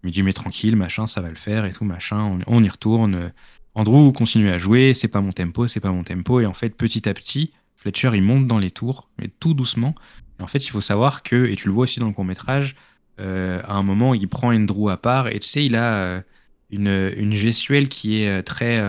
Speaker 2: Il me dit mais tranquille machin ça va le faire et tout machin on, y retourne. Andrew continue à jouer c'est pas mon tempo c'est pas mon tempo et en fait petit à petit Fletcher il monte dans les tours mais tout doucement. Et en fait il faut savoir que et tu le vois aussi dans le court métrage euh, à un moment, il prend Andrew à part et tu sais, il a euh, une, une, gestuelle qui est euh, très.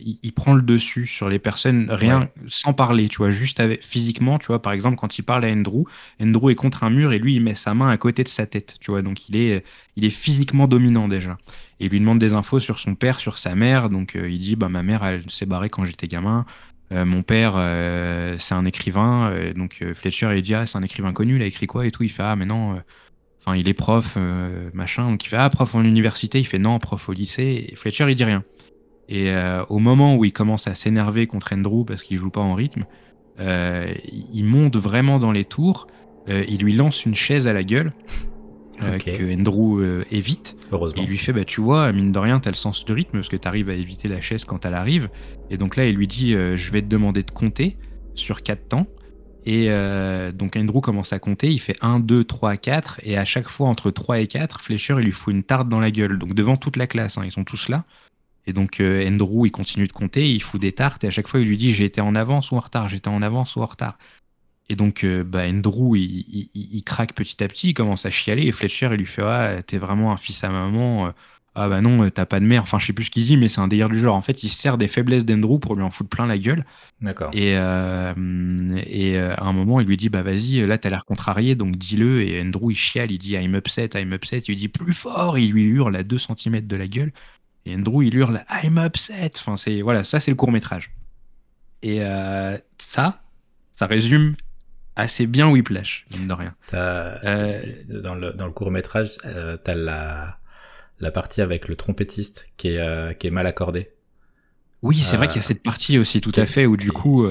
Speaker 2: il, prend le dessus sur les personnes, rien, sans parler, tu vois, juste avec, physiquement, tu vois. Par exemple, quand il parle à Andrew, Andrew est contre un mur et lui, il met sa main à côté de sa tête, tu vois. Donc, il est, il est physiquement dominant déjà. Et il lui demande des infos sur son père, sur sa mère. Donc, il dit bah, Ma mère, elle s'est barrée quand j'étais gamin. mon père, c'est un écrivain. donc, Fletcher, il dit Ah, c'est un écrivain connu, il a écrit quoi et tout. Il fait Ah, mais non Enfin, il est prof, euh, machin. Donc il fait Ah, prof en université. Il fait Non, prof au lycée. Et Fletcher, il dit rien. Et euh, au moment où il commence à s'énerver contre Andrew parce qu'il joue pas en rythme, euh, il monte vraiment dans les tours. il lui lance une chaise à la gueule. que Andrew évite.
Speaker 1: Heureusement.
Speaker 2: il lui fait bah, Tu vois, mine de rien, t'as le sens du rythme parce que t'arrives à éviter la chaise quand elle arrive. Et donc là, il lui dit Je vais te demander de compter sur 4 temps. Et donc Andrew commence à compter, il fait 1, 2, 3, 4, et à chaque fois entre 3 et 4, Fletcher il lui fout une tarte dans la gueule, donc devant toute la classe, hein, ils sont tous là. Et donc euh, Andrew, il continue de compter, il fout des tartes, et à chaque fois, il lui dit j'ai été en avance ou en retard, j'étais en avance ou en retard. Et donc euh, bah, Andrew, il, craque petit à petit, il commence à chialer, et Fletcher, il lui fait ah, t'es vraiment un fils à maman. Euh, ah bah non, t'as pas de mère. Enfin, je sais plus ce qu'il dit, mais c'est un délire du genre. En fait, il sert des faiblesses d'Andrew pour lui en foutre plein la gueule.
Speaker 1: D'accord.
Speaker 2: Et, et à un moment, il lui dit bah vas-y, là t'as l'air contrarié, donc dis-le. Et Andrew, il chiale, il dit I'm upset, I'm upset. Il lui dit plus fort, il lui hurle à 2 cm de la gueule. Et Andrew, il hurle I'm upset. Enfin, c'est voilà, ça c'est le court métrage. Et euh, ça, ça résume assez bien Whiplash, mine de rien.
Speaker 1: Euh, dans, le, dans le court métrage, euh, t'as la, la partie avec le trompettiste qui est, euh, qui est mal accordée.
Speaker 2: Oui, c'est vrai qu'il y a cette partie aussi, tout à fait, où du coup,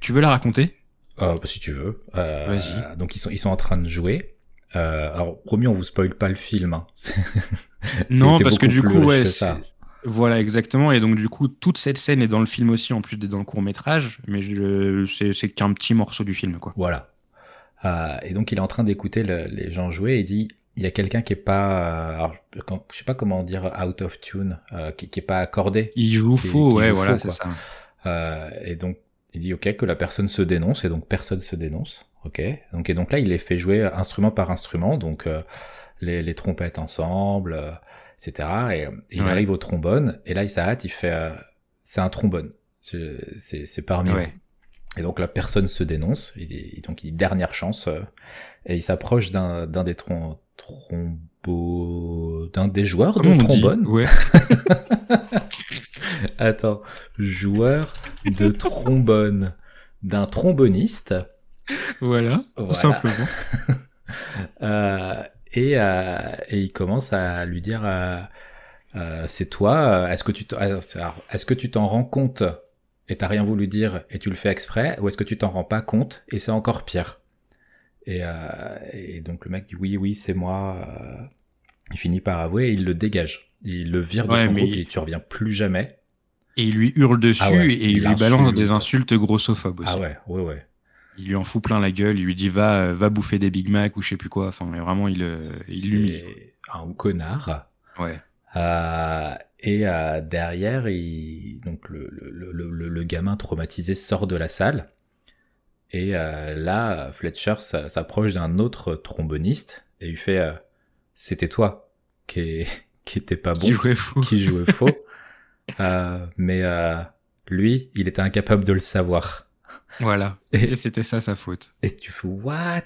Speaker 2: tu veux la raconter?
Speaker 1: Bah, Si tu veux. Vas-y. Donc ils sont, ils sont en train de jouer. alors, promis, on vous spoil pas le film. Hein. *laughs*
Speaker 2: non, parce que du coup, ouais, voilà, exactement. Et donc, du coup, toute cette scène est dans le film aussi, en plus d'être dans le court métrage, mais c'est qu'un petit morceau du film, quoi.
Speaker 1: Voilà. Euh, et donc, il est en train d'écouter les gens jouer et il dit il y a quelqu'un qui est pas, alors, je sais pas comment dire out of tune, euh, qui, qui est pas accordé.
Speaker 2: Il joue faux, ouais, voilà, c'est ça.
Speaker 1: Euh, et donc, il dit ok que la personne se dénonce et donc personne se dénonce. Ok. Donc et donc là, il les fait jouer instrument par instrument, donc les, les, trompettes ensemble etc. Et, il arrive au trombone, et là il s'arrête, il fait euh, c'est un trombone, c'est parmi ouais. Et donc la personne se dénonce, et, donc il dit dernière chance, euh, et il s'approche d'un des trom d'un des joueurs de trombone.
Speaker 2: Ouais. *laughs*
Speaker 1: Attends, joueur de trombone, d'un tromboniste.
Speaker 2: Voilà, tout simplement. *laughs*
Speaker 1: euh, et, euh, et il commence à lui dire euh, c'est toi, est-ce que tu est-ce que tu t'en rends compte et t'as rien voulu dire et tu le fais exprès, ou est-ce que tu t'en rends pas compte et c'est encore pire? Et, et, donc le mec dit oui, oui, c'est moi. il finit par avouer et il le dégage. Il le vire de son groupe et tu reviens plus jamais.
Speaker 2: Et il lui hurle dessus ah et il, lui balance des insultes grossophobes aussi.
Speaker 1: Ah ouais, ouais, ouais
Speaker 2: il lui en fout plein la gueule, il lui dit va, va bouffer des Big Mac ou je sais plus quoi. Enfin, vraiment, il, euh, il l'humilie.
Speaker 1: Un connard.
Speaker 2: Ouais.
Speaker 1: Euh, et euh, derrière, il, donc le, le, le, le, gamin traumatisé sort de la salle. Et euh, là, Fletcher s'approche d'un autre tromboniste et lui fait euh, C'était toi qui, *laughs* qui était pas bon,
Speaker 2: qui jouait faux.
Speaker 1: Qui jouait *laughs* faux. mais lui, il était incapable de le savoir.
Speaker 2: Voilà. *laughs* Et c'était ça sa faute.
Speaker 1: Et tu fais what?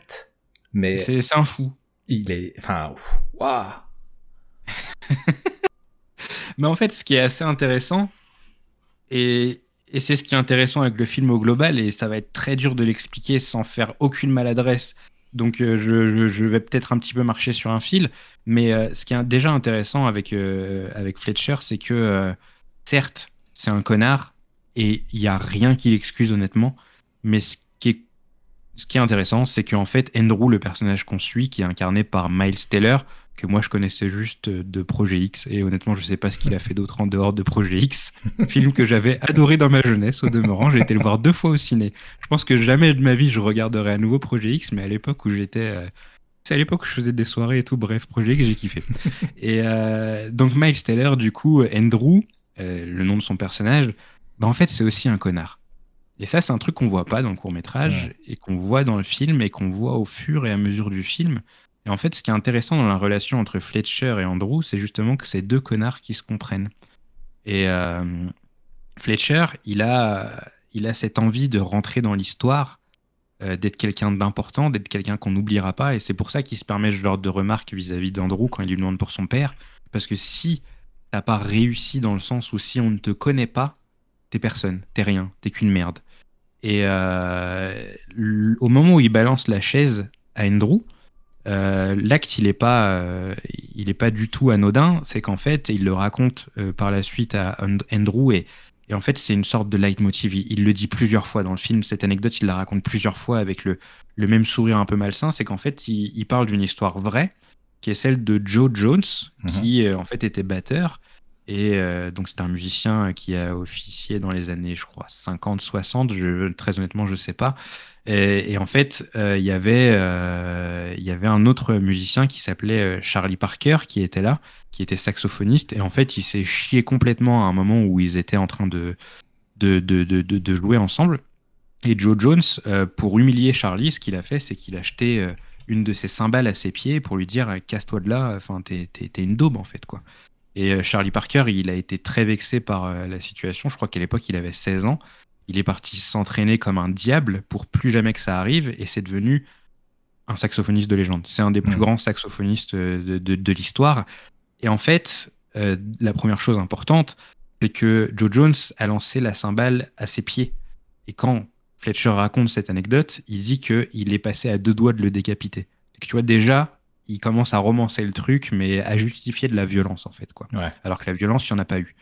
Speaker 1: Mais
Speaker 2: c'est un fou.
Speaker 1: Il est, enfin, waouh.
Speaker 2: Mais en fait, ce qui est assez intéressant, et, et c'est ce qui est intéressant avec le film au global, et ça va être très dur de l'expliquer sans faire aucune maladresse. Donc euh, je, vais peut-être un petit peu marcher sur un fil, mais euh, ce qui est déjà intéressant avec, euh, avec Fletcher, c'est que certes, c'est un connard, et il n'y a rien qui l'excuse honnêtement, mais ce ce qui est intéressant, c'est qu'en fait, Andrew, le personnage qu'on suit, qui est incarné par Miles Taylor, que moi je connaissais juste de Projet X, et honnêtement, je sais pas ce qu'il a fait d'autre en dehors de Projet X, *laughs* film que j'avais adoré dans ma jeunesse, au demeurant. J'ai été le voir deux fois au ciné. Je pense que jamais de ma vie je regarderai à nouveau Projet X, mais à l'époque où j'étais. Euh, c'est à l'époque où je faisais des soirées et tout, bref, Projet X, j'ai kiffé. *laughs* et euh, donc, Miles Taylor, du coup, Andrew, euh, le nom de son personnage, bah en fait, c'est aussi un connard. Et ça, c'est un truc qu'on voit pas dans le court métrage et qu'on voit dans le film et qu'on voit au fur et à mesure du film. Et en fait, ce qui est intéressant dans la relation entre Fletcher et Andrew, c'est justement que c'est deux connards qui se comprennent. Et euh, Fletcher, il a, il a cette envie de rentrer dans l'histoire, euh, d'être quelqu'un d'important, d'être quelqu'un qu'on n'oubliera pas. Et c'est pour ça qu'il se permet ce genre de remarques vis-à-vis d'Andrew quand il lui demande pour son père. Parce que si t'as pas réussi dans le sens où si on ne te connaît pas, t'es personne, t'es rien, t'es qu'une merde. Et euh, au moment où il balance la chaise à Andrew, euh, l'acte il est pas, euh, il est pas du tout anodin. C'est qu'en fait, il le raconte par la suite à Andrew et, et en fait, c'est une sorte de leitmotiv. Il, il, le dit plusieurs fois dans le film. Cette anecdote, il la raconte plusieurs fois avec le, le même sourire un peu malsain. C'est qu'en fait, il, il parle d'une histoire vraie qui est celle de Joe Jones, mhm. qui en fait était batteur. Et donc c'est un musicien qui a officié dans les années, je crois, 50, 60, je, très honnêtement, je sais pas. Et, en fait, il y avait, il y avait un autre musicien qui s'appelait Charlie Parker qui était là, qui était saxophoniste. Et en fait, il s'est chié complètement à un moment où ils étaient en train de, de, de, de, de jouer ensemble. Et Joe Jones, euh, pour humilier Charlie, ce qu'il a fait, c'est qu'il a acheté euh, une de ses cymbales à ses pieds pour lui dire casse-toi de là, t'es, une daube en fait quoi. Et euh, Charlie Parker, il a été très vexé par la situation. Je crois qu'à l'époque il avait 16 ans. Il est parti s'entraîner comme un diable pour plus jamais que ça arrive et c'est devenu un saxophoniste de légende. C'est un des plus grands saxophonistes de, de, l'histoire. Et en fait, la première chose importante, c'est que Joe Jones a lancé la cymbale à ses pieds. Et quand Fletcher raconte cette anecdote, il dit qu'il est passé à deux doigts de le décapiter. Tu vois, déjà, il commence à romancer le truc, mais à justifier de la violence, en fait. quoi. Alors que la violence, il n'y en a pas eu.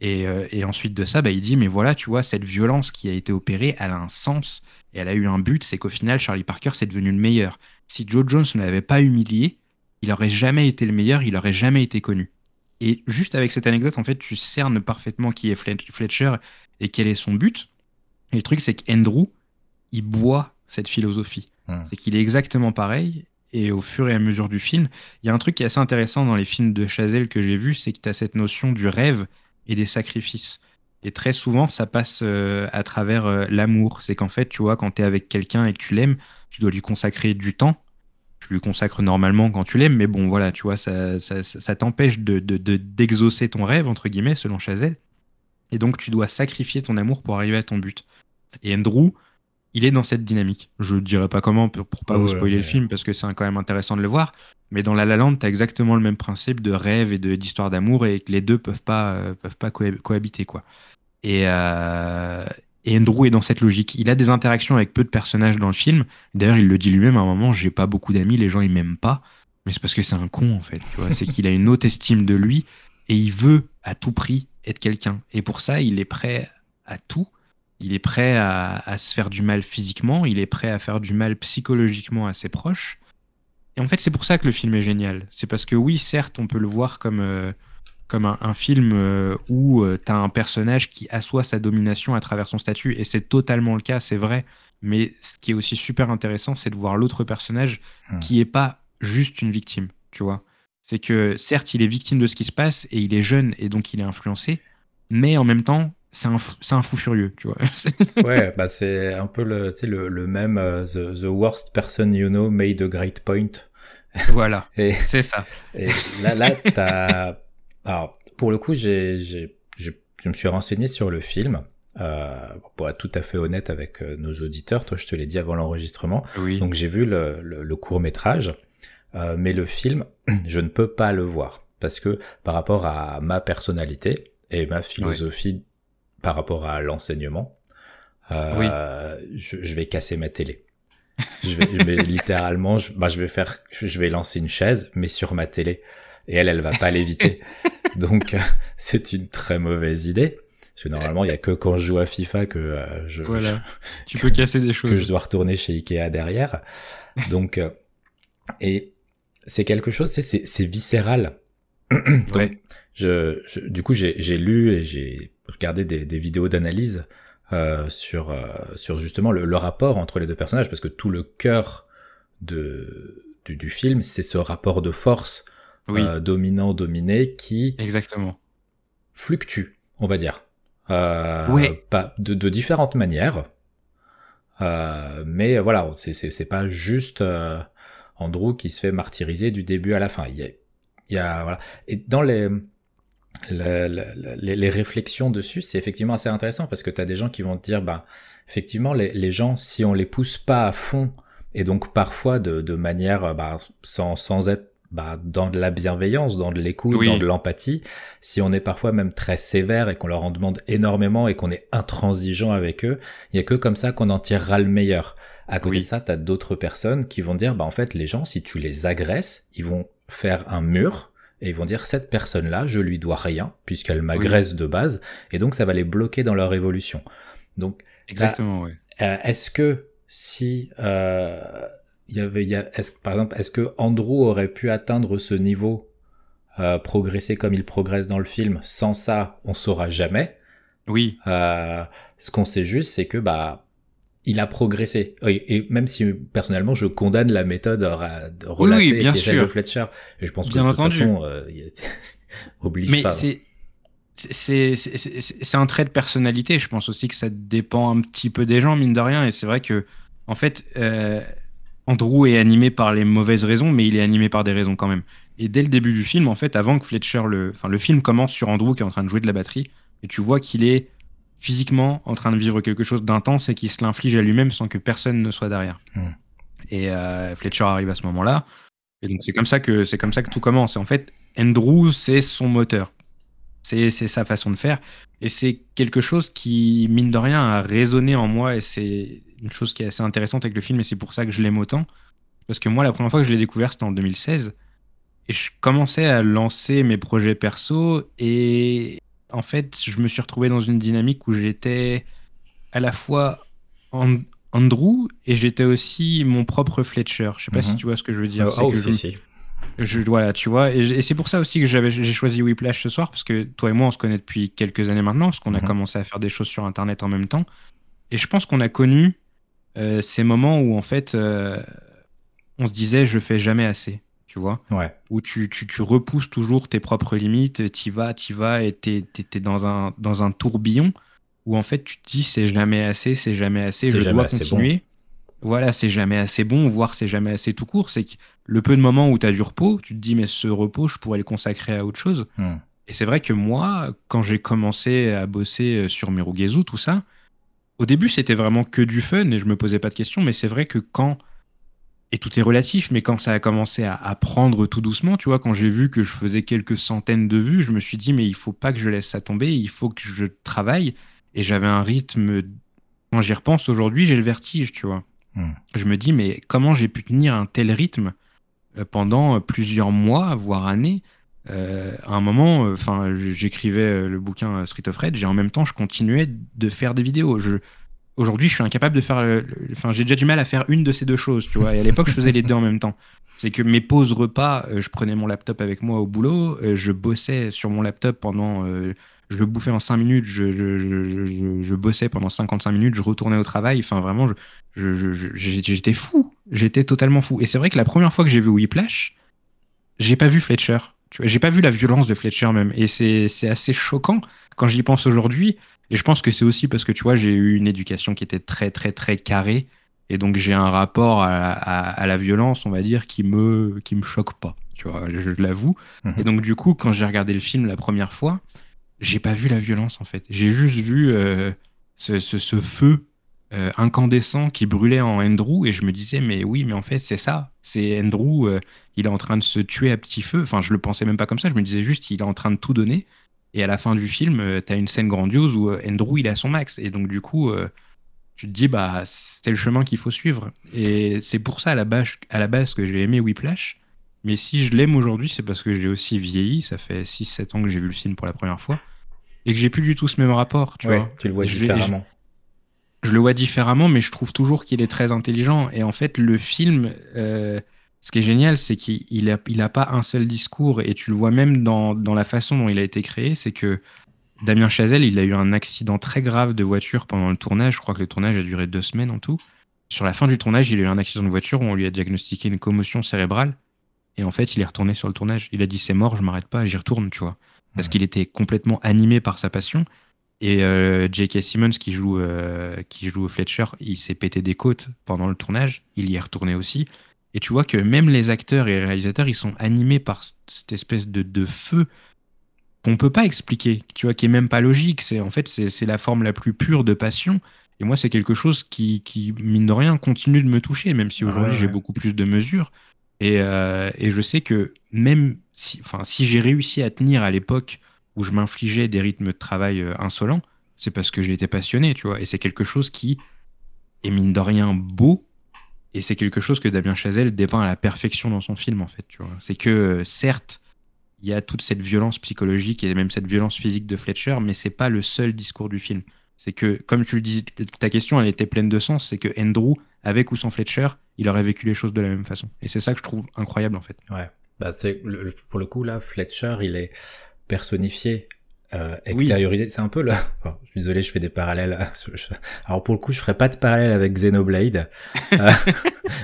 Speaker 2: Et, euh, ensuite de ça, bah, il dit, mais voilà, tu vois, cette violence qui a été opérée, elle a un sens et elle a eu un but, c'est qu'au final, Charlie Parker, c'est devenu le meilleur. Si Joe Jones ne l'avait pas humilié, il aurait jamais été le meilleur, il aurait jamais été connu. Et juste avec cette anecdote, en fait, tu cernes parfaitement qui est Fletcher et quel est son but. Et le truc, c'est qu'Andrew, il boit cette philosophie. Hmm. C'est qu'il est exactement pareil. Et au fur et à mesure du film, il y a un truc qui est assez intéressant dans les films de Chazelle que j'ai vu, c'est que tu as cette notion du rêve et des sacrifices. Et très souvent, ça passe euh, à travers euh, l'amour. C'est qu'en fait, tu vois, quand tu es avec quelqu'un et que tu l'aimes, tu dois lui consacrer du temps. Tu lui consacres normalement quand tu l'aimes, mais bon, voilà, tu vois, ça, ça, t'empêche de, d'exaucer ton rêve, entre guillemets, selon Chazelle. Et donc, tu dois sacrifier ton amour pour arriver à ton but. Et Andrew, il est dans cette dynamique. Je ne dirais pas comment pour, pour pas vous spoiler le film parce que c'est quand même intéressant de le voir. Mais dans La La Land, tu as exactement le même principe de rêve et d'histoire d'amour et que les deux peuvent pas, euh, peuvent pas cohabiter. quoi. Euh, et, Andrew est dans cette logique. Il a des interactions avec peu de personnages dans le film. D'ailleurs, il le dit lui-même à un moment j'ai pas beaucoup d'amis, les gens ils m'aiment pas. Mais c'est parce que c'est un con en fait. c'est qu'il a une haute estime de lui et il veut à tout prix être quelqu'un. Et pour ça, il est prêt à tout. Il est prêt à, se faire du mal physiquement, il est prêt à faire du mal psychologiquement à ses proches. Et en fait, c'est pour ça que le film est génial. C'est parce que oui, certes, on peut le voir comme, euh, comme un, film euh, où euh, tu as un personnage qui assoit sa domination à travers son statut, et c'est totalement le cas, c'est vrai. Mais ce qui est aussi super intéressant, c'est de voir l'autre personnage hmm. qui est pas juste une victime, tu vois. C'est que certes, il est victime de ce qui se passe, et il est jeune, et donc il est influencé, mais en même temps, c'est un, fou, un fou furieux, tu vois. *laughs*
Speaker 1: ouais, bah c'est un peu le, le, le même euh, the, the, worst person you know made a great point. *laughs*
Speaker 2: Voilà, c'est ça.
Speaker 1: Et là, là t'as... Alors, pour le coup, j'ai, j'ai, je, me suis renseigné sur le film. Euh, pour être tout à fait honnête avec euh, nos auditeurs, toi je te l'ai dit avant l'enregistrement.
Speaker 2: Oui.
Speaker 1: Donc j'ai vu le, le, court métrage, euh, mais le film, *clears throat* je ne peux pas le voir parce que par rapport à ma personnalité et ma philosophie par rapport à l'enseignement, euh, je, vais casser ma télé. Je vais, *laughs* littéralement, je, bah, je vais faire, je vais lancer une chaise, mais sur ma télé, et elle, elle va pas l'éviter. *laughs* Donc, euh, c'est une très mauvaise idée. Parce que normalement, il y a que quand je joue à FIFA que euh, je,
Speaker 2: voilà. tu peux casser des choses.
Speaker 1: Que je dois retourner chez Ikea derrière. Donc, euh, et c'est quelque chose, c'est viscéral. *clears throat*
Speaker 2: ouais.
Speaker 1: je, je, du coup, j'ai lu et j'ai regarder des, des vidéos d'analyse euh, sur, euh, sur justement le, le, rapport entre les deux personnages, parce que tout le cœur de, du, du film, c'est ce rapport de force
Speaker 2: oui.
Speaker 1: euh, dominant-dominé qui
Speaker 2: Exactement.
Speaker 1: fluctue, on va dire. Euh,
Speaker 2: oui.
Speaker 1: pas, de, de différentes manières. Euh, mais voilà, c'est pas juste euh, Andrew qui se fait martyriser du début à la fin. Il y a, il y a voilà. Et dans les les, réflexions dessus, c'est effectivement assez intéressant parce que tu as des gens qui vont te dire, bah, effectivement, les, gens, si on les pousse pas à fond, et donc parfois de, de manière bah, sans, sans être bah, dans de la bienveillance, dans de l'écoute, dans de l'empathie, si on est parfois même très sévère et qu'on leur en demande énormément et qu'on est intransigeant avec eux, il y a que comme ça qu'on en tirera le meilleur. À côté de ça, tu as d'autres personnes qui vont dire, bah en fait, les gens, si tu les agresses, ils vont faire un mur et ils vont dire cette personne-là, je lui dois rien puisqu'elle m'agresse de base, et donc ça va les bloquer dans leur évolution. Donc,
Speaker 2: exactement, oui.
Speaker 1: Euh, est-ce que si euh, y avait, il y a, est par exemple, est-ce que Andrew aurait pu atteindre ce niveau, euh, progresser comme il progresse dans le film? Sans ça, on saura jamais.
Speaker 2: Oui.
Speaker 1: Euh, ce qu'on sait juste, c'est que bah il a progressé. Et, même si personnellement je condamne la méthode relatée
Speaker 2: oui, bien
Speaker 1: qui
Speaker 2: sûr.
Speaker 1: de Fletcher, et je pense
Speaker 2: bien
Speaker 1: que
Speaker 2: de toute façon,
Speaker 1: euh, *laughs* oblige
Speaker 2: Mais
Speaker 1: pas.
Speaker 2: c'est c'est un trait de personnalité. Je pense aussi que ça dépend un petit peu des gens, mine de rien. Et c'est vrai que, en fait, euh, Andrew est animé par les mauvaises raisons, mais il est animé par des raisons quand même. Et dès le début du film, en fait, avant que Fletcher le. Enfin, le film commence sur Andrew qui est en train de jouer de la batterie, et tu vois qu'il est physiquement en train de vivre quelque chose d'intense et qu'il se l'inflige à lui-même sans que personne ne soit derrière.
Speaker 1: Hmm.
Speaker 2: Et euh, Fletcher arrive à ce moment-là. Et donc c'est comme ça que c'est comme ça que tout commence. Et en fait, Andrew, c'est son moteur. C'est sa façon de faire. Et c'est quelque chose qui, mine de rien, a résonné en moi. Et c'est une chose qui est assez intéressante avec le film. Et c'est pour ça que je l'aime autant. Parce que moi, la première fois que je l'ai découvert, c'était en 2016. Et je commençais à lancer mes projets perso. Et en fait, je me suis retrouvé dans une dynamique où j'étais à la fois Andrew et j'étais aussi mon propre Fletcher. Je sais pas si mhm. tu vois ce que je veux dire.
Speaker 1: Oh,
Speaker 2: que
Speaker 1: si,
Speaker 2: je, voilà, tu vois. Et, c'est pour ça aussi que j'ai choisi Whiplash ce soir, parce que toi et moi, on se connaît depuis quelques années maintenant, parce qu'on a mhm. commencé à faire des choses sur Internet en même temps. Et je pense qu'on a connu euh, ces moments où, en fait, euh, on se disait, je fais jamais assez tu vois.
Speaker 1: Ouais.
Speaker 2: Où tu, tu, tu, repousses toujours tes propres limites, tu vas, tu vas, et tu es, dans, un, dans un tourbillon où en fait tu te dis c'est jamais assez, c'est jamais assez, je dois continuer. Voilà, c'est jamais assez bon, voire c'est jamais assez tout court. C'est que le peu de moments où tu as du repos, tu te dis mais ce repos, je pourrais le consacrer à autre chose.
Speaker 1: Hmm.
Speaker 2: Et c'est vrai que moi, quand j'ai commencé à bosser euh, sur Mirugezu, tout ça, au début c'était vraiment que du fun et je me posais pas de questions, mais c'est vrai que quand et tout est relatif, mais quand ça a commencé à, prendre tout doucement, tu vois, quand j'ai vu que je faisais quelques centaines de vues, je me suis dit, mais il faut pas que je laisse ça tomber, il faut que je travaille. Et j'avais un rythme. Quand j'y repense aujourd'hui, j'ai le vertige, tu vois.
Speaker 1: Hmm.
Speaker 2: Je me dis, mais comment j'ai pu tenir un tel rythme euh, pendant plusieurs mois, voire années? Euh, à un moment, euh, enfin, j'écrivais le bouquin Street of Rage et en même temps, je continuais de faire des vidéos. Je, Aujourd'hui, je suis incapable de faire. Enfin, j'ai déjà du mal à faire une de ces deux choses, tu vois. Et à l'époque, je faisais les deux en même temps. C'est que mes pauses repas, euh, je prenais mon laptop avec moi au boulot, euh, je bossais sur mon laptop pendant. Euh, je le bouffais en 5 minutes, je, je, bossais pendant 55 minutes, je retournais au travail. Enfin, vraiment, j'étais fou. J'étais totalement fou. Et c'est vrai que la première fois que j'ai vu Whiplash, j'ai pas vu Fletcher. J'ai pas vu la violence de Fletcher même. Et c'est assez choquant quand j'y pense aujourd'hui. Et je pense que c'est aussi parce que tu vois, j'ai eu une éducation qui était très, très, très carrée. Et donc, j'ai un rapport à, la violence, on va dire, qui me, qui me choque pas. Tu vois, je, l'avoue.
Speaker 1: Mhm.
Speaker 2: Et donc, du coup, quand j'ai regardé le film la première fois, j'ai pas vu la violence, en fait. J'ai juste vu euh, ce, ce, feu euh, incandescent qui brûlait en Andrew. Et je me disais, mais oui, mais en fait, c'est ça. C'est Andrew, euh, il est en train de se tuer à petit feu. Enfin, je le pensais même pas comme ça. Je me disais juste, il est en train de tout donner. Et à la fin du film, euh, tu as une scène grandiose où euh, Andrew, il est à son max. Et donc, du coup, euh, tu te dis, bah, c'est le chemin qu'il faut suivre. Et c'est pour ça, à la base, à la base que j'ai aimé Whiplash. Mais si je l'aime aujourd'hui, c'est parce que j'ai aussi vieilli. Ça fait 6-7 ans que j'ai vu le film pour la première fois. Et que j'ai plus du tout ce même rapport, tu vois.
Speaker 1: Tu le vois différemment.
Speaker 2: Je, le vois différemment, mais je trouve toujours qu'il est très intelligent. Et en fait, le film ce qui est génial, c'est qu'il n'a il a pas un seul discours, et tu le vois même dans, dans la façon dont il a été créé, c'est que Damien Chazelle, il a eu un accident très grave de voiture pendant le tournage, je crois que le tournage a duré deux semaines en tout. Sur la fin du tournage, il a eu un accident de voiture où on lui a diagnostiqué une commotion cérébrale, et en fait, il est retourné sur le tournage. Il a dit c'est mort, je m'arrête pas, j'y retourne, tu vois. Parce qu'il était complètement animé par sa passion. Et euh, J.K. Simmons, qui joue, euh, qui joue Fletcher, il s'est pété des côtes pendant le tournage. Il y est retourné aussi. Et tu vois que même les acteurs et les réalisateurs, ils sont animés par cette espèce de, de feu qu'on peut pas expliquer, tu vois, qui est même pas logique. C'est en fait c'est la forme la plus pure de passion. Et moi, c'est quelque chose qui, qui, mine de rien, continue de me toucher, même si aujourd'hui j'ai beaucoup plus de mesures. Et, euh, et, je sais que même si, enfin, si j'ai réussi à tenir à l'époque où je m'infligeais des rythmes de travail euh, insolents, c'est parce que j'étais passionné, tu vois. Et c'est quelque chose qui est mine de rien beau et c'est quelque chose que Damien Chazelle dépeint à la perfection dans son film, en fait. Tu vois. C'est que, euh, certes, il y a toute cette violence psychologique et même cette violence physique de Fletcher, mais c'est pas le seul discours du film. C'est que, comme tu le dis, ta question, elle était pleine de sens. C'est que Andrew, avec ou sans Fletcher, il aurait vécu les choses de la même façon. Et c'est ça que je trouve incroyable en fait.
Speaker 1: Ouais. Bah c'est pour le coup là, Fletcher, il est personnifié euh, extériorisé. C'est un peu là. *laughs* je suis désolé, je fais des parallèles. *laughs* Alors pour le coup, je ferai pas de parallèle avec Xenoblade. *laughs* Euh,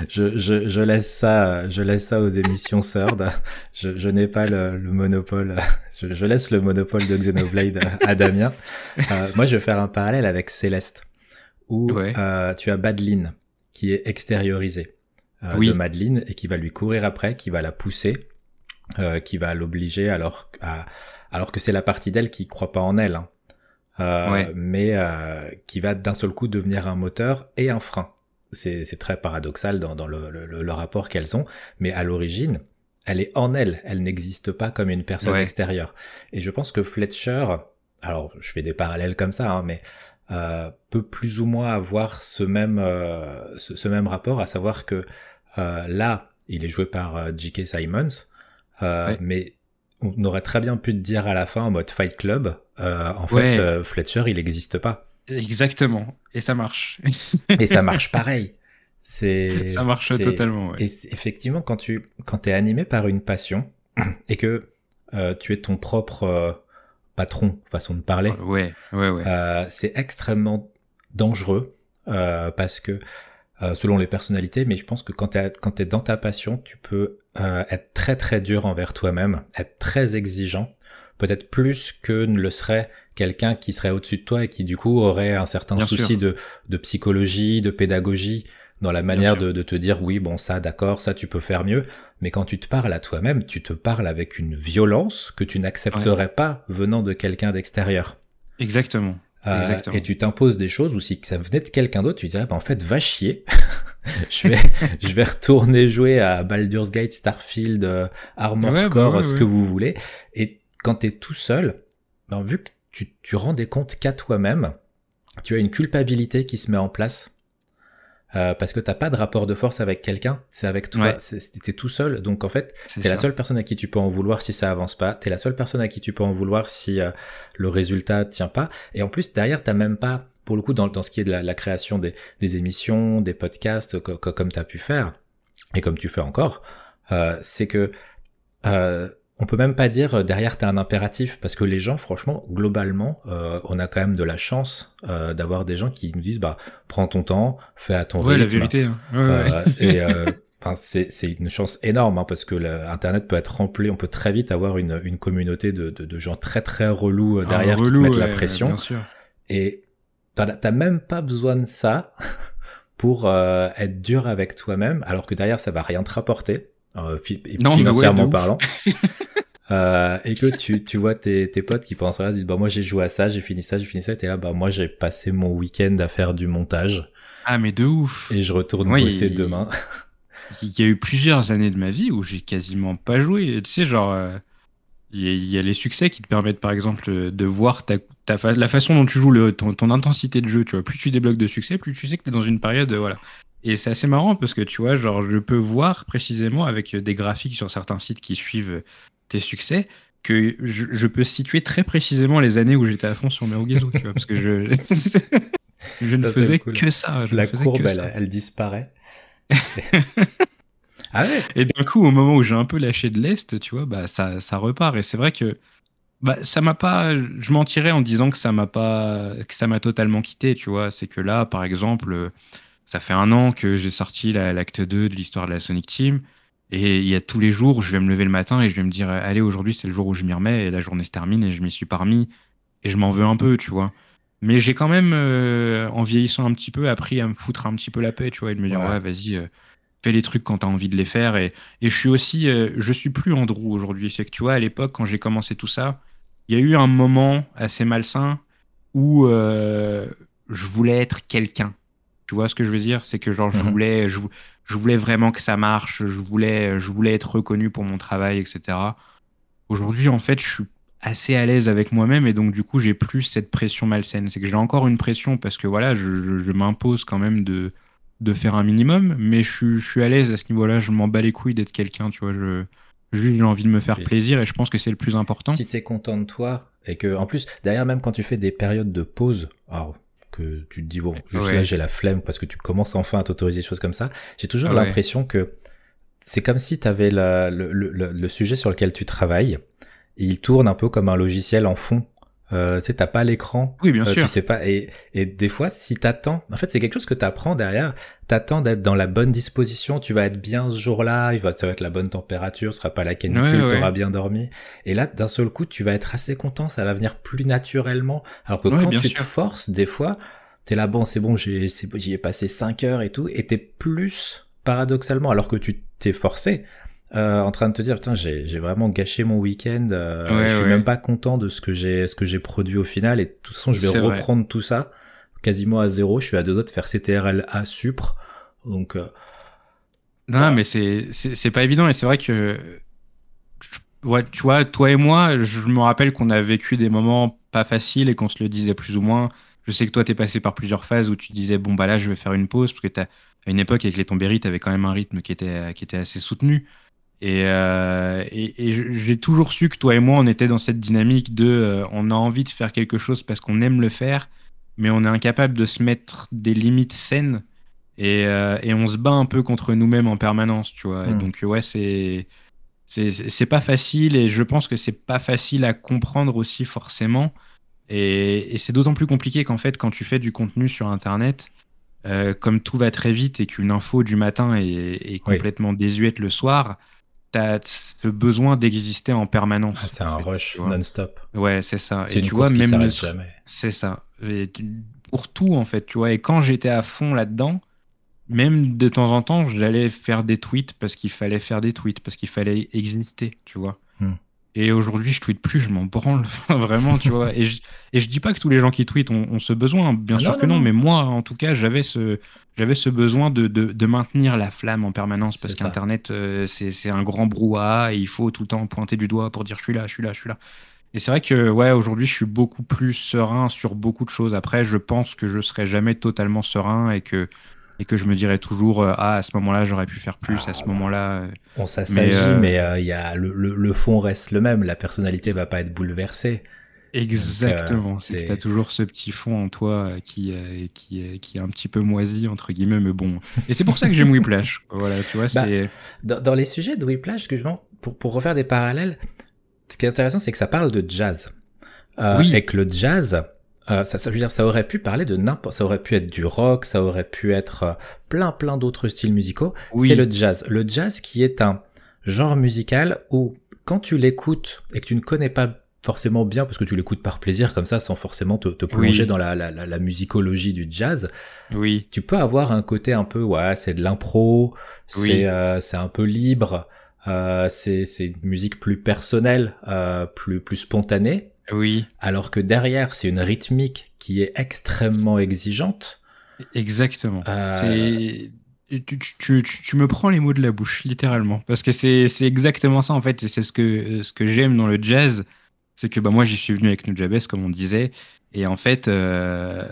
Speaker 1: je, je, je, laisse ça, je laisse ça aux émissions Third. Je, je n'ai pas le, le monopole. Je, je, laisse le monopole de Xenoblade à Damien. Euh, moi, je vais faire un parallèle avec Céleste, où euh, tu as Badeline qui est extériorisée euh, de Madeline et qui va lui courir après, qui va la pousser, qui va l'obliger alors à alors que c'est la partie d'elle qui croit pas en elle, hein. euh, mais euh, qui va d'un seul coup devenir un moteur et un frein. C'est très paradoxal dans, le, rapport qu'elles ont, mais à l'origine, elle est en elle, elle n'existe pas comme une personne extérieure. Et je pense que Fletcher, alors je fais des parallèles comme ça, hein, mais euh, peut plus ou moins avoir ce même, ce, même rapport, à savoir que là, il est joué par J.K. Simons, mais on aurait très bien pu te dire à la fin en mode Fight Club, euh, en fait, euh, Fletcher, il n'existe pas.
Speaker 2: Exactement. Et ça marche. *laughs*
Speaker 1: et ça *laughs* marche pareil. C'est.
Speaker 2: Ça marche totalement. Ouais.
Speaker 1: Et effectivement, quand tu quand es animé par une passion *clears throat* et que euh, tu es ton propre patron, façon de parler.
Speaker 2: Ouais, ouais, ouais.
Speaker 1: c'est extrêmement dangereux parce que selon les personnalités, mais je pense que quand tu es dans ta passion, tu peux euh, être très très dur envers toi-même, être très exigeant, peut-être plus que ne le serait quelqu'un qui serait au-dessus de toi et qui du coup aurait un certain souci de, de, psychologie, de pédagogie dans la manière de, de, te dire oui bon ça d'accord ça tu peux faire mieux. Mais quand tu te parles à toi-même tu te parles avec une violence que tu n'accepterais pas venant de quelqu'un d'extérieur.
Speaker 2: Exactement
Speaker 1: euh, et tu t'imposes des choses ou si ça venait de quelqu'un d'autre, tu dirais bah, en fait va chier. *laughs* je vais je vais retourner jouer à Baldur's Gate, Starfield, euh, Armored Core, bah ce que vous voulez. Et quand tu es tout seul, ben, vu que tu, tu rends des comptes qu'à toi-même, tu as une culpabilité qui se met en place euh, parce que t'as pas de rapport de force avec quelqu'un, c'est avec toi, ouais. t'es tout seul, donc en fait, t'es la seule personne à qui tu peux en vouloir si ça avance pas, t'es la seule personne à qui tu peux en vouloir si euh, le résultat tient pas, et en plus derrière t'as même pas, pour le coup dans, dans ce qui est de la, création des, des, émissions, des podcasts, comme t'as pu faire, et comme tu fais encore, euh, c'est que euh, on peut même pas dire euh, derrière t'as un impératif parce que les gens franchement globalement euh, on a quand même de la chance euh, d'avoir des gens qui nous disent bah prends ton temps fais à ton
Speaker 2: ouais, la vérité hein. ouais,
Speaker 1: et *laughs* enfin c'est c'est une chance énorme hein, parce que internet peut être rempli on peut très vite avoir une une communauté de de, de gens très très relous ah, derrière qui mettent la pression bien sûr. et t'as même pas besoin de ça *laughs* pour être dur avec toi-même alors que derrière ça va rien te rapporter euh, financièrement parlant. *laughs* euh, et que tu, tu vois tes, tes potes qui pensent, disent, bah, moi j'ai joué à ça, j'ai fini ça, j'ai fini ça, et là, bah, moi j'ai passé mon week-end à faire du montage.
Speaker 2: Ah, mais de ouf.
Speaker 1: Et je retourne bosser demain. *laughs*
Speaker 2: Il y a eu plusieurs années de ma vie où j'ai quasiment pas joué. Tu sais, genre, euh, il y, a les succès qui te permettent, par exemple, de voir ta, ta la façon dont tu joues, le, ton, ton, intensité de jeu. Tu vois, plus tu débloques de succès, plus tu sais que tu es dans une période, voilà. Et c'est assez marrant parce que tu vois, genre, je peux voir précisément avec des graphiques sur certains sites qui suivent tes succès que je, peux situer très précisément les années où j'étais à fond sur Merugizu, tu vois, parce que je, *laughs* je ne faisais que ça.
Speaker 1: La courbe, elle, disparaît. *laughs*
Speaker 2: ah ouais. Et d'un coup, au moment où j'ai un peu lâché de l'est, tu vois, bah ça, ça repart. Et c'est vrai que bah, ça m'a pas. Je mentirais en disant que ça m'a pas, que ça m'a totalement quitté, tu vois. C'est que là, par exemple ça fait un an que j'ai sorti l'acte 2 de l'histoire de la Sonic Team. Et il y a tous les jours, je vais me lever le matin et je vais me dire, allez, aujourd'hui, c'est le jour où je m'y remets et la journée se termine et je m'y suis pas remis. Et je m'en veux un peu, tu vois. Mais j'ai quand même, euh, en vieillissant un petit peu, appris à me foutre un petit peu la paix, tu vois, et de me dire, ouais, vas-y, euh, fais les trucs quand t'as envie de les faire. Et, et je suis aussi, euh, je suis plus Andrew aujourd'hui. C'est que, tu vois, à l'époque, quand j'ai commencé tout ça, il y a eu un moment assez malsain où je voulais être quelqu'un. Tu vois ce que je veux dire? C'est que genre je mhm. voulais, je, voulais vraiment que ça marche, je voulais, je voulais être reconnu pour mon travail, etc. Aujourd'hui, en fait, je suis assez à l'aise avec moi-même et donc du coup, j'ai plus cette pression malsaine. C'est que j'ai encore une pression parce que voilà, je, m'impose quand même de, de faire un minimum, mais je, suis à l'aise à ce niveau-là. Je m'en bats les couilles d'être quelqu'un, tu vois. Je, j'ai envie de me faire plaisir et je pense que c'est le plus important.
Speaker 1: Si tu es content de toi et que, en plus, derrière, même quand tu fais des périodes de pause, alors que tu te dis bon, juste là j'ai la flemme parce que tu commences enfin à t'autoriser des choses comme ça. J'ai toujours l'impression que c'est comme si tu avais le, le, le, sujet sur lequel tu travailles et il tourne un peu comme un logiciel en fond euh, tu sais, t'as pas l'écran.
Speaker 2: Oui, bien euh, sûr.
Speaker 1: Tu sais pas. Et, et des fois, si t'attends, en fait, c'est quelque chose que t'apprends derrière. T'attends d'être dans la bonne disposition. Tu vas être bien ce jour-là. Il va, ça va être la bonne température. Ce sera pas la canicule. tu T'auras bien dormi. Et là, d'un seul coup, tu vas être assez content. Ça va venir plus naturellement. Alors que quand tu te forces, des fois, t'es là, bon, c'est bon, j'ai, j'y ai passé 5 heures et tout. Et t'es plus paradoxalement, alors que tu t'es forcé, euh, en train de te dire putain j'ai vraiment gâché mon week-end euh, je suis même pas content de ce que j'ai ce que j'ai produit au final. Et de toute façon je vais reprendre tout ça quasiment à zéro. Je suis à deux doigts de faire CTRL à Supre. Donc euh,
Speaker 2: non mais c'est c'est pas évident. Et c'est vrai que ouais, tu vois toi et moi je me rappelle qu'on a vécu des moments pas faciles et qu'on se le disait plus ou moins. Je sais que toi t'es passé par plusieurs phases où tu disais bon bah là je vais faire une pause parce que t'as à une époque avec les Tombéry t'avais quand même un rythme qui était qui était assez soutenu et, euh, et, j'ai toujours su que toi et moi, on était dans cette dynamique de euh, on a envie de faire quelque chose parce qu'on aime le faire, mais on est incapable de se mettre des limites saines et, euh, et on se bat un peu contre nous-mêmes en permanence, tu vois. Et hmm. donc, ouais, c'est. C'est pas facile et je pense que c'est pas facile à comprendre aussi forcément. Et, c'est d'autant plus compliqué qu'en fait, quand tu fais du contenu sur Internet, comme tout va très vite et qu'une info du matin est, est complètement désuète le soir, t'as ce besoin d'exister en permanence.
Speaker 1: Ah, c'est un rush non-stop.
Speaker 2: Ouais, c'est ça.
Speaker 1: Et tu vois, même
Speaker 2: C'est ça. pour tout, en fait, tu vois. Et quand j'étais à fond là-dedans, même de temps en temps, j'allais faire des tweets parce qu'il fallait faire des tweets, parce qu'il fallait exister, tu vois. Et aujourd'hui, je tweete plus, je m'en branle, *laughs* vraiment, tu vois. Et je, et je dis pas que tous les gens qui tweetent ont, ce besoin, bien ah sûr que non, mais moi, en tout cas, j'avais ce, j'avais ce besoin de, de, de, maintenir la flamme en permanence parce qu'Internet, euh, c'est un grand brouhaha et il faut tout le temps pointer du doigt pour dire je suis là, je suis là, je suis là. Et c'est vrai que, ouais, aujourd'hui, je suis beaucoup plus serein sur beaucoup de choses. Après, je pense que je serai jamais totalement serein et que et que je me dirais toujours euh, ah à ce moment-là j'aurais pu faire plus à ce moment-là euh,
Speaker 1: on s'assagit mais euh, y a le, le, fond reste le même. La personnalité va pas être bouleversée.
Speaker 2: Exactement. C'est que t'as toujours ce petit fond en toi qui qui qui est un petit peu moisi entre guillemets mais bon. *laughs* Et c'est pour ça que j'aime Whiplash. Voilà tu vois bah, c'est
Speaker 1: dans, dans, les sujets de Whiplash que je pour pour refaire des parallèles ce qui est intéressant c'est que ça parle de jazz. Oui. et que le jazz euh, ça, ça, veut dire, ça aurait pu parler de n'importe, ça aurait pu être du rock, ça aurait pu être euh, plein plein d'autres styles musicaux. Oui. C'est le jazz. Le jazz qui est un genre musical où quand tu l'écoutes et que tu ne connais pas forcément bien parce que tu l'écoutes par plaisir comme ça sans forcément te, te plonger dans la, la, la, musicologie du jazz.
Speaker 2: Oui.
Speaker 1: Tu peux avoir un côté un peu ouais c'est de l'impro, c'est euh, c'est un peu libre, euh, c'est c'est une musique plus personnelle, euh, plus plus spontanée.
Speaker 2: Oui.
Speaker 1: Alors que derrière, c'est une rythmique qui est extrêmement exigeante.
Speaker 2: Exactement. Euh, tu, tu, tu, me prends les mots de la bouche, littéralement. Parce que c'est exactement ça, en fait. Et c'est ce que, ce que j'aime dans le jazz. C'est que bah, moi, j'y suis venu avec Nujabes, comme on disait. Et en fait, euh,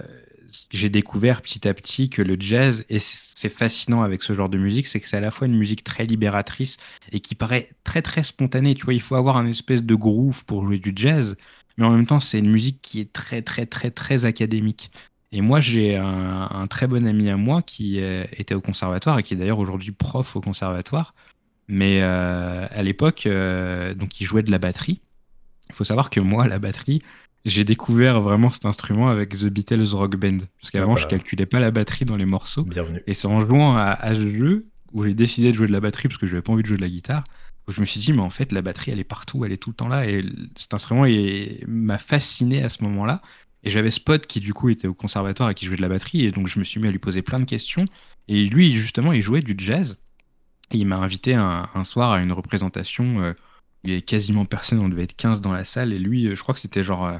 Speaker 2: j'ai découvert petit à petit que le jazz, et c'est fascinant avec ce genre de musique, c'est que c'est à la fois une musique très libératrice et qui paraît très très spontanée. Tu vois, il faut avoir un espèce de groove pour jouer du jazz mais en même temps, c'est une musique qui est très, très, très, très académique. Et moi, j'ai un, très bon ami à moi qui euh, était au conservatoire et qui est d'ailleurs aujourd'hui prof au conservatoire. Mais euh, à l'époque, euh, donc il jouait de la batterie. Il faut savoir que moi, la batterie, j'ai découvert vraiment cet instrument avec The Beatles Rock Band. Parce qu'avant, je ah bah. calculais pas la batterie dans les morceaux.
Speaker 1: Bienvenue.
Speaker 2: Et c'est en jouant à, à ce jeu où j'ai décidé de jouer de la batterie parce que je n'avais pas envie de jouer de la guitare je me suis dit, mais en fait, la batterie, elle est partout, elle est tout le temps là. Et cet instrument m'a fasciné à ce moment-là. Et j'avais Spot qui, du coup, était au conservatoire et qui jouait de la batterie. Et donc, je me suis mis à lui poser plein de questions. Et lui, justement, il jouait du jazz. Et il m'a invité un, soir à une représentation. Euh, il y avait quasiment personne, on devait être 15 dans la salle. Et lui, euh, je crois que c'était genre euh,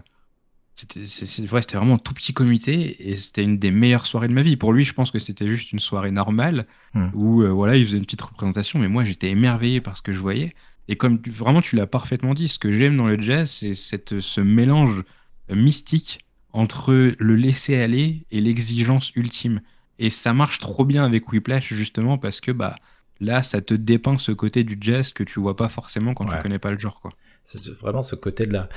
Speaker 2: c'était vrai, c'était vraiment un tout petit comité et c'était une des meilleures soirées de ma vie. Pour lui, je pense que c'était juste une soirée normale hmm. où euh, voilà, il faisait une petite représentation, mais moi j'étais émerveillé par ce que je voyais. Et comme vraiment tu l'as parfaitement dit, ce que j'aime dans le jazz, c'est cette ce mélange mystique entre le laisser aller et l'exigence ultime. Et ça marche trop bien avec Whiplash justement parce que bah là, ça te dépeint ce côté du jazz que tu vois pas forcément quand tu connais pas le genre quoi.
Speaker 1: C'est vraiment ce côté de la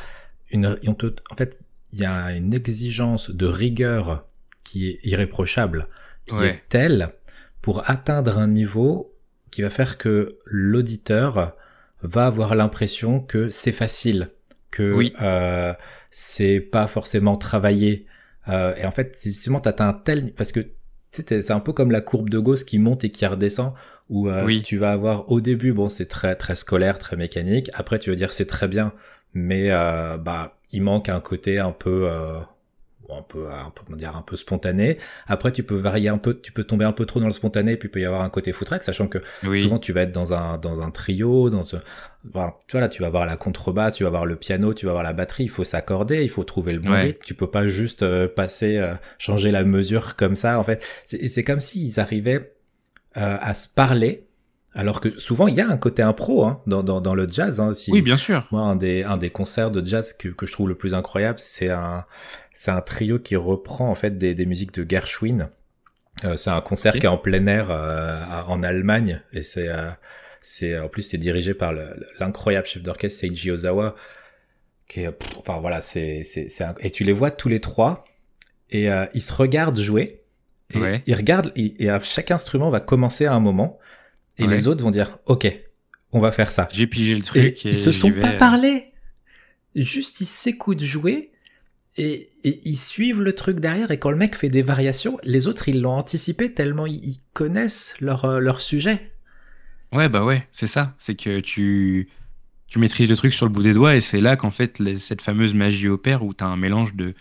Speaker 1: une, en fait, il y a une exigence de rigueur qui est irréprochable, qui est tel pour atteindre un niveau qui va faire que l'auditeur va avoir l'impression que c'est facile, que euh, c'est pas forcément travaillé. Euh, et en fait, justement, t'atteins un tel parce que c'est un peu comme la courbe de Gauss qui monte et qui redescend, où euh, tu vas avoir au début, bon, c'est très très scolaire, très mécanique. Après, tu vas dire c'est très bien, mais euh, bah il manque un côté un peu euh, un peu un peu dire un peu spontané. Après tu peux varier un peu tu peux tomber un peu trop dans le spontané puis il peut y avoir un côté footrack sachant que souvent tu vas être dans un dans un trio dans ce... Enfin, tu vois là tu vas avoir la contrebasse tu vas avoir le piano tu vas avoir la batterie il faut s'accorder il faut trouver le bon rythme. Tu peux pas juste euh, passer euh, changer la mesure comme ça en fait. C'est comme s'ils arrivaient à se parler alors que souvent, il y a un côté impro hein, dans, dans, dans, le jazz. Hein,
Speaker 2: oui, bien sûr.
Speaker 1: Moi, un des, un des concerts de jazz que, que je trouve le plus incroyable, c'est un, c'est un trio qui reprend en fait des, des musiques de Gershwin. Euh, c'est un concert qui est en plein air euh, en Allemagne et c'est, euh, c'est en plus c'est dirigé par l'incroyable chef d'orchestre Seiji Ozawa. Qui est, enfin voilà, c'est, c'est, c'est et tu les vois tous les trois et euh, ils se regardent jouer. Et ouais. Ils regardent et, et chaque instrument va commencer à un moment et les autres vont dire, OK, on va faire ça.
Speaker 2: J'ai pigé le truc.
Speaker 1: Et, ils se sont pas parlé. Juste, ils s'écoutent jouer et, ils suivent le truc derrière. Et quand le mec fait des variations, les autres, ils l'ont anticipé tellement ils, connaissent leur, euh, leur sujet.
Speaker 2: Ouais, bah ouais, c'est ça. C'est que tu, tu maîtrises le truc sur le bout des doigts et c'est là qu'en fait, cette fameuse magie opère où tu as un mélange de,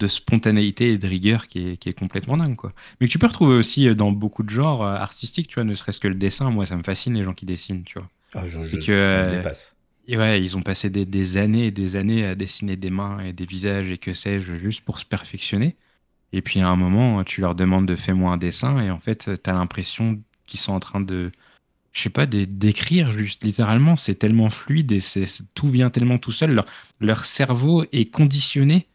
Speaker 2: de spontanéité et de rigueur qui est, qui est, complètement dingue quoi. Mais que tu peux retrouver aussi euh, dans beaucoup de genres euh, artistiques, tu vois, ne serait-ce que le dessin, moi ça me fascine les gens qui dessinent, tu vois.
Speaker 1: Ah, je, je, que, euh, dépasse.
Speaker 2: Et ouais, ils ont passé des, des, années et des années à dessiner des mains et des visages et que sais-je, juste pour se perfectionner. Et puis à un moment, tu leur demandes de faire moi un dessin et en fait, tu as l'impression qu'ils sont en train de, je sais pas, d'écrire juste littéralement. C'est tellement fluide et c'est tout vient tellement tout seul. Leur, leur cerveau est conditionné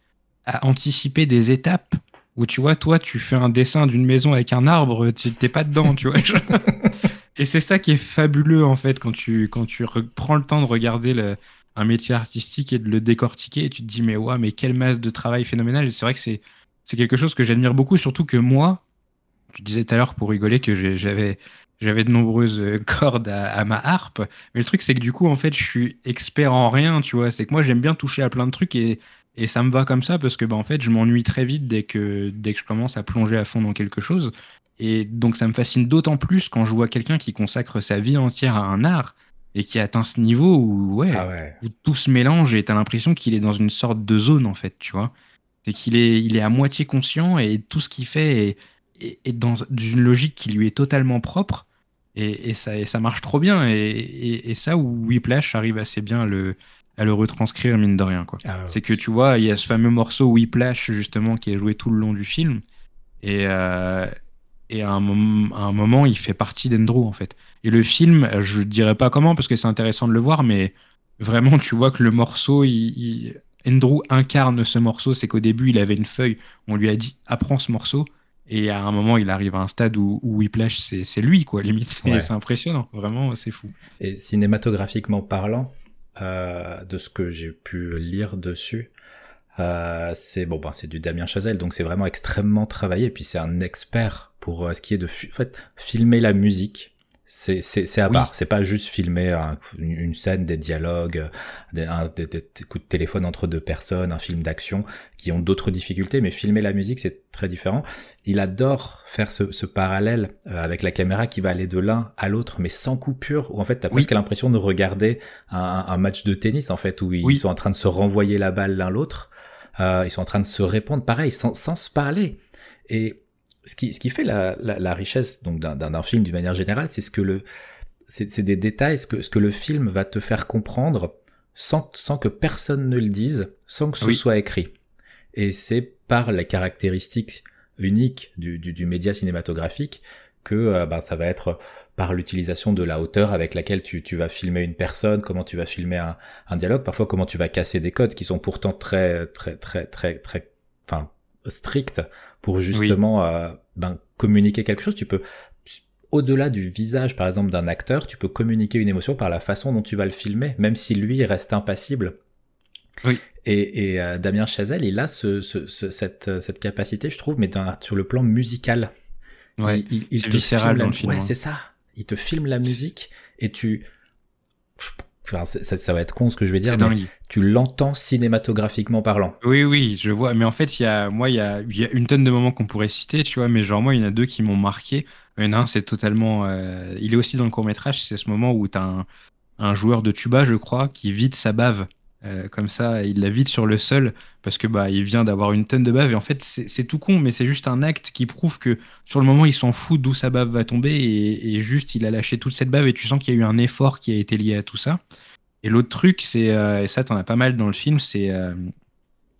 Speaker 2: à anticiper des étapes où tu vois, toi, tu fais un dessin d'une maison avec un arbre, tu t'es pas dedans, tu vois. *laughs* et c'est ça qui est fabuleux en fait quand tu quand tu prends le temps de regarder le, un métier artistique et de le décortiquer et tu te dis mais ouais mais quelle masse de travail phénoménal. C'est vrai que c'est c'est quelque chose que j'admire beaucoup, surtout que moi, tu disais tout à l'heure pour rigoler que j'avais j'avais de nombreuses *laughs* cordes à, à, ma harpe, mais le truc c'est que du coup en fait je suis expert en rien, tu vois. C'est que moi j'aime bien toucher à plein de trucs et et ça me va comme ça parce que bah, en fait, je m'ennuie très vite dès que, dès que je commence à plonger à fond dans quelque chose. Et donc ça me fascine d'autant plus quand je vois quelqu'un qui consacre sa vie entière à un art et qui atteint ce niveau où, ouais,
Speaker 1: ah ouais.
Speaker 2: où tout se mélange et t'as l'impression qu'il est dans une sorte de zone en fait, tu vois. C'est qu'il est, il est à moitié conscient et tout ce qu'il fait est, est, dans une logique qui lui est totalement propre et, et, ça, et ça marche trop bien. Et, et, ça où Whiplash arrive assez bien le, à le retranscrire, mine de rien. Quoi.
Speaker 1: Ah
Speaker 2: c'est que tu vois, il y a ce fameux morceau Whiplash, justement, qui est joué tout le long du film. Et, euh, et à, un moment, un moment, il fait partie d'Endrew, en fait. Et le film, je dirais pas comment, parce que c'est intéressant de le voir, mais vraiment, tu vois que le morceau, il, Andrew incarne ce morceau. C'est qu'au début, il avait une feuille, on lui a dit apprends ce morceau. Et à un moment, il arrive à un stade où, où Whiplash, c'est lui, quoi. Limite, c'est impressionnant. Vraiment, c'est fou.
Speaker 1: Et cinématographiquement parlant, de ce que j'ai pu lire dessus. Euh, c'est bon, ben, c'est du Damien Chazelle, donc c'est vraiment extrêmement travaillé. Puis c'est un expert pour euh, ce qui est de filmer la musique c'est c'est à part. C'est pas juste filmer une, scène, des dialogues, des, un, des, coups de téléphone entre deux personnes, un film d'action qui ont d'autres difficultés, mais filmer la musique c'est très différent. Il adore faire ce, ce parallèle euh, avec la caméra qui va aller de l'un à l'autre, mais sans coupure. Où en fait t'as presque l'impression de regarder un, un, match de tennis en fait où ils sont en train de se renvoyer la balle l'un l'autre. Euh, ils sont en train de se répondre, pareil, sans, sans se parler. Et ce qui, ce qui fait la, la, la richesse donc d'un film d'une manière générale, c'est ce que le, c'est des détails, ce que, ce que le film va te faire comprendre sans, sans que personne ne le dise, sans que ce soit écrit. Et c'est par les caractéristiques uniques du, du, du média cinématographique que euh, bah, ça va être par l'utilisation de la hauteur avec laquelle tu, tu, vas filmer une personne, comment tu vas filmer un, un, dialogue, parfois comment tu vas casser des codes qui sont pourtant très très très très très enfin stricts pour justement euh, ben, communiquer quelque chose. Tu peux, au-delà du visage par exemple d'un acteur, tu peux communiquer une émotion par la façon dont tu vas le filmer, même si lui reste impassible.
Speaker 2: Oui.
Speaker 1: Et, et Damien Chazelle, il a ce, ce, cette, cette capacité, je trouve, mais sur le plan musical.
Speaker 2: Ouais, il, il, viscéral dans le film.
Speaker 1: Ouais,
Speaker 2: hein.
Speaker 1: c'est ça. Il te filme la musique et tu Enfin, ça, ça, va être con ce que je vais dire, mais tu l'entends cinématographiquement parlant.
Speaker 2: Oui, oui, je vois. Mais en fait, il y a, moi, il y a, il y a une tonne de moments qu'on pourrait citer, tu vois. Mais genre, moi, il y en a deux qui m'ont marqué. Un, c'est totalement. Euh, il est aussi dans le court métrage. C'est ce moment où tu as un, un, joueur de tuba, je crois, qui vide sa bave euh, comme ça, il la vide sur le sol parce que bah il vient d'avoir une tonne de bave. Et en fait c'est tout con mais c'est juste un acte qui prouve que sur le moment il s'en fout d'où sa bave va tomber et, juste il a lâché toute cette bave et tu sens qu'il y a eu un effort qui a été lié à tout ça. Et l'autre truc c'est euh, et ça t'en as pas mal dans le film c'est euh,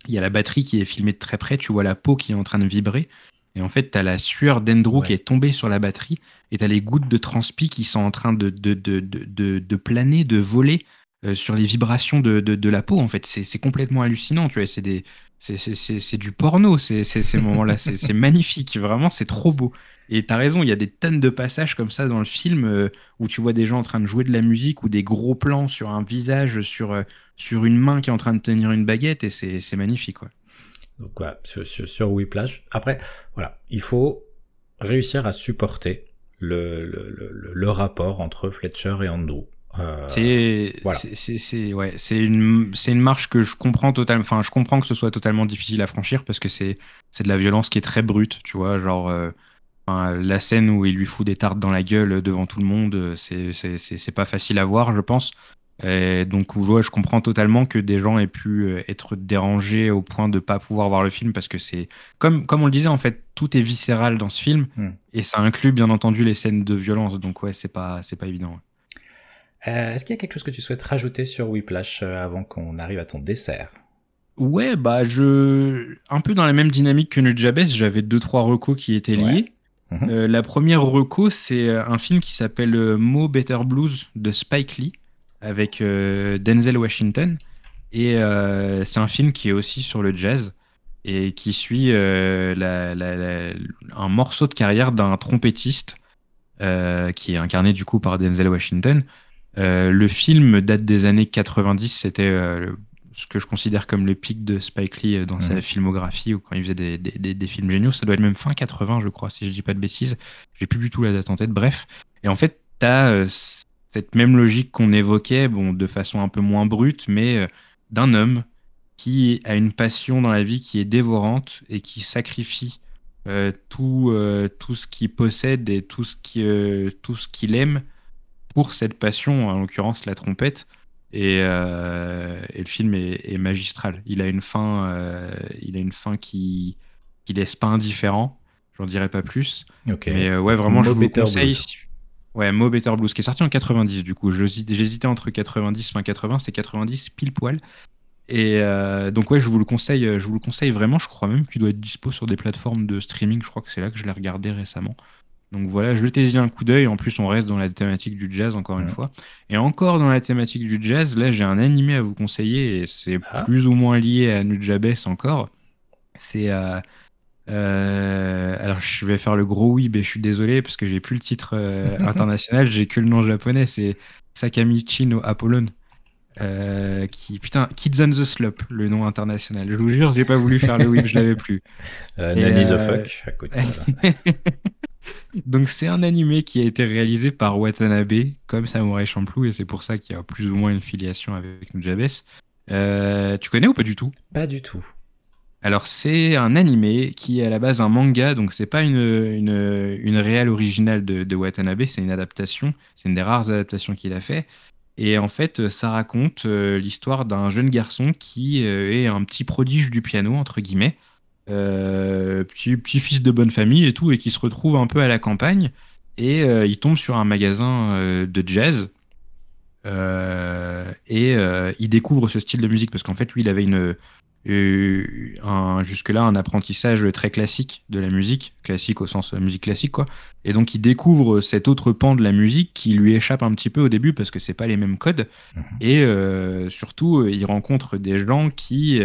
Speaker 2: il y a la batterie qui est filmée de très près, tu vois la peau qui est en train de vibrer. Et en fait t'as la sueur d'Andrew qui est tombée sur la batterie et t'as les gouttes de transpi qui sont en train de, de, de, de planer, de voler euh, sur les vibrations de, de, la peau. En fait, c'est complètement hallucinant. Tu vois, c'est des, c'est du porno. C'est ces moments-là. c'est *laughs* magnifique. Vraiment, c'est trop beau. Et t'as raison, il y a des tonnes de passages comme ça dans le film euh, où tu vois des gens en train de jouer de la musique ou des gros plans sur un visage, sur, euh, sur une main qui est en train de tenir une baguette et c'est magnifique. Quoi.
Speaker 1: Donc voilà, sur, sur, Whiplash. Après, voilà, il faut réussir à supporter le, le, le, le rapport entre Fletcher et Andrew.
Speaker 2: Euh, c'est ouais, une une marche que je comprends totalement. Enfin, je comprends que ce soit totalement difficile à franchir parce que c'est de la violence qui est très brute, tu vois, genre euh, la scène où il lui fout des tartes dans la gueule devant tout le monde, c'est c'est pas facile à voir, je pense. Et donc, je comprends totalement que des gens aient pu euh, être dérangés au point de pas pouvoir voir le film parce que c'est comme comme on le disait en fait, tout est viscéral dans ce film hmm. et ça inclut bien entendu les scènes de violence. Donc ouais, c'est pas c'est pas évident.
Speaker 1: Euh, est-ce qu'il y a quelque chose que tu souhaites rajouter sur Whiplash euh, avant qu'on arrive à ton dessert?
Speaker 2: Ouais, bah je. Un peu dans la même dynamique que Nujabes, j'avais deux, trois recos qui étaient liés. Mhm. Euh, la première reco, c'est un film qui s'appelle Mo Better Blues de Spike Lee avec Denzel Washington. Et c'est un film qui est aussi sur le jazz et qui suit un morceau de carrière d'un trompettiste qui est incarné du coup par Denzel Washington. Euh, le film date des années 90, c'était euh, ce que je considère comme le pic de Spike Lee euh, dans sa filmographie ou quand il faisait des, films géniaux. Ça doit être même fin 80, je crois, si je dis pas de bêtises. J'ai plus du tout la date en tête. Bref. Et en fait, tu as cette même logique qu'on évoquait, bon, de façon un peu moins brute, mais d'un homme qui a une passion dans la vie qui est dévorante et qui sacrifie tout, tout ce qu'il possède et tout ce qu'il aime pour cette passion, en l'occurrence la trompette. Et, euh, le film est, magistral. Il a une fin, euh, il a une fin qui qui laisse pas indifférent. J'en dirai pas plus. Mais euh, ouais, vraiment, je vous conseille. Ouais, Mo Better Blues, qui est sorti en 90 du coup. J'hésitais entre 90 fin 80, c'est 90 pile poil. Et donc ouais, je vous le conseille, je vous le conseille vraiment. Je crois même qu'il doit être dispo sur des plateformes de streaming. Je crois que c'est là que je l'ai regardé récemment. Donc voilà, jetez-y un coup d'œil. En plus, on reste dans la thématique du jazz, encore une fois. Et encore dans la thématique du jazz, là, j'ai un animé à vous conseiller et c'est ah. plus ou moins lié à Nujabes encore. C'est. Euh, euh, alors, je vais faire le gros oui, mais je suis désolé parce que j'ai plus le titre euh, *laughs* international, j'ai que le nom japonais. C'est Sakamichi no Apollon. qui putain Kids on the Slope le nom international je vous jure j'ai pas voulu faire le whip je l'avais plus *laughs*
Speaker 1: Nanny the fuck à côté *laughs*
Speaker 2: Donc c'est un animé qui a été réalisé par Watanabe, comme Samurai Champloo, et c'est pour ça qu'il y a plus ou moins une filiation avec Nujabes. Euh, tu connais ou pas du tout?
Speaker 1: Pas du tout.
Speaker 2: Alors c'est un animé qui est à la base un manga, donc c'est pas une, une, une, réelle originale de, Watanabe, c'est une adaptation, c'est une des rares adaptations qu'il a fait. Et en fait, ça raconte euh, l'histoire d'un jeune garçon qui euh, est un petit prodige du piano, entre guillemets, petit, petit fils de bonne famille et tout, et qui se retrouve un peu à la campagne. Et euh, il tombe sur un magasin euh, de jazz. et il découvre ce style de musique parce qu'en fait, lui, il avait une, un, jusque-là un apprentissage très classique de la musique, classique au sens musique classique quoi. Et donc il découvre cet autre pan de la musique qui lui échappe un petit peu au début parce que c'est pas les mêmes codes. Mhm. Et surtout il rencontre des gens qui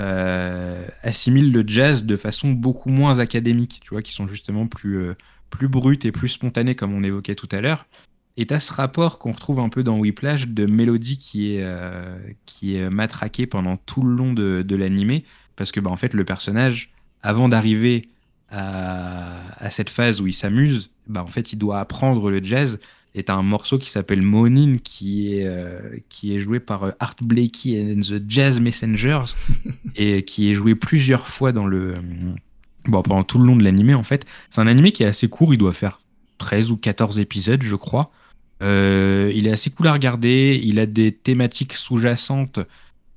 Speaker 2: euh, assimilent le jazz de façon beaucoup moins académique, tu vois, qui sont justement plus, euh, plus brutes et plus spontanées, comme on évoquait tout à l'heure. Et tu as ce rapport qu'on retrouve un peu dans Whiplash de mélodie qui est, qui est matraquée pendant tout le long de, de l'animé. Parce que bah, en fait, le personnage, avant d'arriver à, à, cette phase où il s'amuse, bah, en fait, il doit apprendre le jazz est un morceau qui s'appelle Monin, qui est, euh, qui est joué par euh, Art Blakey and the Jazz Messengers, *laughs* et qui est joué plusieurs fois dans le, euh, bon, pendant tout le long de l'animé, en fait. C'est un animé qui est assez court, il doit faire 13 ou 14 épisodes, je crois. il est assez cool à regarder, il a des thématiques sous-jacentes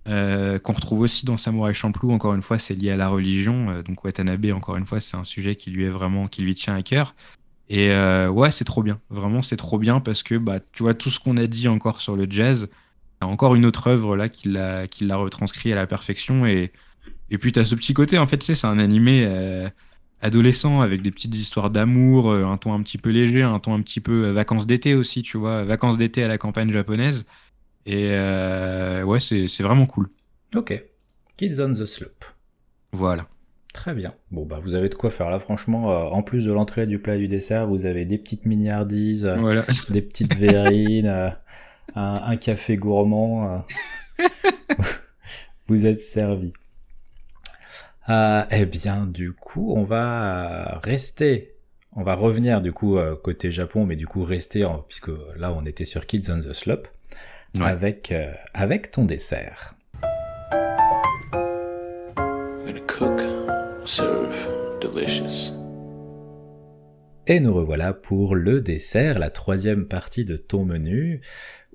Speaker 2: qu'on retrouve aussi dans Samurai Champloo, encore une fois, c'est lié à la religion. donc Watanabe, encore une fois, c'est un sujet qui lui est vraiment, qui lui tient à cœur. Et euh, ouais, c'est trop bien. Vraiment, c'est trop bien parce que bah, tu vois, tout ce qu'on a dit encore sur le jazz, y a encore une autre œuvre là qui l'a, qui l'a retranscrit à la perfection. Et, et puis, tu as ce petit côté, en fait, tu sais, c'est un animé euh, adolescent avec des petites histoires d'amour, euh, un ton un petit peu léger, un ton un petit peu vacances d'été aussi, tu vois, vacances d'été à la campagne japonaise. Et ouais, c'est, c'est vraiment cool.
Speaker 1: Ok. Kids on the Slope.
Speaker 2: Voilà.
Speaker 1: Très bien. Bon bah vous avez de quoi faire là franchement. Euh, en plus de l'entrée du plat et du dessert, vous avez des petites miniardises, euh, des petites verrines, euh, un, café gourmand. *laughs* vous êtes servi. eh bien du coup on va rester, on va revenir du coup côté Japon, mais du coup rester puisque là on était sur Kids on the Slope avec avec ton dessert. Delicious. Et nous revoilà pour le dessert, la troisième partie de ton menu,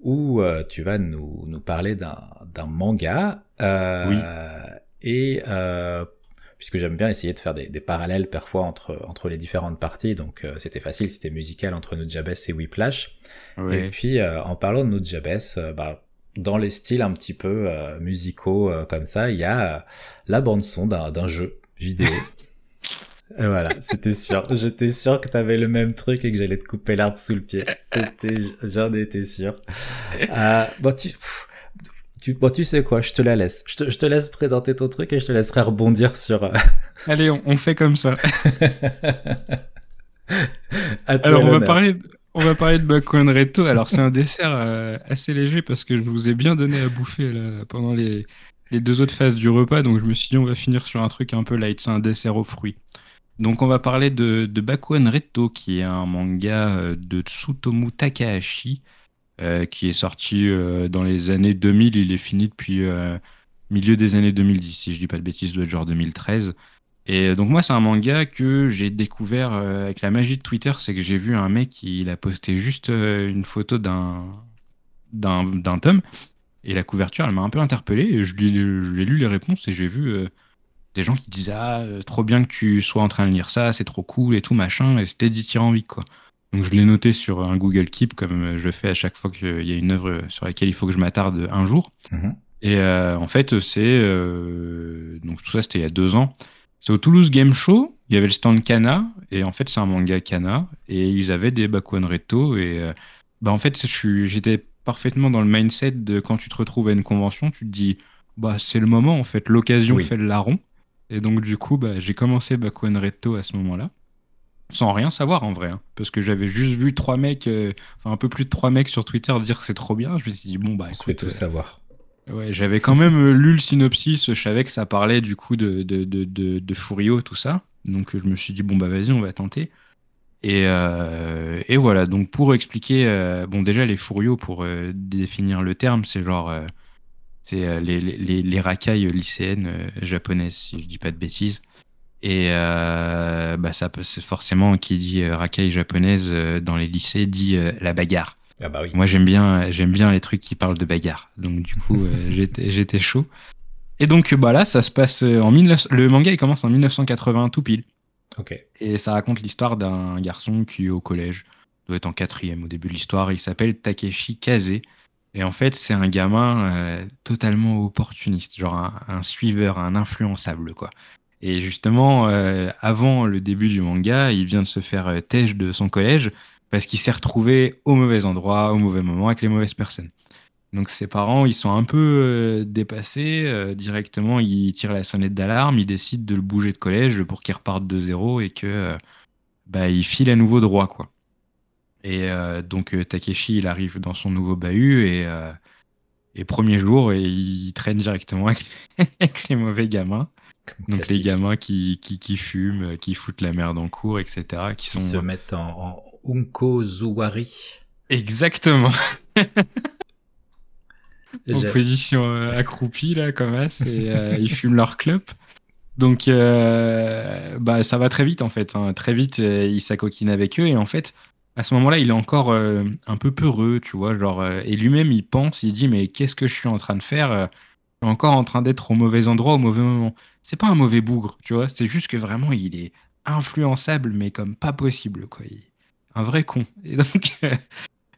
Speaker 1: où euh, tu vas nous, nous parler d'un manga. Euh, oui. Et euh, puisque j'aime bien essayer de faire des, des, parallèles parfois entre, entre les différentes parties, donc c'était facile, c'était musical entre Nujabes et Whiplash. Oui. Et puis en parlant de Nujabes, bah, dans les styles un petit peu musicaux comme ça, il y a la bande son d'un jeu vidéo. voilà, c'était sûr. J'étais sûr que t'avais le même truc et que j'allais te couper l'arbre sous le pied. C'était, j'en étais sûr. Euh, bon, tu, tu, bon, tu sais quoi, je te la laisse. Je te, je te, laisse présenter ton truc et je te laisserai rebondir sur. Euh, *laughs*
Speaker 2: Allez, on, on, fait comme ça. *laughs* Alors, on va parler. On va parler de Reto. Alors, c'est un dessert euh, assez léger parce que je vous ai bien donné à bouffer là, pendant les, les deux autres phases du repas, donc je me suis dit on va finir sur un truc un peu light, c'est un dessert aux fruits. Donc on va parler de, de Bakuan Reto, qui est un manga euh, de Tsutomu Takahashi, euh, qui est sorti euh, dans les années 2000, il est fini depuis milieu des années 2010, si je dis pas de bêtises, doit être genre 2013. Et donc moi c'est un manga que j'ai découvert avec la magie de Twitter, c'est que j'ai vu un mec, il a posté juste une photo d'un tome, et la couverture, elle m'a un peu interpellé. Et je l'ai lu les réponses et j'ai vu euh, des gens qui disaient Ah, euh, trop bien que tu sois en train de lire ça, c'est trop cool et tout, machin. Et c'était dithyrambique, quoi. Donc je l'ai noté sur un Google Keep, comme je fais à chaque fois qu'il y a une œuvre sur laquelle il faut que je m'attarde un jour. Mhm. Et euh, en fait, c'est. donc tout ça, c'était il y a deux ans. C'est au Toulouse Game Show. Il y avait le stand Kana. Et en fait, c'est un manga Kana. Et ils avaient des Bakuan Reto. Et bah, en fait, j'étais parfaitement dans le mindset de quand tu te retrouves à une convention, tu te dis, bah, c'est le moment, en fait, l'occasion fait le larron. Et donc, du coup, bah, j'ai commencé Bakuan Reto à ce moment-là, sans rien savoir en vrai, hein. parce que j'avais juste vu trois mecs, euh, enfin un peu plus de trois mecs sur Twitter dire que c'est trop bien. Je me suis dit, bon, bah,
Speaker 1: écoute. tout euh, savoir.
Speaker 2: Ouais, j'avais quand même euh, lu le synopsis, je savais que ça parlait du coup de, de, de, de, de Furio, tout ça. Donc, je me suis dit, bon, bah, vas-y, on va tenter. Et, euh, et, voilà, donc pour expliquer, euh, bon déjà les furios, pour euh, définir le terme, c'est genre, c'est les, les, les, racailles lycéennes japonaises, si je dis pas de bêtises. Et bah ça peut, forcément, qui dit racaille japonaise dans les lycées dit la bagarre.
Speaker 1: Ah bah oui.
Speaker 2: Moi j'aime bien, j'aime bien les trucs qui parlent de bagarre. Donc du coup, *laughs* j'étais chaud. Et donc bah là, ça se passe en 19... le manga il commence en 1980 tout pile. Et ça raconte l'histoire d'un garçon qui au collège, doit être en quatrième au début de l'histoire. Il s'appelle Takeshi Kaze. Et en fait, c'est un gamin euh, totalement opportuniste, genre un, suiveur, un influençable, quoi. Et justement, euh, avant le début du manga, il vient de se faire euh, têche de son collège parce qu'il s'est retrouvé au mauvais endroit, au mauvais moment, avec les mauvaises personnes. Donc ses parents, ils sont un peu euh, dépassés. Euh, directement, ils tirent la sonnette d'alarme, ils décident de le bouger de collège pour qu'il reparte de zéro et que euh, bah, il file à nouveau droit, quoi. Et donc Takeshi, il arrive dans son nouveau bahut et, et premier jour, il traîne directement avec, *laughs* les mauvais gamins. Donc les gamins qui, qui, qui, fument, qui foutent la merde en cours, etc. Qui,
Speaker 1: sont... se mettent en, en Unko Zuwari.
Speaker 2: Exactement. *laughs* en position euh, accroupie, là, comme ça, et euh, *laughs* ils fument leur club. Donc, euh, bah, ça va très vite, en fait. Hein. Très vite, il s'acoquine avec eux, et en fait, à ce moment-là, il est encore un peu peureux, tu vois. Genre, et lui-même, il pense, il dit, mais qu'est-ce que je suis en train de faire Je suis encore en train d'être au mauvais endroit, au mauvais moment. C'est pas un mauvais bougre, tu vois. C'est juste que vraiment, il est influençable, mais comme pas possible, quoi. Un vrai con. Et donc,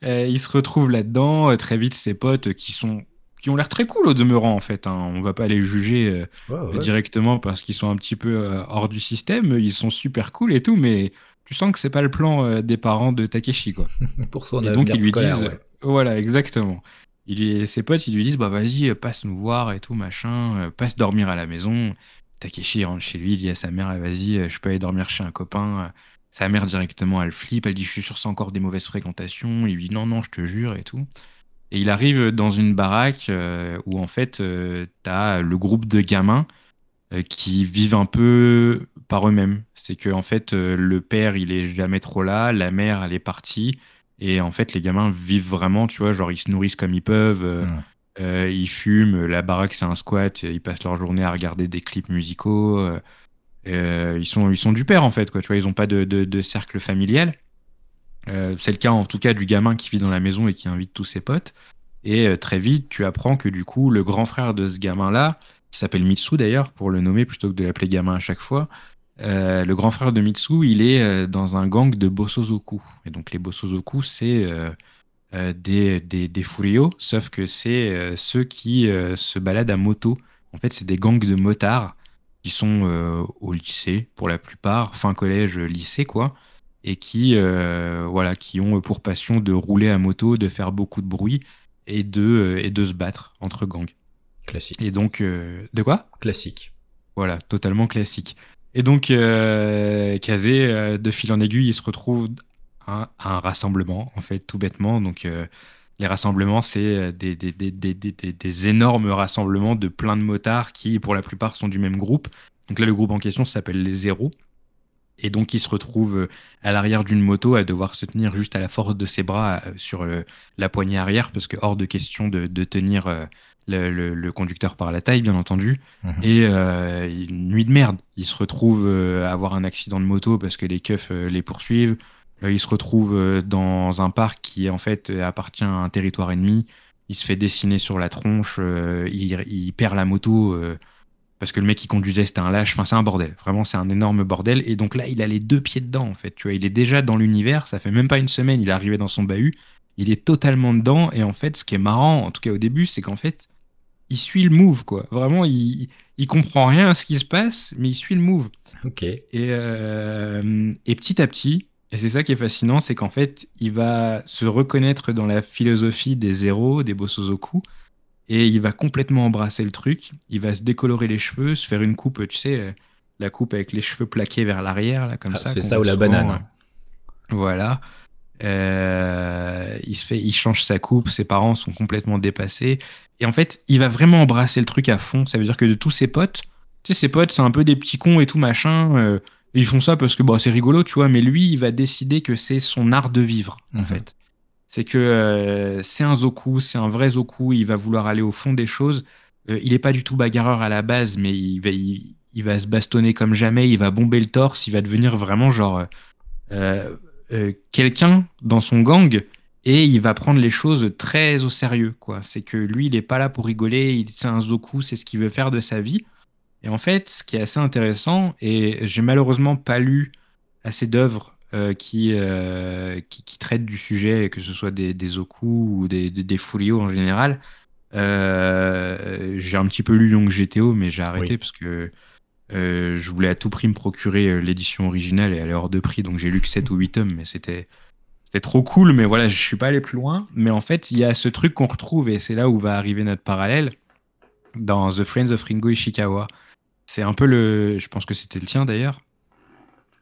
Speaker 2: il se retrouve là-dedans. Très vite, ses potes qui sont qui ont l'air très cool au demeurant en fait. Hein. On va pas les juger euh, directement parce qu'ils sont un petit peu euh, hors du système. Ils sont super cool et tout, mais tu sens que c'est pas le plan euh, des parents de Takeshi quoi. *laughs*
Speaker 1: Pour son et donc ils lui disent,
Speaker 2: voilà exactement. Il ses potes ils lui disent bah vas-y passe nous voir et tout machin, passe dormir à la maison. Takeshi rentre chez lui, il dit à sa mère vas-y je peux aller dormir chez un copain. Sa mère directement elle flippe, elle dit je suis sûr c'est encore des mauvaises fréquentations. Il lui dit non non je te jure et tout. Et il arrive dans une baraque euh, où en fait, euh, tu as le groupe de gamins euh, qui vivent un peu par eux-mêmes. C'est que en fait, le père, il est jamais trop là, la mère, elle est partie. Et en fait, les gamins vivent vraiment, tu vois, genre ils se nourrissent comme ils peuvent, ils fument, la baraque c'est un squat, ils passent leur journée à regarder des clips musicaux. Ils, sont, ils sont du père en fait, quoi, tu vois, ils n'ont pas de, de, cercle familial. Euh, c'est le cas en tout cas du gamin qui vit dans la maison et qui invite tous ses potes. Et euh, très vite, tu apprends que du coup, le grand frère de ce gamin-là, qui s'appelle Mitsu d'ailleurs, pour le nommer plutôt que de l'appeler gamin à chaque fois, euh, le grand frère de Mitsu, il est dans un gang de Bosozoku. Et donc les Bosozoku, c'est des, des, des sauf que c'est ceux qui se baladent à moto. En fait, c'est des gangs de motards qui sont au lycée pour la plupart, fin collège, lycée quoi et qui, euh, voilà, qui ont pour passion de rouler à moto, de faire beaucoup de bruit et de, euh, et de se battre entre gangs.
Speaker 1: Classique.
Speaker 2: Et donc, euh, de quoi?
Speaker 1: Classique.
Speaker 2: Voilà, totalement classique. Et donc, Kazé, de fil en aiguille, il se retrouve à, un rassemblement, en fait, tout bêtement. Donc, les rassemblements, c'est des des, des, des, énormes rassemblements de plein de motards qui, pour la plupart, sont du même groupe. Donc là, le groupe en question s'appelle les Zéros. Et donc, il se retrouve euh, à l'arrière d'une moto à devoir se tenir juste à la force de ses bras euh, sur la poignée arrière, parce que hors de question de, tenir euh, le, conducteur par la taille, bien entendu. Mhm. Et une nuit de merde. Il se retrouve à avoir un accident de moto parce que les keufs les poursuivent. Il se retrouve dans un parc qui, en fait, appartient à un territoire ennemi. Il se fait dessiner sur la tronche. il, il, perd la moto parce que le mec qui conduisait c'était un lâche, enfin c'est un bordel, vraiment c'est un énorme bordel, et donc là il a les deux pieds dedans en fait, tu vois, il est déjà dans l'univers, ça fait même pas une semaine, il est arrivé dans son bahut, il est totalement dedans, et en fait ce qui est marrant, en tout cas au début, c'est qu'en fait, il suit le move quoi, vraiment il, il comprend rien à ce qui se passe, mais il suit le move.
Speaker 1: Ok.
Speaker 2: Et, euh, et petit à petit, et c'est ça qui est fascinant, c'est qu'en fait il va se reconnaître dans la philosophie des zéros, des Bosozoku, et il va complètement embrasser le truc. Il va se décolorer les cheveux, se faire une coupe, tu sais, euh, la coupe avec les cheveux plaqués vers l'arrière, là, comme ah, ça.
Speaker 1: C'est ça ou la banane.
Speaker 2: Euh, voilà. Euh, il se fait, il change sa coupe. Ses parents sont complètement dépassés. Et en fait, il va vraiment embrasser le truc à fond. Ça veut dire que de tous ses potes, tu sais, ses potes, c'est un peu des petits cons et tout machin. Ils font ça parce que bon, c'est rigolo, tu vois. Mais lui, il va décider que c'est son art de vivre, en mhm. fait c'est que euh, c'est un Zoku, c'est un vrai Zoku, il va vouloir aller au fond des choses. Euh, il n'est pas du tout bagarreur à la base, mais il va, il, va se bastonner comme jamais, il va bomber le torse, il va devenir vraiment genre euh, quelqu'un dans son gang et il va prendre les choses très au sérieux. quoi. C'est que lui, il n'est pas là pour rigoler, c'est un Zoku, c'est ce qu'il veut faire de sa vie. Et en fait, ce qui est assez intéressant, et j'ai malheureusement pas lu assez d'œuvres euh, qui, euh, qui, qui, traitent du sujet, que ce soit des, des oku ou des, des, en général. Euh, j'ai un petit peu lu Young GTO, mais j'ai arrêté parce que je voulais à tout prix me procurer l'édition originale et elle est hors de prix, donc j'ai lu que 7 ou 8 tomes, mais c'était c'était trop cool, mais voilà, je suis pas allé plus loin. Mais en fait, il y a ce truc qu'on retrouve, et c'est là où va arriver notre parallèle, dans The Friends of Ringo Ishikawa. C'est un peu le. Je pense que c'était le tien d'ailleurs.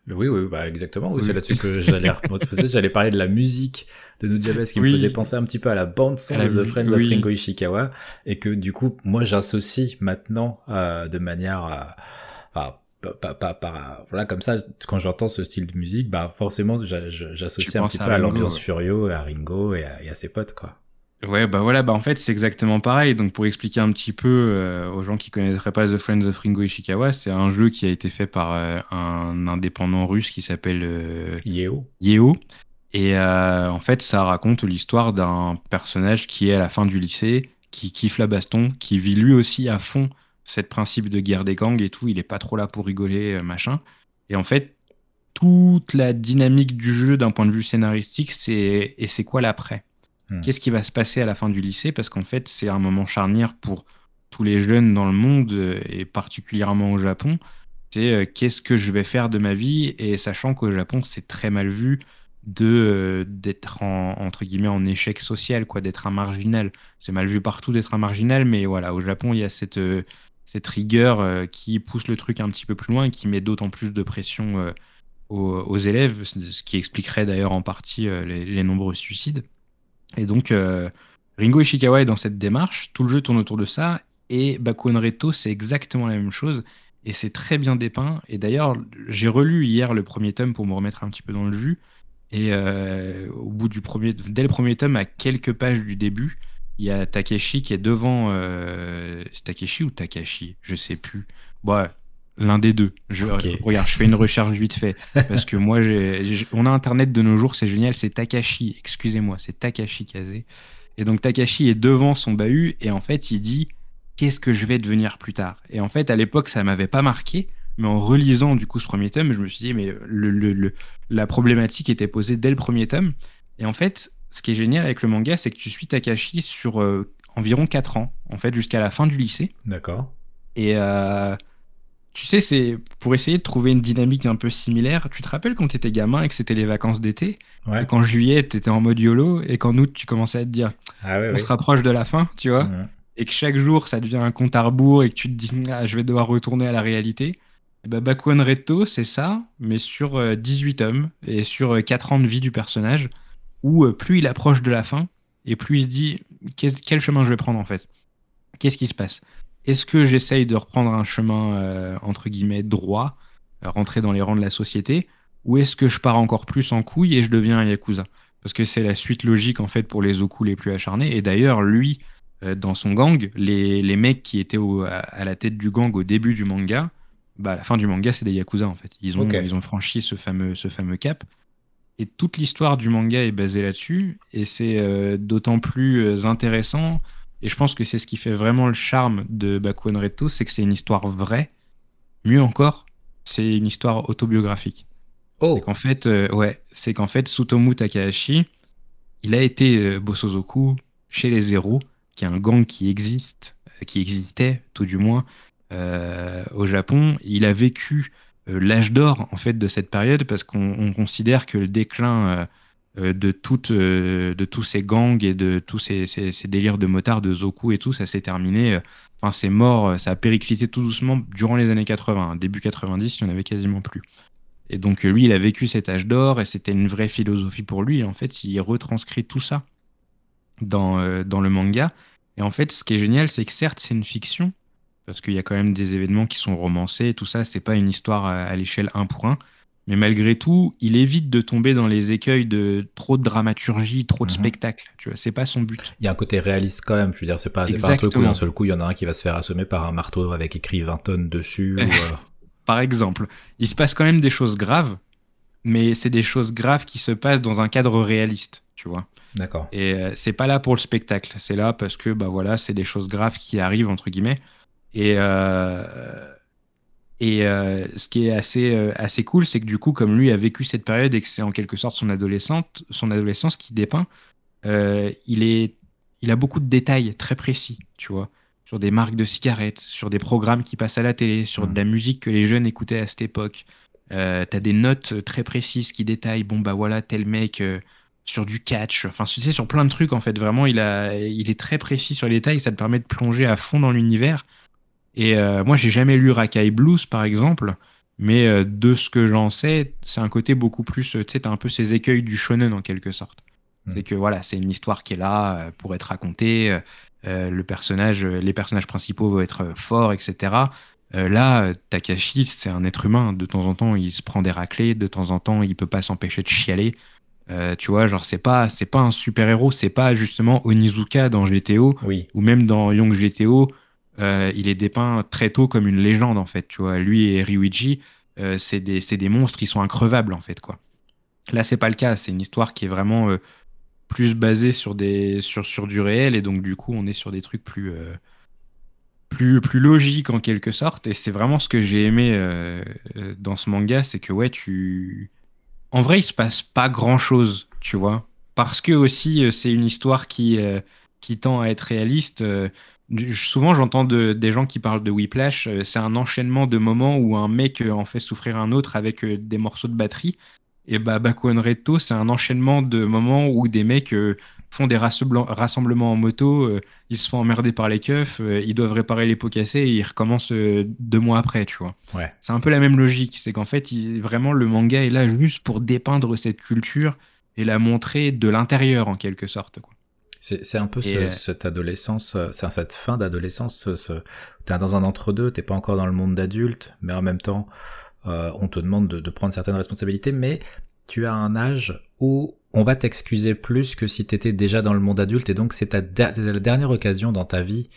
Speaker 1: Oui, oui, bah exactement. C'est là-dessus que j'allais *laughs* j'allais parler de la musique de Nujabes qui me faisait penser un petit peu à la bande son de The Friends of Ringo Ishikawa et que du coup, moi, j'associe maintenant euh, de manière, euh, pas, pas, pas, voilà, comme ça, quand j'entends ce style de musique, bah forcément, j'associe un petit peu à, l'ambiance Furio, à Ringo et à, et à ses potes, quoi.
Speaker 2: Ouais, bah voilà, bah en fait, c'est exactement pareil. Donc, pour expliquer un petit peu euh, aux gens qui connaîtraient pas The Friends of Ringo Ishikawa, c'est un jeu qui a été fait par euh, un indépendant russe qui s'appelle euh,
Speaker 1: Yeo.
Speaker 2: Yeo. Et en fait, ça raconte l'histoire d'un personnage qui est à la fin du lycée, qui kiffe la baston, qui vit lui aussi à fond cette principe de guerre des gangs et tout. Il est pas trop là pour rigoler, machin. Et en fait, toute la dynamique du jeu d'un point de vue scénaristique, c'est et c'est quoi l'après? Hmm. Qu'est-ce qui va se passer à la fin du lycée Parce qu'en fait, c'est un moment charnière pour tous les jeunes dans le monde euh, et particulièrement au Japon. C'est euh, qu'est-ce que je vais faire de ma vie? Et sachant qu'au Japon, c'est très mal vu de euh, d'être en, entre guillemets en échec social, quoi, d'être un marginal. C'est mal vu partout d'être un marginal, mais voilà, au Japon, il y a cette cette rigueur qui pousse le truc un petit peu plus loin et qui met d'autant plus de pression aux, élèves, ce qui expliquerait d'ailleurs en partie les nombreux suicides. Et donc, euh, Ringo Ishikawa est dans cette démarche, tout le jeu tourne autour de ça, et Bakuon Reto, c'est exactement la même chose, et c'est très bien dépeint. Et d'ailleurs, j'ai relu hier le premier tome pour me remettre un petit peu dans le jus, et euh, au bout du premier, dès le premier tome, à quelques pages du début, il y a Takeshi qui est devant. Euh, Takeshi ou Takashi Je sais plus. Bon, L'un des deux. Je, Regarde, je fais une recherche vite fait. *laughs* Parce que moi, on a Internet de nos jours, c'est génial. C'est Takashi, excusez-moi, c'est Takashi Kaze. Et donc Takashi est devant son bahut et en fait, il dit Qu'est-ce que je vais devenir plus tard? Et en fait, à l'époque, ça m'avait pas marqué. Mais en relisant du coup ce premier tome, je me suis dit Mais le, la problématique était posée dès le premier tome. Et en fait, ce qui est génial avec le manga, c'est que tu suis Takashi sur euh, environ 4 ans, en fait, jusqu'à la fin du lycée.
Speaker 1: D'accord.
Speaker 2: Et. Euh, tu sais, c'est pour essayer de trouver une dynamique un peu similaire. Tu te rappelles quand tu étais gamin et que c'était les vacances d'été
Speaker 1: ouais.
Speaker 2: Qu'en juillet, tu étais en mode YOLO et qu'en août, tu commençais à te dire
Speaker 1: ah
Speaker 2: on se rapproche de la fin, tu vois Et que chaque jour, ça devient un compte à rebours et que tu te dis ah, je vais devoir retourner à la réalité. Et bah, Bakuan Reto, c'est ça, mais sur 18 euh, tomes et sur 4 euh, ans de vie du personnage, où euh, plus il approche de la fin et plus il se dit quel chemin je vais prendre en fait? Qu'est-ce qui se passe? Est-ce que j'essaye de reprendre un chemin, euh, entre guillemets, droit, euh, rentrer dans les rangs de la société, ou est-ce que je pars encore plus en couille et je deviens un Yakuza? Parce que c'est la suite logique, en fait, pour les Oku les plus acharnés. Et d'ailleurs, lui, euh, dans son gang, les, les mecs qui étaient à, la tête du gang au début du manga, bah, à la fin du manga, c'est des Yakuza, en fait. Ils ont, ils ont franchi ce fameux, ce fameux cap. Et toute l'histoire du manga est basée là-dessus, et c'est d'autant plus intéressant et je pense que c'est ce qui fait vraiment le charme de Bakuan Reto, c'est que c'est une histoire vraie. Mieux encore, c'est une histoire autobiographique.
Speaker 1: Oh.
Speaker 2: C'est qu'en fait, euh, ouais, c'est qu'en fait, Sutomu Takahashi, il a été euh, Bosozoku chez les Zéros, qui est un gang qui existe, euh, qui existait tout du moins au Japon. Il a vécu l'âge d'or en fait de cette période parce qu'on considère que le déclin euh, de, toute, euh, de tous ces gangs et de tous ces, délires de motards, de Zoku et tout, ça s'est terminé. Euh, enfin, c'est mort, ça a périclité tout doucement durant les années 80. Début 90, il n'y en avait quasiment plus. Et donc, lui, il a vécu cet âge d'or et c'était une vraie philosophie pour lui. En fait, il retranscrit tout ça dans, dans le manga. Et en fait, ce qui est génial, c'est que certes, c'est une fiction, parce qu'il y a quand même des événements qui sont romancés, tout ça, c'est pas une histoire à, à l'échelle 1 pour 1. Mais malgré tout, il évite de tomber dans les écueils de trop de dramaturgie, trop de mhm. spectacle. Tu vois, c'est pas son but.
Speaker 1: Il y a un côté réaliste quand même. Je veux dire, c'est pas, pas un truc où d'un seul coup, il y en a un qui va se faire assommer par un marteau avec écrit 20 tonnes dessus. ou, *laughs* euh,
Speaker 2: Par exemple, il se passe quand même des choses graves, mais c'est des choses graves qui se passent dans un cadre réaliste. Tu vois.
Speaker 1: D'accord.
Speaker 2: Et euh, c'est pas là pour le spectacle. C'est là parce que, bah voilà, c'est des choses graves qui arrivent entre guillemets. Et euh, et euh, ce qui est assez, euh, assez cool, c'est que du coup, comme lui a vécu cette période et que c'est en quelque sorte son, adolescente, son adolescence qui dépeint, euh, il, est, il a beaucoup de détails très précis, tu vois, sur des marques de cigarettes, sur des programmes qui passent à la télé, sur de la musique que les jeunes écoutaient à cette époque. T'as des notes très précises qui détaillent, bon bah voilà, tel mec sur du catch, enfin tu sais, sur plein de trucs en fait, vraiment, il, a, il est très précis sur les détails, ça te permet de plonger à fond dans l'univers et euh, moi, j'ai jamais lu Rakai Blues, par exemple. Mais de ce que j'en sais, c'est un côté beaucoup plus. Tu sais, t'as un peu ces écueils du shonen en quelque sorte. Hmm. C'est que voilà, c'est une histoire qui est là pour être racontée. le personnage, les personnages principaux vont être forts, etc. là, Takashi, c'est un être humain. De temps en temps, il se prend des raclés. De temps en temps, il peut pas s'empêcher de chialer. Euh, tu vois, genre, c'est pas, c'est pas un super-héros, c'est pas justement Onizuka dans GTO,
Speaker 1: oui.
Speaker 2: ou même dans Young GTO, euh, il est dépeint très tôt comme une légende, en fait, tu vois. Lui et Ryuichi, euh, c'est des, monstres qui sont increvables, en fait, quoi. Là, c'est pas le cas, c'est une histoire qui est vraiment plus basée sur, des, du réel, et donc, du coup, on est sur des trucs plus, logiques, en quelque sorte, et c'est vraiment ce que j'ai aimé dans ce manga, c'est que, ouais, tu en vrai, il se passe pas grand chose, tu vois. Parce que aussi, euh, c'est une histoire euh, qui tend à être réaliste. Euh, souvent, j'entends des gens qui parlent de Whiplash. c'est un enchaînement de moments où un mec en fait souffrir un autre avec des morceaux de batterie. Et bah, Baku Reto, c'est un enchaînement de moments où des mecs font des rassemblements en moto, euh, ils se font emmerder par les keufs, euh, ils doivent réparer les pots cassés et ils recommencent euh, deux mois après, tu vois.
Speaker 1: Ouais.
Speaker 2: C'est un peu la même logique, c'est qu'en fait, vraiment, le manga est là juste pour dépeindre cette culture et la montrer de l'intérieur, en quelque sorte. Quoi.
Speaker 1: C'est un peu cette adolescence, cette fin d'adolescence. Ce, T'es dans un entre-deux, t'es pas encore dans le monde d'adulte, mais en même temps, on te demande de, de, prendre certaines responsabilités, mais tu as un âge où on va t'excuser plus que si tu étais déjà dans le monde adulte et donc c'est ta, la dernière occasion dans ta vie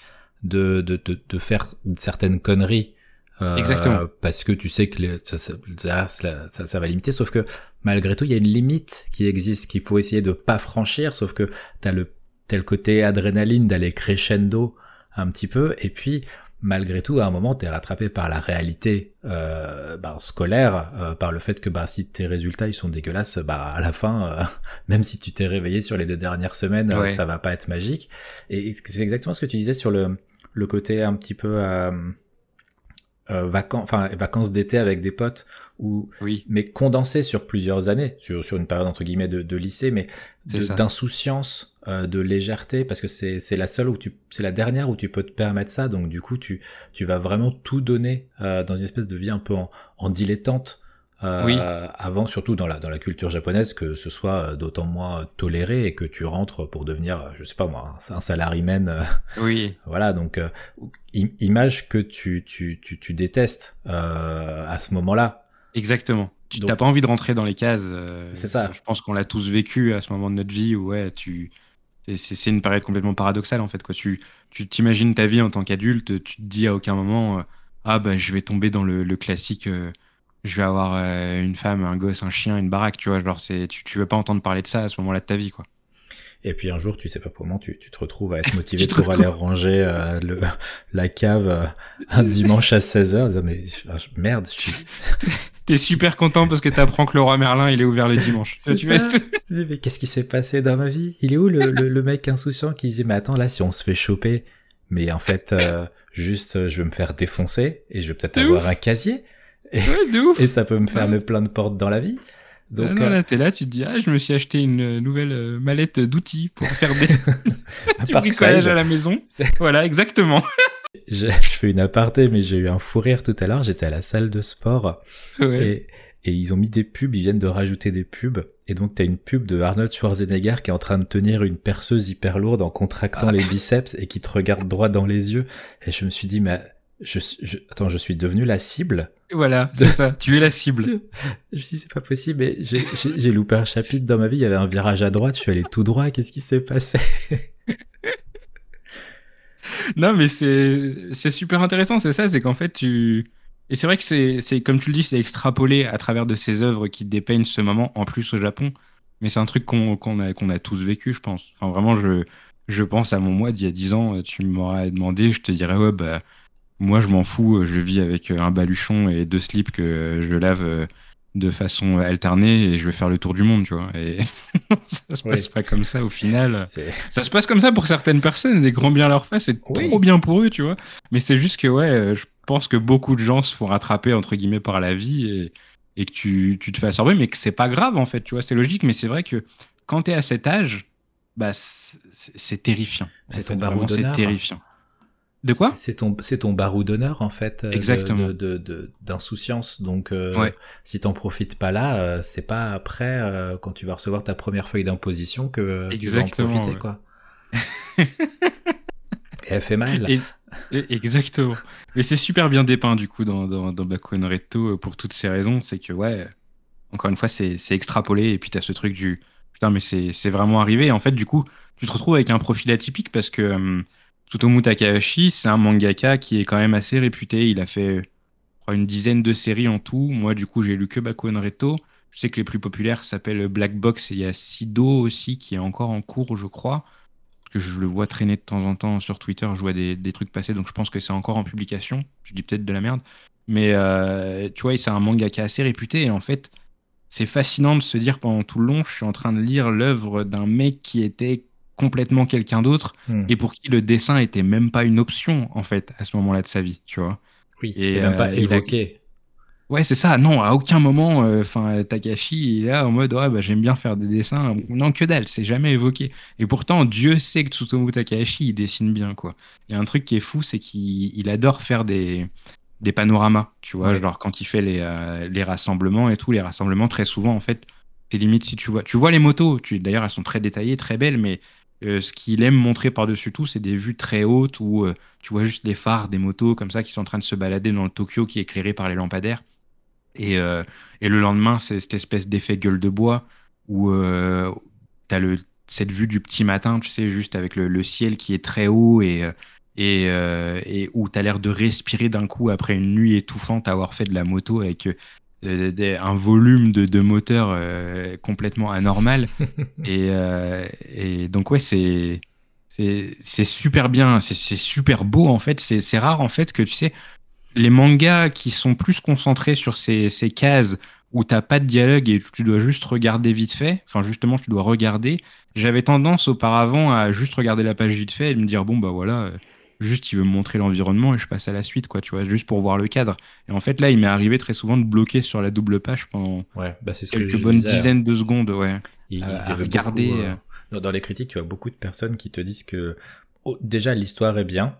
Speaker 1: de, de, de, faire certaines conneries.
Speaker 2: Euh, Exactement.
Speaker 1: Parce que tu sais que ça, ça, ça, va limiter, sauf que malgré tout, il y a une limite qui existe, qu'il faut essayer de pas franchir, sauf que tu as le tel côté adrénaline d'aller crescendo un petit peu, et puis malgré tout, à un moment, tu es rattrapé par la réalité euh, bah, scolaire, euh, par le fait que bah, si tes résultats ils sont dégueulasses, bah, à la fin, euh, *laughs* même si tu t'es réveillé sur les deux dernières semaines, ça va pas être magique. Et c'est exactement ce que tu disais sur le, le côté un petit peu vacances, enfin vacances d'été avec des potes, ou
Speaker 2: oui.
Speaker 1: mais condensé sur plusieurs années, sur, sur une période entre guillemets de, de lycée, mais d'insouciance de légèreté parce que c'est c'est la seule où tu c'est la dernière où tu peux te permettre ça donc du coup tu tu vas vraiment tout donner euh, dans une espèce de vie un peu en, en dilettante euh,
Speaker 2: oui.
Speaker 1: avant surtout dans la dans la culture japonaise que ce soit d'autant moins toléré et que tu rentres pour devenir je sais pas moi un, un salaryman
Speaker 2: oui *laughs*
Speaker 1: voilà donc image que tu tu tu, tu détestes à ce moment-là
Speaker 2: exactement tu n'as pas envie de rentrer dans les cases.
Speaker 1: c'est ça.
Speaker 2: Je pense qu'on l'a tous vécu à ce moment de notre vie où ouais, tu, c'est une période complètement paradoxale en fait. Quoi. Tu t'imagines ta vie en tant qu'adulte, tu te dis à aucun moment euh, Ah bah je vais tomber dans le, classique, euh, je vais avoir euh, une femme, un gosse, un chien, une baraque, tu vois. Genre, tu, tu veux pas entendre parler de ça à ce moment-là de ta vie, quoi.
Speaker 1: Et puis un jour, tu sais pas comment, tu, tu te retrouves à être *laughs* motivé pour aller ranger le, la cave un dimanche à 16h. Mais merde, je suis... *laughs*
Speaker 2: T'es super content parce que t'apprends que le roi Merlin, il est ouvert le dimanche.
Speaker 1: Tu mais qu'est-ce qui s'est passé dans ma vie? Il est où le, le, mec insouciant qui disait, mais attends, là, si on se fait choper, mais en fait, euh, juste, je vais me faire défoncer et je vais peut-être avoir un casier.
Speaker 2: Et, ouais, de ouf.
Speaker 1: et ça peut me fermer plein de portes dans la vie.
Speaker 2: Donc, ah non, là, t'es là, tu te dis, ah, je me suis acheté une nouvelle euh, mallette d'outils pour faire des... *laughs* *laughs* du bricolage à la maison. Voilà, exactement *laughs* *laughs*
Speaker 1: je, fais une aparté, mais j'ai eu un fou rire tout à l'heure. J'étais à la salle de sport et, et, ils ont mis des pubs. Ils viennent de rajouter des pubs. Et donc, t'as une pub de Arnold Schwarzenegger qui est en train de tenir une perceuse hyper lourde en contractant ah. les biceps et qui te regarde droit dans les yeux. Et je me suis dit, mais je, je, attends, je suis devenu la cible.
Speaker 2: Voilà, c'est ça. Tu es la cible.
Speaker 1: Je, *laughs* je me suis dit, c'est pas possible. Mais j'ai loupé un chapitre dans ma vie. Il y avait un virage à droite. Je suis allé tout droit. Qu'est-ce qui s'est passé? *laughs*
Speaker 2: non, mais c'est super intéressant, c'est ça, c'est qu'en fait, tu. Et c'est vrai que c'est, comme tu le dis, c'est extrapolé à travers de ces œuvres qui dépeignent ce moment, en plus au Japon. Mais c'est un truc qu'on a, a tous vécu, je pense. Enfin, vraiment, je, je pense à mon mois d'il y a 10 ans, tu m'aurais demandé, je te dirais, ouais, bah, moi, je m'en fous, je vis avec un baluchon et deux slips que je lave de façon alternée et je vais faire le tour du monde, tu vois. Et *laughs* ça se passe pas comme ça au final. Ça se passe comme ça pour certaines personnes, des grands bien leur face, c'est trop bien pour eux, tu vois. Mais c'est juste que, ouais, euh, je pense que beaucoup de gens se font rattraper, entre guillemets, par la vie et, et que tu, tu, te fais absorber, mais que c'est pas grave, en fait, tu vois. C'est logique, mais c'est vrai que quand t'es à cet âge, bah, c'est terrifiant.
Speaker 1: C'est ton barreau C'est
Speaker 2: terrifiant. De quoi
Speaker 1: C'est ton, c'est ton barou d'honneur en fait.
Speaker 2: Exactement.
Speaker 1: De, d'insouciance. Donc, euh, si t'en profites pas là, euh, c'est pas après euh, quand tu vas recevoir ta première feuille d'imposition que tu vas en profiter quoi. *laughs* Et elle fait mal.
Speaker 2: exactement. Mais c'est super bien dépeint du coup dans, dans, dans Recto pour toutes ces raisons. C'est que ouais, encore une fois, c'est, c'est extrapolé et puis t'as ce truc du putain mais c'est, c'est vraiment arrivé. Et en fait, du coup, tu te retrouves avec un profil atypique parce que Tsutomu Takahashi, c'est un mangaka qui est quand même assez réputé. Il a fait une dizaine de séries en tout. Moi, du coup, j'ai lu que Baku Reto. Je sais que les plus populaires s'appellent Black Box et il y a Sido aussi qui est encore en cours, je crois. Parce que je le vois traîner de temps en temps sur Twitter. Je vois des, trucs passer, donc je pense que c'est encore en publication. Je dis peut-être de la merde. Mais euh, tu vois, c'est un mangaka assez réputé. Et en fait, c'est fascinant de se dire pendant tout le long, je suis en train de lire l'œuvre d'un mec qui était complètement quelqu'un d'autre hmm. et pour qui le dessin était même pas une option en fait à ce moment-là de sa vie, tu vois.
Speaker 1: Oui, c'est même pas euh, évoqué.
Speaker 2: Ouais, c'est ça. Non, à aucun moment, euh, enfin Takashi il est là en mode ouais, bah, j'aime bien faire des dessins. Non, que dalle, c'est jamais évoqué. Et pourtant, Dieu sait que Tsutomu Takahashi il dessine bien quoi. Il y a un truc qui est fou, c'est qu'il adore faire des des panoramas, tu vois, genre quand il fait les, euh, les rassemblements et tout, les rassemblements très souvent en fait, c'est limite si tu vois, tu vois les motos, tu d'ailleurs elles sont très détaillées, très belles, mais euh, ce qu'il aime montrer par-dessus tout, c'est des vues très hautes où euh, tu vois juste les phares des motos comme ça qui sont en train de se balader dans le Tokyo qui est éclairé par les lampadaires. Et, euh, et le lendemain, c'est cette espèce d'effet gueule de bois où tu as le, cette vue du petit matin, tu sais, juste avec le, ciel qui est très haut et, et, et où tu as l'air de respirer d'un coup après une nuit étouffante à avoir fait de la moto avec un volume de, de moteur euh, complètement anormal. *laughs* Euh, et, donc, ouais, c'est. C'est super bien, c'est super beau en fait. C'est rare en fait que tu sais, les mangas qui sont plus concentrés sur ces, ces cases où t'as pas de dialogue et tu dois juste regarder vite fait, enfin justement tu dois regarder, j'avais tendance auparavant à juste regarder la page vite fait et me dire bon bah voilà, juste il veut me montrer l'environnement et je passe à la suite, quoi, tu vois, juste pour voir le cadre. Et en fait, là, il m'est arrivé très souvent de bloquer sur la double page pendant
Speaker 1: ouais, bah ce
Speaker 2: quelques bonnes dizaines de secondes, ouais. Il, à, regarder.
Speaker 1: Euh, dans les critiques, tu as beaucoup de personnes qui te disent que oh, déjà l'histoire est bien,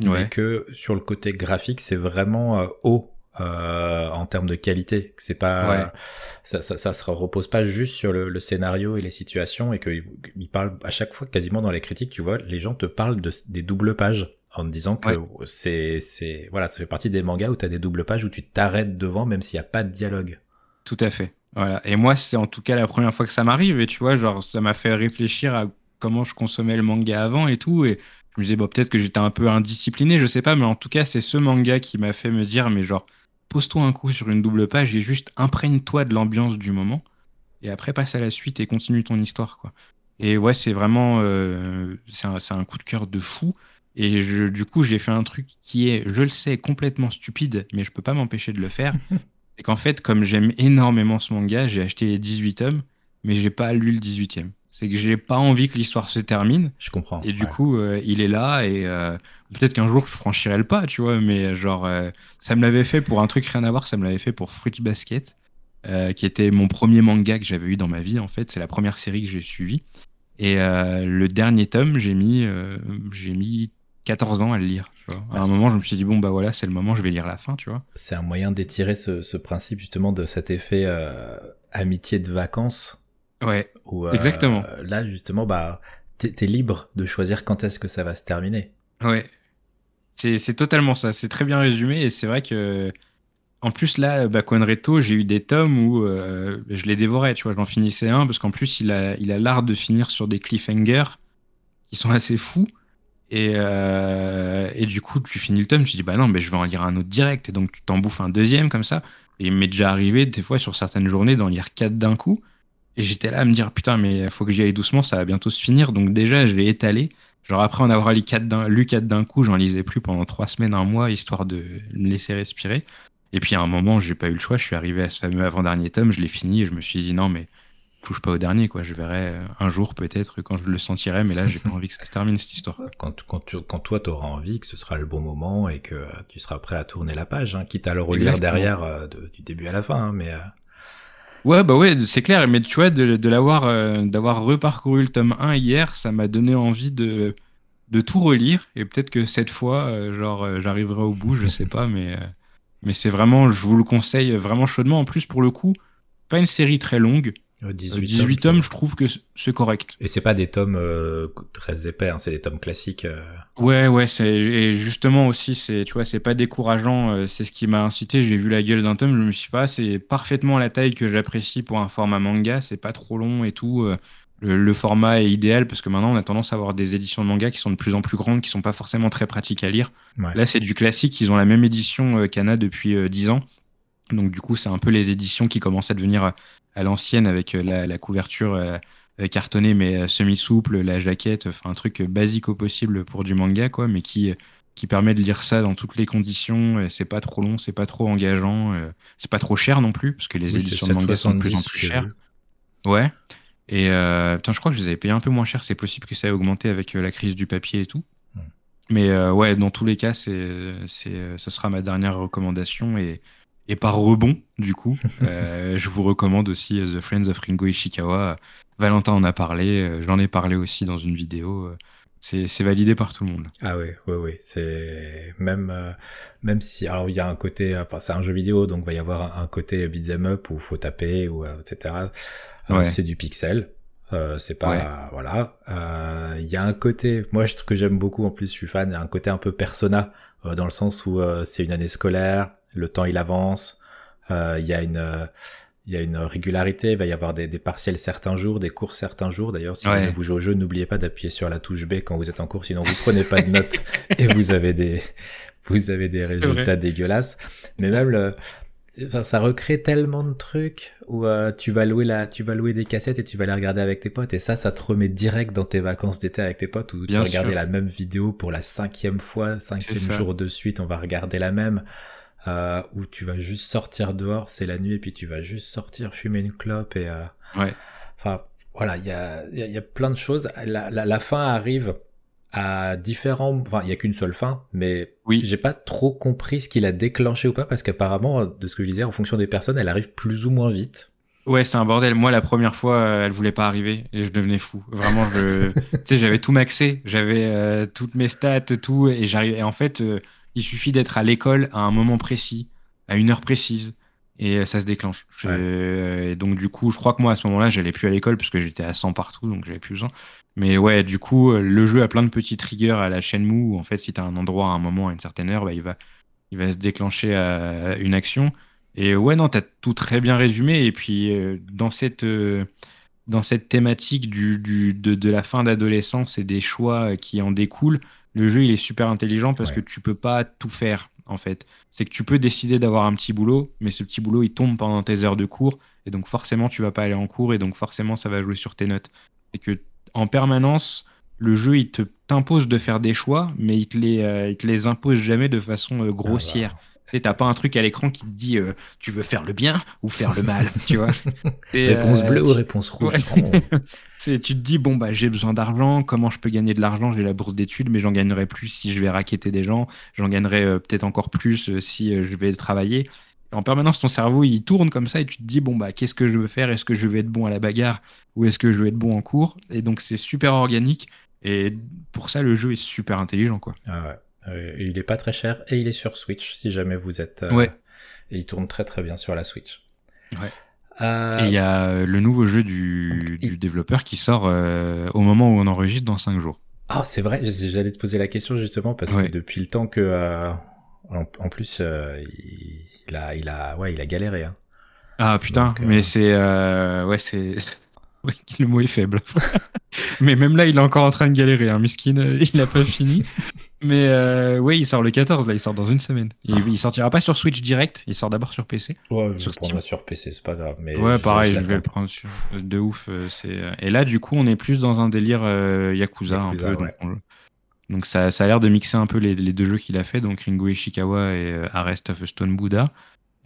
Speaker 1: mais que sur le côté graphique, c'est vraiment euh, haut euh, en termes de qualité. C'est pas, ça, ça, ça, se repose pas juste sur le, le scénario et les situations et qu'il il parle à chaque fois quasiment dans les critiques, tu vois, les gens te parlent de, des doubles pages en te disant que c'est, c'est, voilà, ça fait partie des mangas où tu as des doubles pages où tu t'arrêtes devant même s'il n'y a pas de dialogue.
Speaker 2: Tout à fait. Voilà. Et moi, c'est en tout cas la première fois que ça m'arrive et tu vois, genre, ça m'a fait réfléchir à comment je consommais le manga avant et tout et je me disais, bon, peut-être que j'étais un peu indiscipliné, je sais pas, mais en tout cas, c'est ce manga qui m'a fait me dire, mais genre, pose-toi un coup sur une double page et juste imprègne-toi de l'ambiance du moment. Et après, passe à la suite et continue ton histoire. quoi. Et ouais, c'est vraiment. Euh, c'est un, coup de cœur de fou. Et du coup, j'ai fait un truc qui est, je le sais, complètement stupide, mais je peux pas m'empêcher de le faire. *laughs* c'est qu'en fait, comme j'aime énormément ce manga, j'ai acheté les 18 tomes, mais j'ai pas lu le 18e. C'est que j'ai pas envie que l'histoire se termine.
Speaker 1: Je comprends.
Speaker 2: Et du coup, euh, il est là et euh, peut-être qu'un jour je franchirai le pas, tu vois. Mais genre, euh, ça me l'avait fait pour un truc rien à voir. Ça me l'avait fait pour Fruit Basket, qui était mon premier manga que j'avais eu dans ma vie. En fait, c'est la première série que j'ai suivie. Et le dernier tome, j'ai mis, j'ai mis 14 ans à le lire. Tu vois. À un moment, je me suis dit bon bah voilà, c'est le moment, je vais lire la fin, tu vois.
Speaker 1: C'est un moyen d'étirer ce, ce, principe justement de cet effet amitié de vacances
Speaker 2: Ouais. Euh, exactement.
Speaker 1: Là, justement, bah, t'es es libre de choisir quand est-ce que ça va se terminer.
Speaker 2: Ouais. C'est totalement ça. C'est très bien résumé et c'est vrai que. En plus, là, Reto, j'ai eu des tomes où euh, je les dévorais, tu vois, j'en finissais un, parce qu'en plus, il a il a l'art de finir sur des cliffhangers qui sont assez fous. Et, euh, et du coup, tu finis le tome, tu dis, bah non, mais je vais en lire un autre direct. Et donc, tu t'en bouffes un deuxième comme ça. Et il m'est déjà arrivé, des fois, sur certaines journées, d'en lire quatre d'un coup. Et j'étais là à me dire, putain, mais faut que j'y aille doucement, ça va bientôt se finir. Donc déjà, je l'ai étalé. Genre après en avoir lu quatre d'un coup, j'en lisais plus pendant trois semaines, un mois, histoire de me laisser respirer. Et puis à un moment, j'ai pas eu le choix, je suis arrivé à ce fameux avant-dernier tome, je l'ai fini et je me suis dit, non, mais touche pas au dernier, quoi. Je verrai euh, un jour peut-être quand je le sentirai, mais là, j'ai pas *laughs* envie que ça se termine cette histoire.
Speaker 1: Quand, quand, tu, quand toi, t'auras envie, que ce sera le bon moment et que tu seras prêt à tourner la page, hein, quitte à le relire derrière euh, du début à la fin, hein, mais. Euh,
Speaker 2: Ouais, bah ouais, c'est clair. Mais tu vois, de, l'avoir, euh, d'avoir reparcouru le tome 1 hier, ça m'a donné envie de, de tout relire et peut-être que cette fois, genre, j'arriverai au bout, je sais *laughs* pas, mais, mais c'est vraiment, je vous le conseille vraiment chaudement. En plus, pour le coup, pas une série très longue. 18, 18 tomes, je trouve que c'est correct.
Speaker 1: Et c'est pas des tomes euh, très épais, hein, c'est des tomes classiques. Euh.
Speaker 2: Ouais, ouais, c'est et justement aussi, c'est tu vois, c'est pas décourageant. Euh, c'est ce qui m'a incité. J'ai vu la gueule d'un tome, je me suis dit, ah, c'est parfaitement la taille que j'apprécie pour un format manga. C'est pas trop long et tout. Le, format est idéal parce que maintenant on a tendance à avoir des éditions de manga qui sont de plus en plus grandes, qui sont pas forcément très pratiques à lire. Là, c'est du classique. Ils ont la même édition qu'Anna depuis 10 ans. Donc du coup, c'est un peu les éditions qui commencent à devenir à l'ancienne avec euh, la, couverture euh, euh, cartonnée mais semi-souple, la jaquette, enfin un truc basique au possible pour du manga, quoi, mais qui, qui permet de lire ça dans toutes les conditions. C'est pas trop long, c'est pas trop engageant, c'est pas trop cher non plus, parce que les éditions de manga sont de plus en plus chères. Ouais. Et putain, je crois que je les avais payés un peu moins cher. C'est possible que ça ait augmenté avec la crise du papier et tout. Hmm. Mais ouais, dans tous les cas, c'est, c'est, ce sera ma dernière recommandation. Et et par rebond, du coup, *laughs* euh, je vous recommande aussi euh, The Friends of Ringo Ishikawa. Valentin en a parlé, euh, j'en ai parlé aussi dans une vidéo. C'est validé par tout le monde.
Speaker 1: Ah oui, oui, oui. C'est même même si alors il y a un côté, enfin c'est un jeu vidéo, donc il va y avoir un, côté beat'em up où faut taper ou etc. C'est du pixel. c'est pas voilà. Il y a un côté, moi ce que j'aime beaucoup en plus, je suis fan, il y a un côté un peu persona dans le sens où c'est une année scolaire le temps il avance, euh, il y a une il y a une régularité, il va y avoir des, des partiels certains jours, des cours certains jours. D'ailleurs, si vous jouez au jeu, n'oubliez pas d'appuyer sur la touche B quand vous êtes en cours, sinon vous prenez pas de notes *laughs* et vous avez des vous avez des résultats dégueulasses. Mais même le, ça, ça, recrée tellement de trucs où euh, tu vas louer la, tu vas louer des cassettes et tu vas les regarder avec tes potes et ça, ça te remet direct dans tes vacances d'été avec tes potes où tu vas regarder la même vidéo pour la cinquième fois, cinquième jour de suite, on va regarder la même. Euh, où tu vas juste sortir dehors, c'est la nuit, et puis tu vas juste sortir fumer une clope et euh,
Speaker 2: ouais.
Speaker 1: Enfin, voilà, il y a, y a, plein de choses. La, la, la fin arrive à différents. Enfin, il y a qu'une seule fin, mais oui. j'ai pas trop compris ce qu'il a déclenché ou pas, parce qu'apparemment, de ce que je disais, en fonction des personnes, elle arrive plus ou moins vite.
Speaker 2: Ouais, c'est un bordel. Moi, la première fois, elle voulait pas arriver et je devenais fou. Vraiment, je, *laughs* tu sais, j'avais tout maxé, j'avais euh, toutes mes stats, tout, et j'arrivais. Et en fait, il suffit d'être à l'école à un moment précis, à une heure précise, et ça se déclenche. Et donc, du coup, je crois que moi, à ce moment-là, j'allais plus à l'école parce que j'étais à 100 partout, donc j'avais plus besoin. Mais ouais, du coup, le jeu a plein de petits triggers à la chaîne mou où, en fait, si tu as un endroit à un moment, à une certaine heure, bah, il, va, il va se déclencher à une action. Et ouais, non, tu as tout très bien résumé. Et puis, dans cette. dans cette thématique du, du de, de, la fin d'adolescence et des choix qui en découlent, le jeu il est super intelligent parce que tu peux pas tout faire en fait. C'est que tu peux décider d'avoir un petit boulot, mais ce petit boulot il tombe pendant tes heures de cours et donc forcément tu vas pas aller en cours et donc forcément ça va jouer sur tes notes. Et que en permanence le jeu il te t'impose de faire des choix, mais il te les euh, il te les impose jamais de façon euh, grossière. Ah bah. Tu t'as pas un truc à l'écran qui te dit euh, tu veux faire le bien ou faire le mal, tu vois. *laughs*
Speaker 1: réponse bleue ou réponse rouge. *laughs*
Speaker 2: tu te dis, bon, bah, j'ai besoin d'argent, comment je peux gagner de l'argent? J'ai la bourse d'études, mais j'en gagnerai plus si je vais raqueter des gens, j'en gagnerai euh, peut-être encore plus euh, si euh, je vais travailler. En permanence, ton cerveau, il tourne comme ça et tu te dis, bon, bah, qu'est-ce que je veux faire? Est-ce que je vais être bon à la bagarre ou est-ce que je vais être bon en cours? Et donc, c'est super organique. Et pour ça, le jeu est super intelligent, quoi.
Speaker 1: Ah ouais. Il est pas très cher et il est sur Switch si jamais vous êtes.
Speaker 2: Ouais.
Speaker 1: Et il tourne très très bien sur la Switch.
Speaker 2: Ouais. Euh, et il y a euh, le nouveau jeu du, développeur qui sort euh, au moment où on enregistre dans 5 jours.
Speaker 1: Ah, c'est vrai, j'allais te poser la question justement parce que depuis le temps que. en, plus, il, a, il, a, ouais, il a galéré. Hein.
Speaker 2: Ah putain, mais c'est. ouais, c'est. *laughs* Oui, le mot est faible. *laughs* mais même là, il est encore en train de galérer. Hein. Miskin, il n'a pas fini. *laughs* Mais euh, oui, il sort le 14, là, il sort dans une semaine. Il, il sortira pas sur Switch direct, il sort d'abord sur PC.
Speaker 1: Ouais, sur Steam. sur PC, c'est pas grave. Mais
Speaker 2: ouais, pareil, je, vais le prendre sur... de ouf. Euh, c'est... Euh, et là, du coup, on est plus dans un délire Yakuza, un peu. Donc, ça, ça, a l'air de mixer un peu les, les deux jeux qu'il a fait, donc Ringo Ishikawa et Arrest of a Stone Buddha.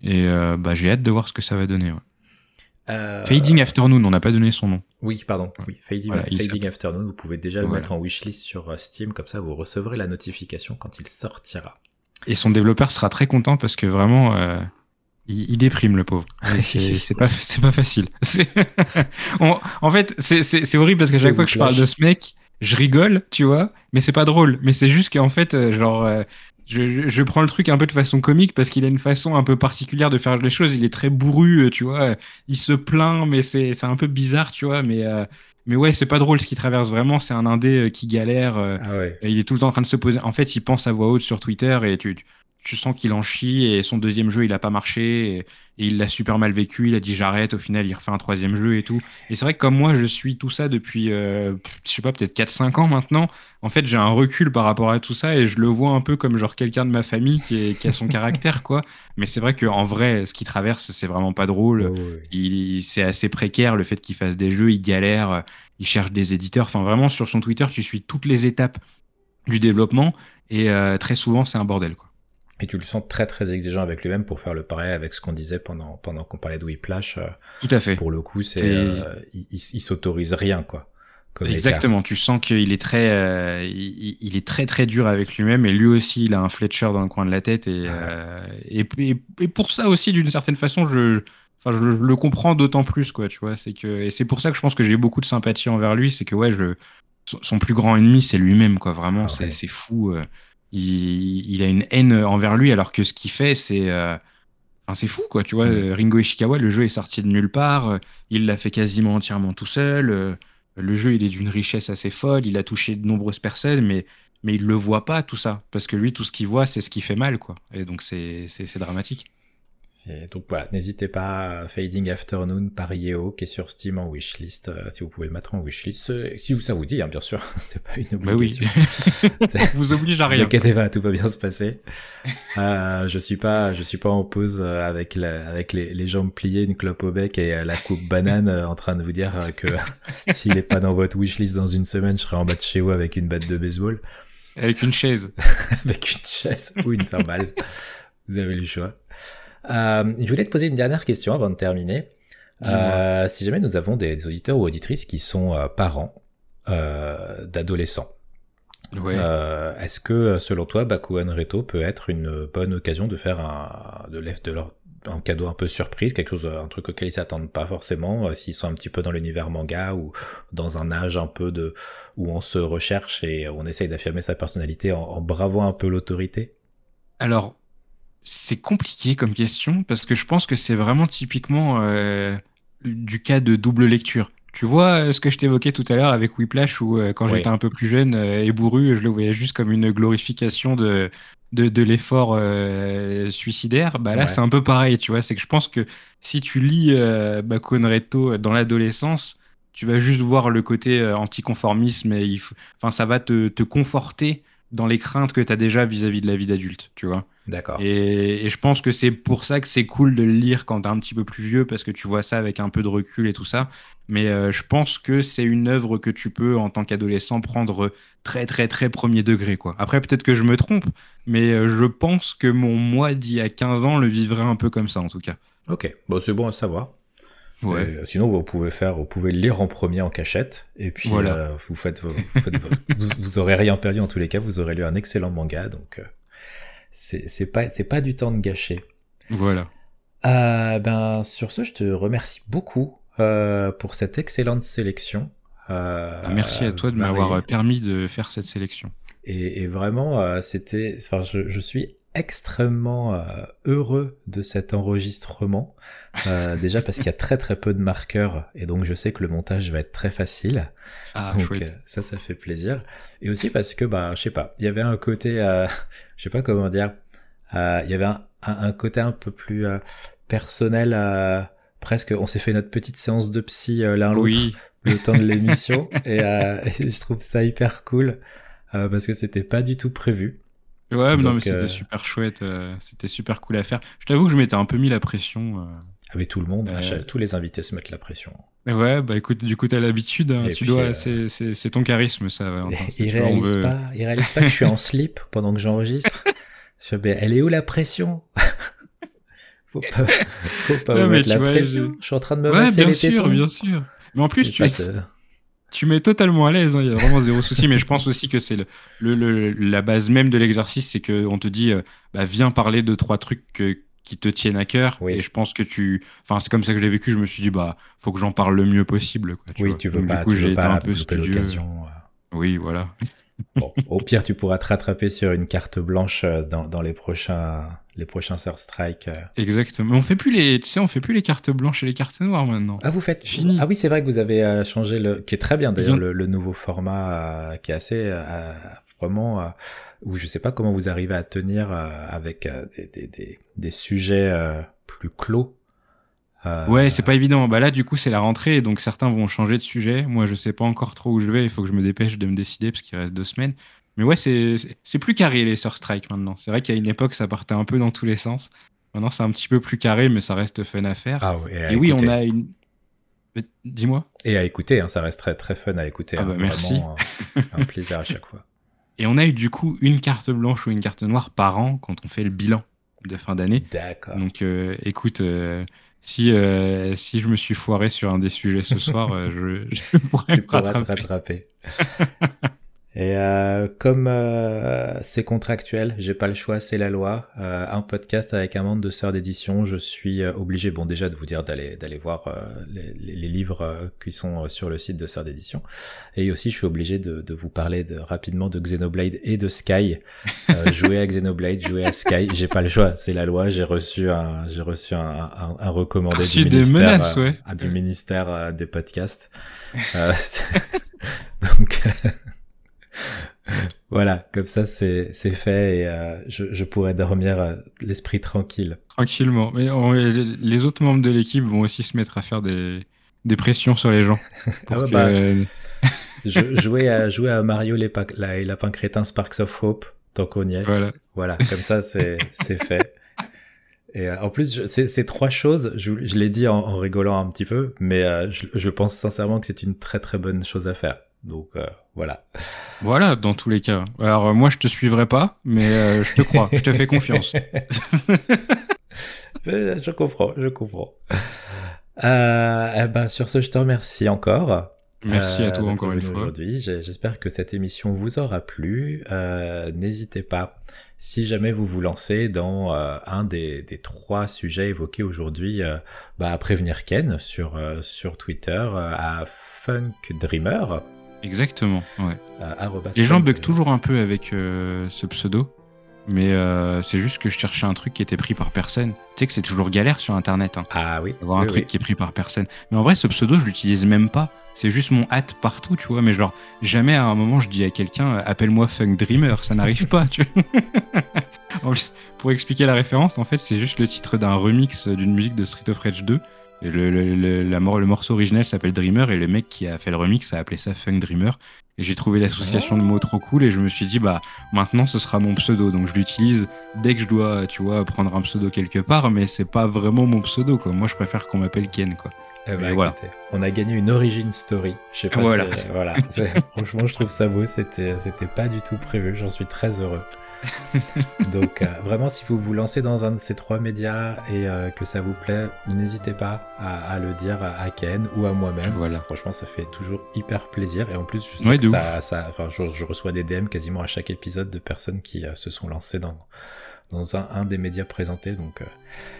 Speaker 2: Et bah, j'ai hâte de voir ce que ça va donner. Euh... Fading Afternoon, on n'a pas donné son nom.
Speaker 1: Oui, pardon. Oui, Fading, Afternoon, vous pouvez déjà le mettre en wishlist sur euh, Steam, comme ça vous recevrez la notification quand il sortira.
Speaker 2: Et son développeur sera très content parce que vraiment, euh, il, déprime le pauvre. *laughs* C'est pas, pas facile. *laughs* *laughs* en fait, c'est horrible parce que chaque fois que je parle de ce mec, je rigole, tu vois, mais c'est pas drôle. Mais c'est juste qu'en fait, genre, euh, je, prends le truc un peu de façon comique parce qu'il a une façon un peu particulière de faire les choses. Il est très bourru, euh, tu vois. Il se plaint, mais c'est un peu bizarre, tu vois. Mais, mais ouais, c'est pas drôle ce qu'il traverse vraiment. C'est un indé qui galère. Ah il est tout le temps en train de se poser. En fait, il pense à voix haute sur Twitter et tu, tu sens qu'il en chie et son deuxième jeu il a pas marché et, il l'a super mal vécu il a dit j'arrête au final il refait un troisième jeu et tout. Et c'est vrai que comme moi je suis tout ça depuis euh, je sais pas peut-être 4-5 ans maintenant en fait j'ai un recul par rapport à tout ça et je le vois un peu comme genre quelqu'un de ma famille qui, a son *laughs* caractère quoi. Mais c'est vrai qu'en vrai ce qu'il traverse c'est vraiment pas drôle. Il, c'est assez précaire le fait qu'il fasse des jeux il galère il cherche des éditeurs. Enfin vraiment sur son Twitter tu suis toutes les étapes du développement et euh, très souvent c'est un bordel quoi
Speaker 1: et tu le sens très très exigeant avec lui-même pour faire le pareil avec ce qu'on disait pendant pendant qu'on parlait de Whiplash. Euh,
Speaker 2: Tout à fait.
Speaker 1: Pour le coup, c'est euh, il, il, s'autorise rien quoi.
Speaker 2: Exactement. Tu sens qu'il est très euh, il, est très très dur avec lui-même et lui aussi il a un Fletcher dans le coin de la tête et ah et, et, pour ça aussi d'une certaine façon je Enfin, je, le comprends d'autant plus, quoi, tu vois. C'est que, et c'est pour ça que je pense que j'ai beaucoup de sympathie envers lui. C'est que, ouais, je, son plus grand ennemi, c'est lui-même, quoi. Vraiment, ah c'est fou il, a une haine envers lui, alors que ce qu'il fait, c'est. Euh, c'est fou, quoi. Tu vois, mm. Ringo Ishikawa, le jeu est sorti de nulle part. Euh, il l'a fait quasiment entièrement tout seul. Euh, le jeu, il est d'une richesse assez folle. Il a touché de nombreuses personnes, mais, mais il le voit pas, tout ça. Parce que lui, tout ce qu'il voit, c'est ce qui fait mal, quoi. Et donc, c'est dramatique
Speaker 1: donc voilà, n'hésitez pas, Fading Afternoon par Yeo, qui est sur Steam en wishlist, euh, si vous pouvez le mettre en wishlist, si ça vous dit, hein, bien sûr, *laughs* c'est pas une obligation.
Speaker 2: Bah oui, *laughs* vous oblige à rien. *laughs*
Speaker 1: inquiétez pas, tout va bien se passer. Euh, je suis pas, je suis pas en pause euh, avec avec les, les, jambes pliées, une clope au bec et la coupe banane, en train de vous dire que s'il est pas dans votre wishlist dans une semaine, je serai en bas de chez vous avec une batte de baseball.
Speaker 2: Avec une chaise.
Speaker 1: avec une chaise ou une cymbale. vous avez le choix. Euh, je voulais te poser une dernière question avant de terminer. Euh, si jamais nous avons des, auditeurs ou auditrices qui sont euh, parents d'adolescents, ouais. Est-ce que selon toi, Bakuan Reto peut être une bonne occasion de faire un, de, de leur un cadeau un peu surprise, quelque chose, un truc auquel ils s'attendent pas forcément, s'ils sont un petit peu dans l'univers manga ou dans un âge un peu de où on se recherche et on essaye d'affirmer sa personnalité en, en bravant un peu l'autorité?
Speaker 2: Alors c'est compliqué comme question parce que je pense que c'est vraiment typiquement euh, du cas de double lecture. Tu vois euh, ce que je t'évoquais tout à l'heure avec Whiplash où euh, quand j'étais un peu plus jeune et bourru, je le voyais juste comme une glorification de, de, l'effort suicidaire. Bah là, c'est un peu pareil, tu vois. C'est que je pense que si tu lis Bakon Reto dans l'adolescence, tu vas juste voir le côté anticonformisme et il enfin, ça va te, te conforter dans les craintes que tu as déjà vis-à-vis de la vie d'adulte, tu vois.
Speaker 1: D'accord.
Speaker 2: Et, je pense que c'est pour ça que c'est cool de le lire quand t'es un petit peu plus vieux, parce que tu vois ça avec un peu de recul et tout ça. Mais euh, je pense que c'est une œuvre que tu peux, en tant qu'adolescent, prendre très, très, très premier degré, quoi. Après, peut-être que je me trompe, mais euh, je pense que mon moi d'il y a 15 ans le vivrait un peu comme ça, en tout cas.
Speaker 1: Ok, bon, c'est bon à savoir. Ouais. Euh, sinon, vous pouvez faire, vous pouvez le lire en premier en cachette, et puis voilà. vous faites, vous, vous, aurez rien perdu en tous les cas. Vous aurez lu un excellent manga, donc c'est pas c'est pas du temps de gâcher.
Speaker 2: Voilà.
Speaker 1: Euh, ben sur ce, je te remercie beaucoup euh, pour cette excellente sélection.
Speaker 2: Euh, ah, Merci à toi de m'avoir permis de faire cette sélection.
Speaker 1: Et, et vraiment, euh, c'était, enfin, je, je, suis extrêmement euh, heureux de cet enregistrement. Euh, *laughs* déjà parce qu'il y a très très peu de marqueurs et donc je sais que le montage va être très facile. Ah, donc euh, ça, ça fait plaisir. Et aussi parce que bah je sais pas, il y avait un côté, *laughs* je sais pas comment dire, il y avait un, un, côté un peu plus personnel. presque, on s'est fait notre petite séance de psy l'un l'autre oui. *laughs* le temps de l'émission et, et, je trouve ça hyper cool parce que c'était pas du tout prévu.
Speaker 2: Ouais, non, mais c'était euh, super chouette. Euh, c'était super cool à faire. Je t'avoue que je m'étais un peu mis la pression.
Speaker 1: Avec tout le monde, tous les invités se mettent la pression.
Speaker 2: Ouais, bah écoute, du coup, t'as l'habitude. Hein, tu dois, euh, c'est ton charisme, ça. *laughs*
Speaker 1: il, réalise pas, il réalise pas que je suis en *laughs* slip pendant que j'enregistre. elle est où la pression? *laughs* Faut pas, faut pas mettre la pression. Je... suis en train de me ouais, masser
Speaker 2: bien
Speaker 1: les
Speaker 2: sûr, bien sûr. Mais en plus, tu, tu mets totalement à l'aise, hein, il y a vraiment zéro souci, mais je pense aussi que c'est le, le, la base même de l'exercice, c'est qu'on te dit, euh, bah, viens parler de trois trucs qui te tiennent à cœur, et je pense que tu, enfin c'est comme ça que je l'ai vécu, je me suis dit, bah faut que j'en parle le mieux possible. Quoi,
Speaker 1: tu oui, tu veux pas, un peu studieux.
Speaker 2: Oui, voilà.
Speaker 1: Bon, au pire, tu pourras te rattraper sur une carte blanche euh, dans, dans les prochains les prochains Third Strike. Euh.
Speaker 2: Exactement. On fait plus les, tu sais, on fait plus les cartes blanches et les cartes noires maintenant.
Speaker 1: Ah, vous faites fini. Ah oui, c'est vrai que vous avez euh, changé le, qui est très bien d'ailleurs le, nouveau format, qui est assez vraiment où je sais pas comment vous arrivez à tenir avec des, des, des, des, sujets plus clos.
Speaker 2: Ouais, c'est pas évident. Bah là, du coup, c'est la rentrée, donc certains vont changer de sujet. Moi, je sais pas encore trop où je vais. Il faut que je me dépêche de me décider parce qu'il reste deux semaines. Mais ouais, c'est plus carré les Strike maintenant. C'est vrai qu'à une époque, ça partait un peu dans tous les sens. Maintenant, c'est un petit peu plus carré, mais ça reste fun à faire.
Speaker 1: Ah
Speaker 2: et, oui, on a une. Dis-moi.
Speaker 1: Et à écouter, hein, ça reste très, très fun à écouter.
Speaker 2: Ah
Speaker 1: hein.
Speaker 2: bah, merci.
Speaker 1: Euh, un plaisir à chaque fois. *laughs*
Speaker 2: Et on a eu du coup une carte blanche ou une carte noire par an quand on fait le bilan de fin d'année.
Speaker 1: D'accord.
Speaker 2: Donc euh, écoute, euh, si, si je me suis foiré sur un des sujets ce soir, je, *laughs* je, pourrais
Speaker 1: pourras te rattraper. *laughs* Et euh, comme euh, c'est contractuel, j'ai pas le choix, c'est la loi. Euh, un podcast avec un membre de sœur d'édition, je suis euh, obligé, bon déjà de vous dire d'aller d'aller voir euh, les, les, livres euh, qui sont sur le site de sœur d'édition, et aussi je suis obligé de, de vous parler de, rapidement de Xenoblade et de Sky. jouer à Xenoblade, jouer à Sky, j'ai pas le choix, c'est la loi. J'ai reçu un j'ai reçu un, un, un recommandé du ministère,
Speaker 2: menaces, ouais.
Speaker 1: du ministère des podcasts. *laughs* donc voilà, comme ça c'est fait et euh, je, je, pourrais dormir euh, l'esprit tranquille.
Speaker 2: Tranquillement. Mais les autres membres de l'équipe vont aussi se mettre à faire des, des pressions sur les gens. *laughs*
Speaker 1: ah ouais, bah, *laughs* jouer, à, jouer à Mario les, la, lapins crétins Sparks of Hope, tant qu'on y est.
Speaker 2: Voilà.
Speaker 1: Voilà, comme ça c'est fait. Et euh, en plus, ces trois choses, je, je l'ai dit en, en, rigolant un petit peu, mais euh, je, je pense sincèrement que c'est une très très bonne chose à faire. Donc euh, voilà.
Speaker 2: Voilà, dans tous les cas. Alors euh, moi, je te suivrai pas, mais euh, je te crois, je te fais confiance. *laughs*
Speaker 1: je comprends, je comprends. Eh ben, sur ce, je te remercie encore.
Speaker 2: Merci à toi encore une fois.
Speaker 1: Aujourd'hui, j'espère que cette émission vous aura plu. N'hésitez pas, si jamais vous vous lancez dans un des, des, trois sujets évoqués aujourd'hui, bah, à prévenir Ken sur, sur Twitter à Funk Dreamer.
Speaker 2: Exactement, ouais. Les gens bug toujours un peu avec euh, ce pseudo, mais euh, c'est juste que je cherchais un truc qui était pris par personne. Tu sais que c'est toujours galère sur Internet. Hein,
Speaker 1: ah oui.
Speaker 2: Avoir
Speaker 1: un
Speaker 2: truc qui est pris par personne. Mais en vrai, ce pseudo, je l'utilise même pas. C'est juste mon hâte partout, tu vois. Mais genre, jamais à un moment, je dis à quelqu'un, euh, appelle-moi Funk Dreamer. Ça n'arrive pas, tu vois. *laughs* Pour expliquer la référence, en fait, c'est juste le titre d'un remix d'une musique de Street of Rage 2 et le, le, la, le morceau original s'appelle Dreamer et le mec qui a fait le remix a appelé ça Funk Dreamer. Et j'ai trouvé l'association de mots trop cool et je me suis dit, bah maintenant ce sera mon pseudo. Donc je l'utilise dès que je dois, tu vois, prendre un pseudo quelque part, mais c'est pas vraiment mon pseudo, quoi. Moi je préfère qu'on m'appelle Ken, quoi.
Speaker 1: Eh ben, voilà. on a gagné une origin story. Je sais pas
Speaker 2: voilà.
Speaker 1: voilà. *laughs* Franchement, je trouve ça beau. C'était, c'était pas du tout prévu. J'en suis très heureux. *laughs* Donc euh, vraiment, si vous vous lancez dans un de ces trois médias et euh, que ça vous plaît, n'hésitez pas à, le dire à Ken ou à moi-même. Voilà. Franchement, ça fait toujours hyper plaisir. Et en plus, je sais que ça, je, reçois des DM quasiment à chaque épisode de personnes qui euh, se sont lancées dans dans un, un, des médias présentés. Donc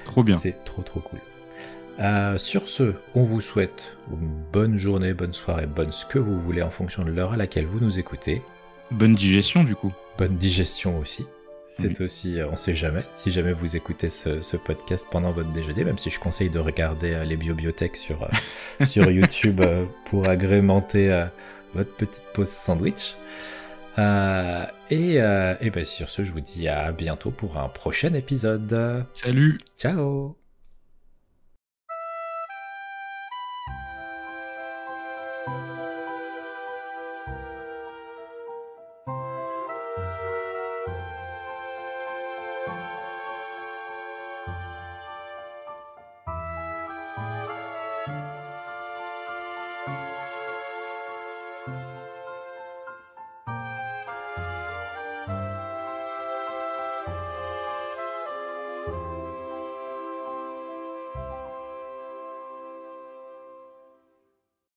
Speaker 2: trop bien.
Speaker 1: C'est trop trop cool. sur ce, on vous souhaite une bonne journée, bonne soirée, bonne ce que vous voulez en fonction de l'heure à laquelle vous nous écoutez.
Speaker 2: Bonne digestion du coup
Speaker 1: bonne digestion aussi. C'est aussi, euh, on sait jamais, si jamais vous écoutez ce, podcast pendant votre déjeuner, même si je conseille de regarder euh, les bibliothèques sur, euh, sur *laughs* YouTube pour agrémenter votre petite pause sandwich. et, et ben sur ce, je vous dis à bientôt pour un prochain épisode.
Speaker 2: Salut
Speaker 1: Ciao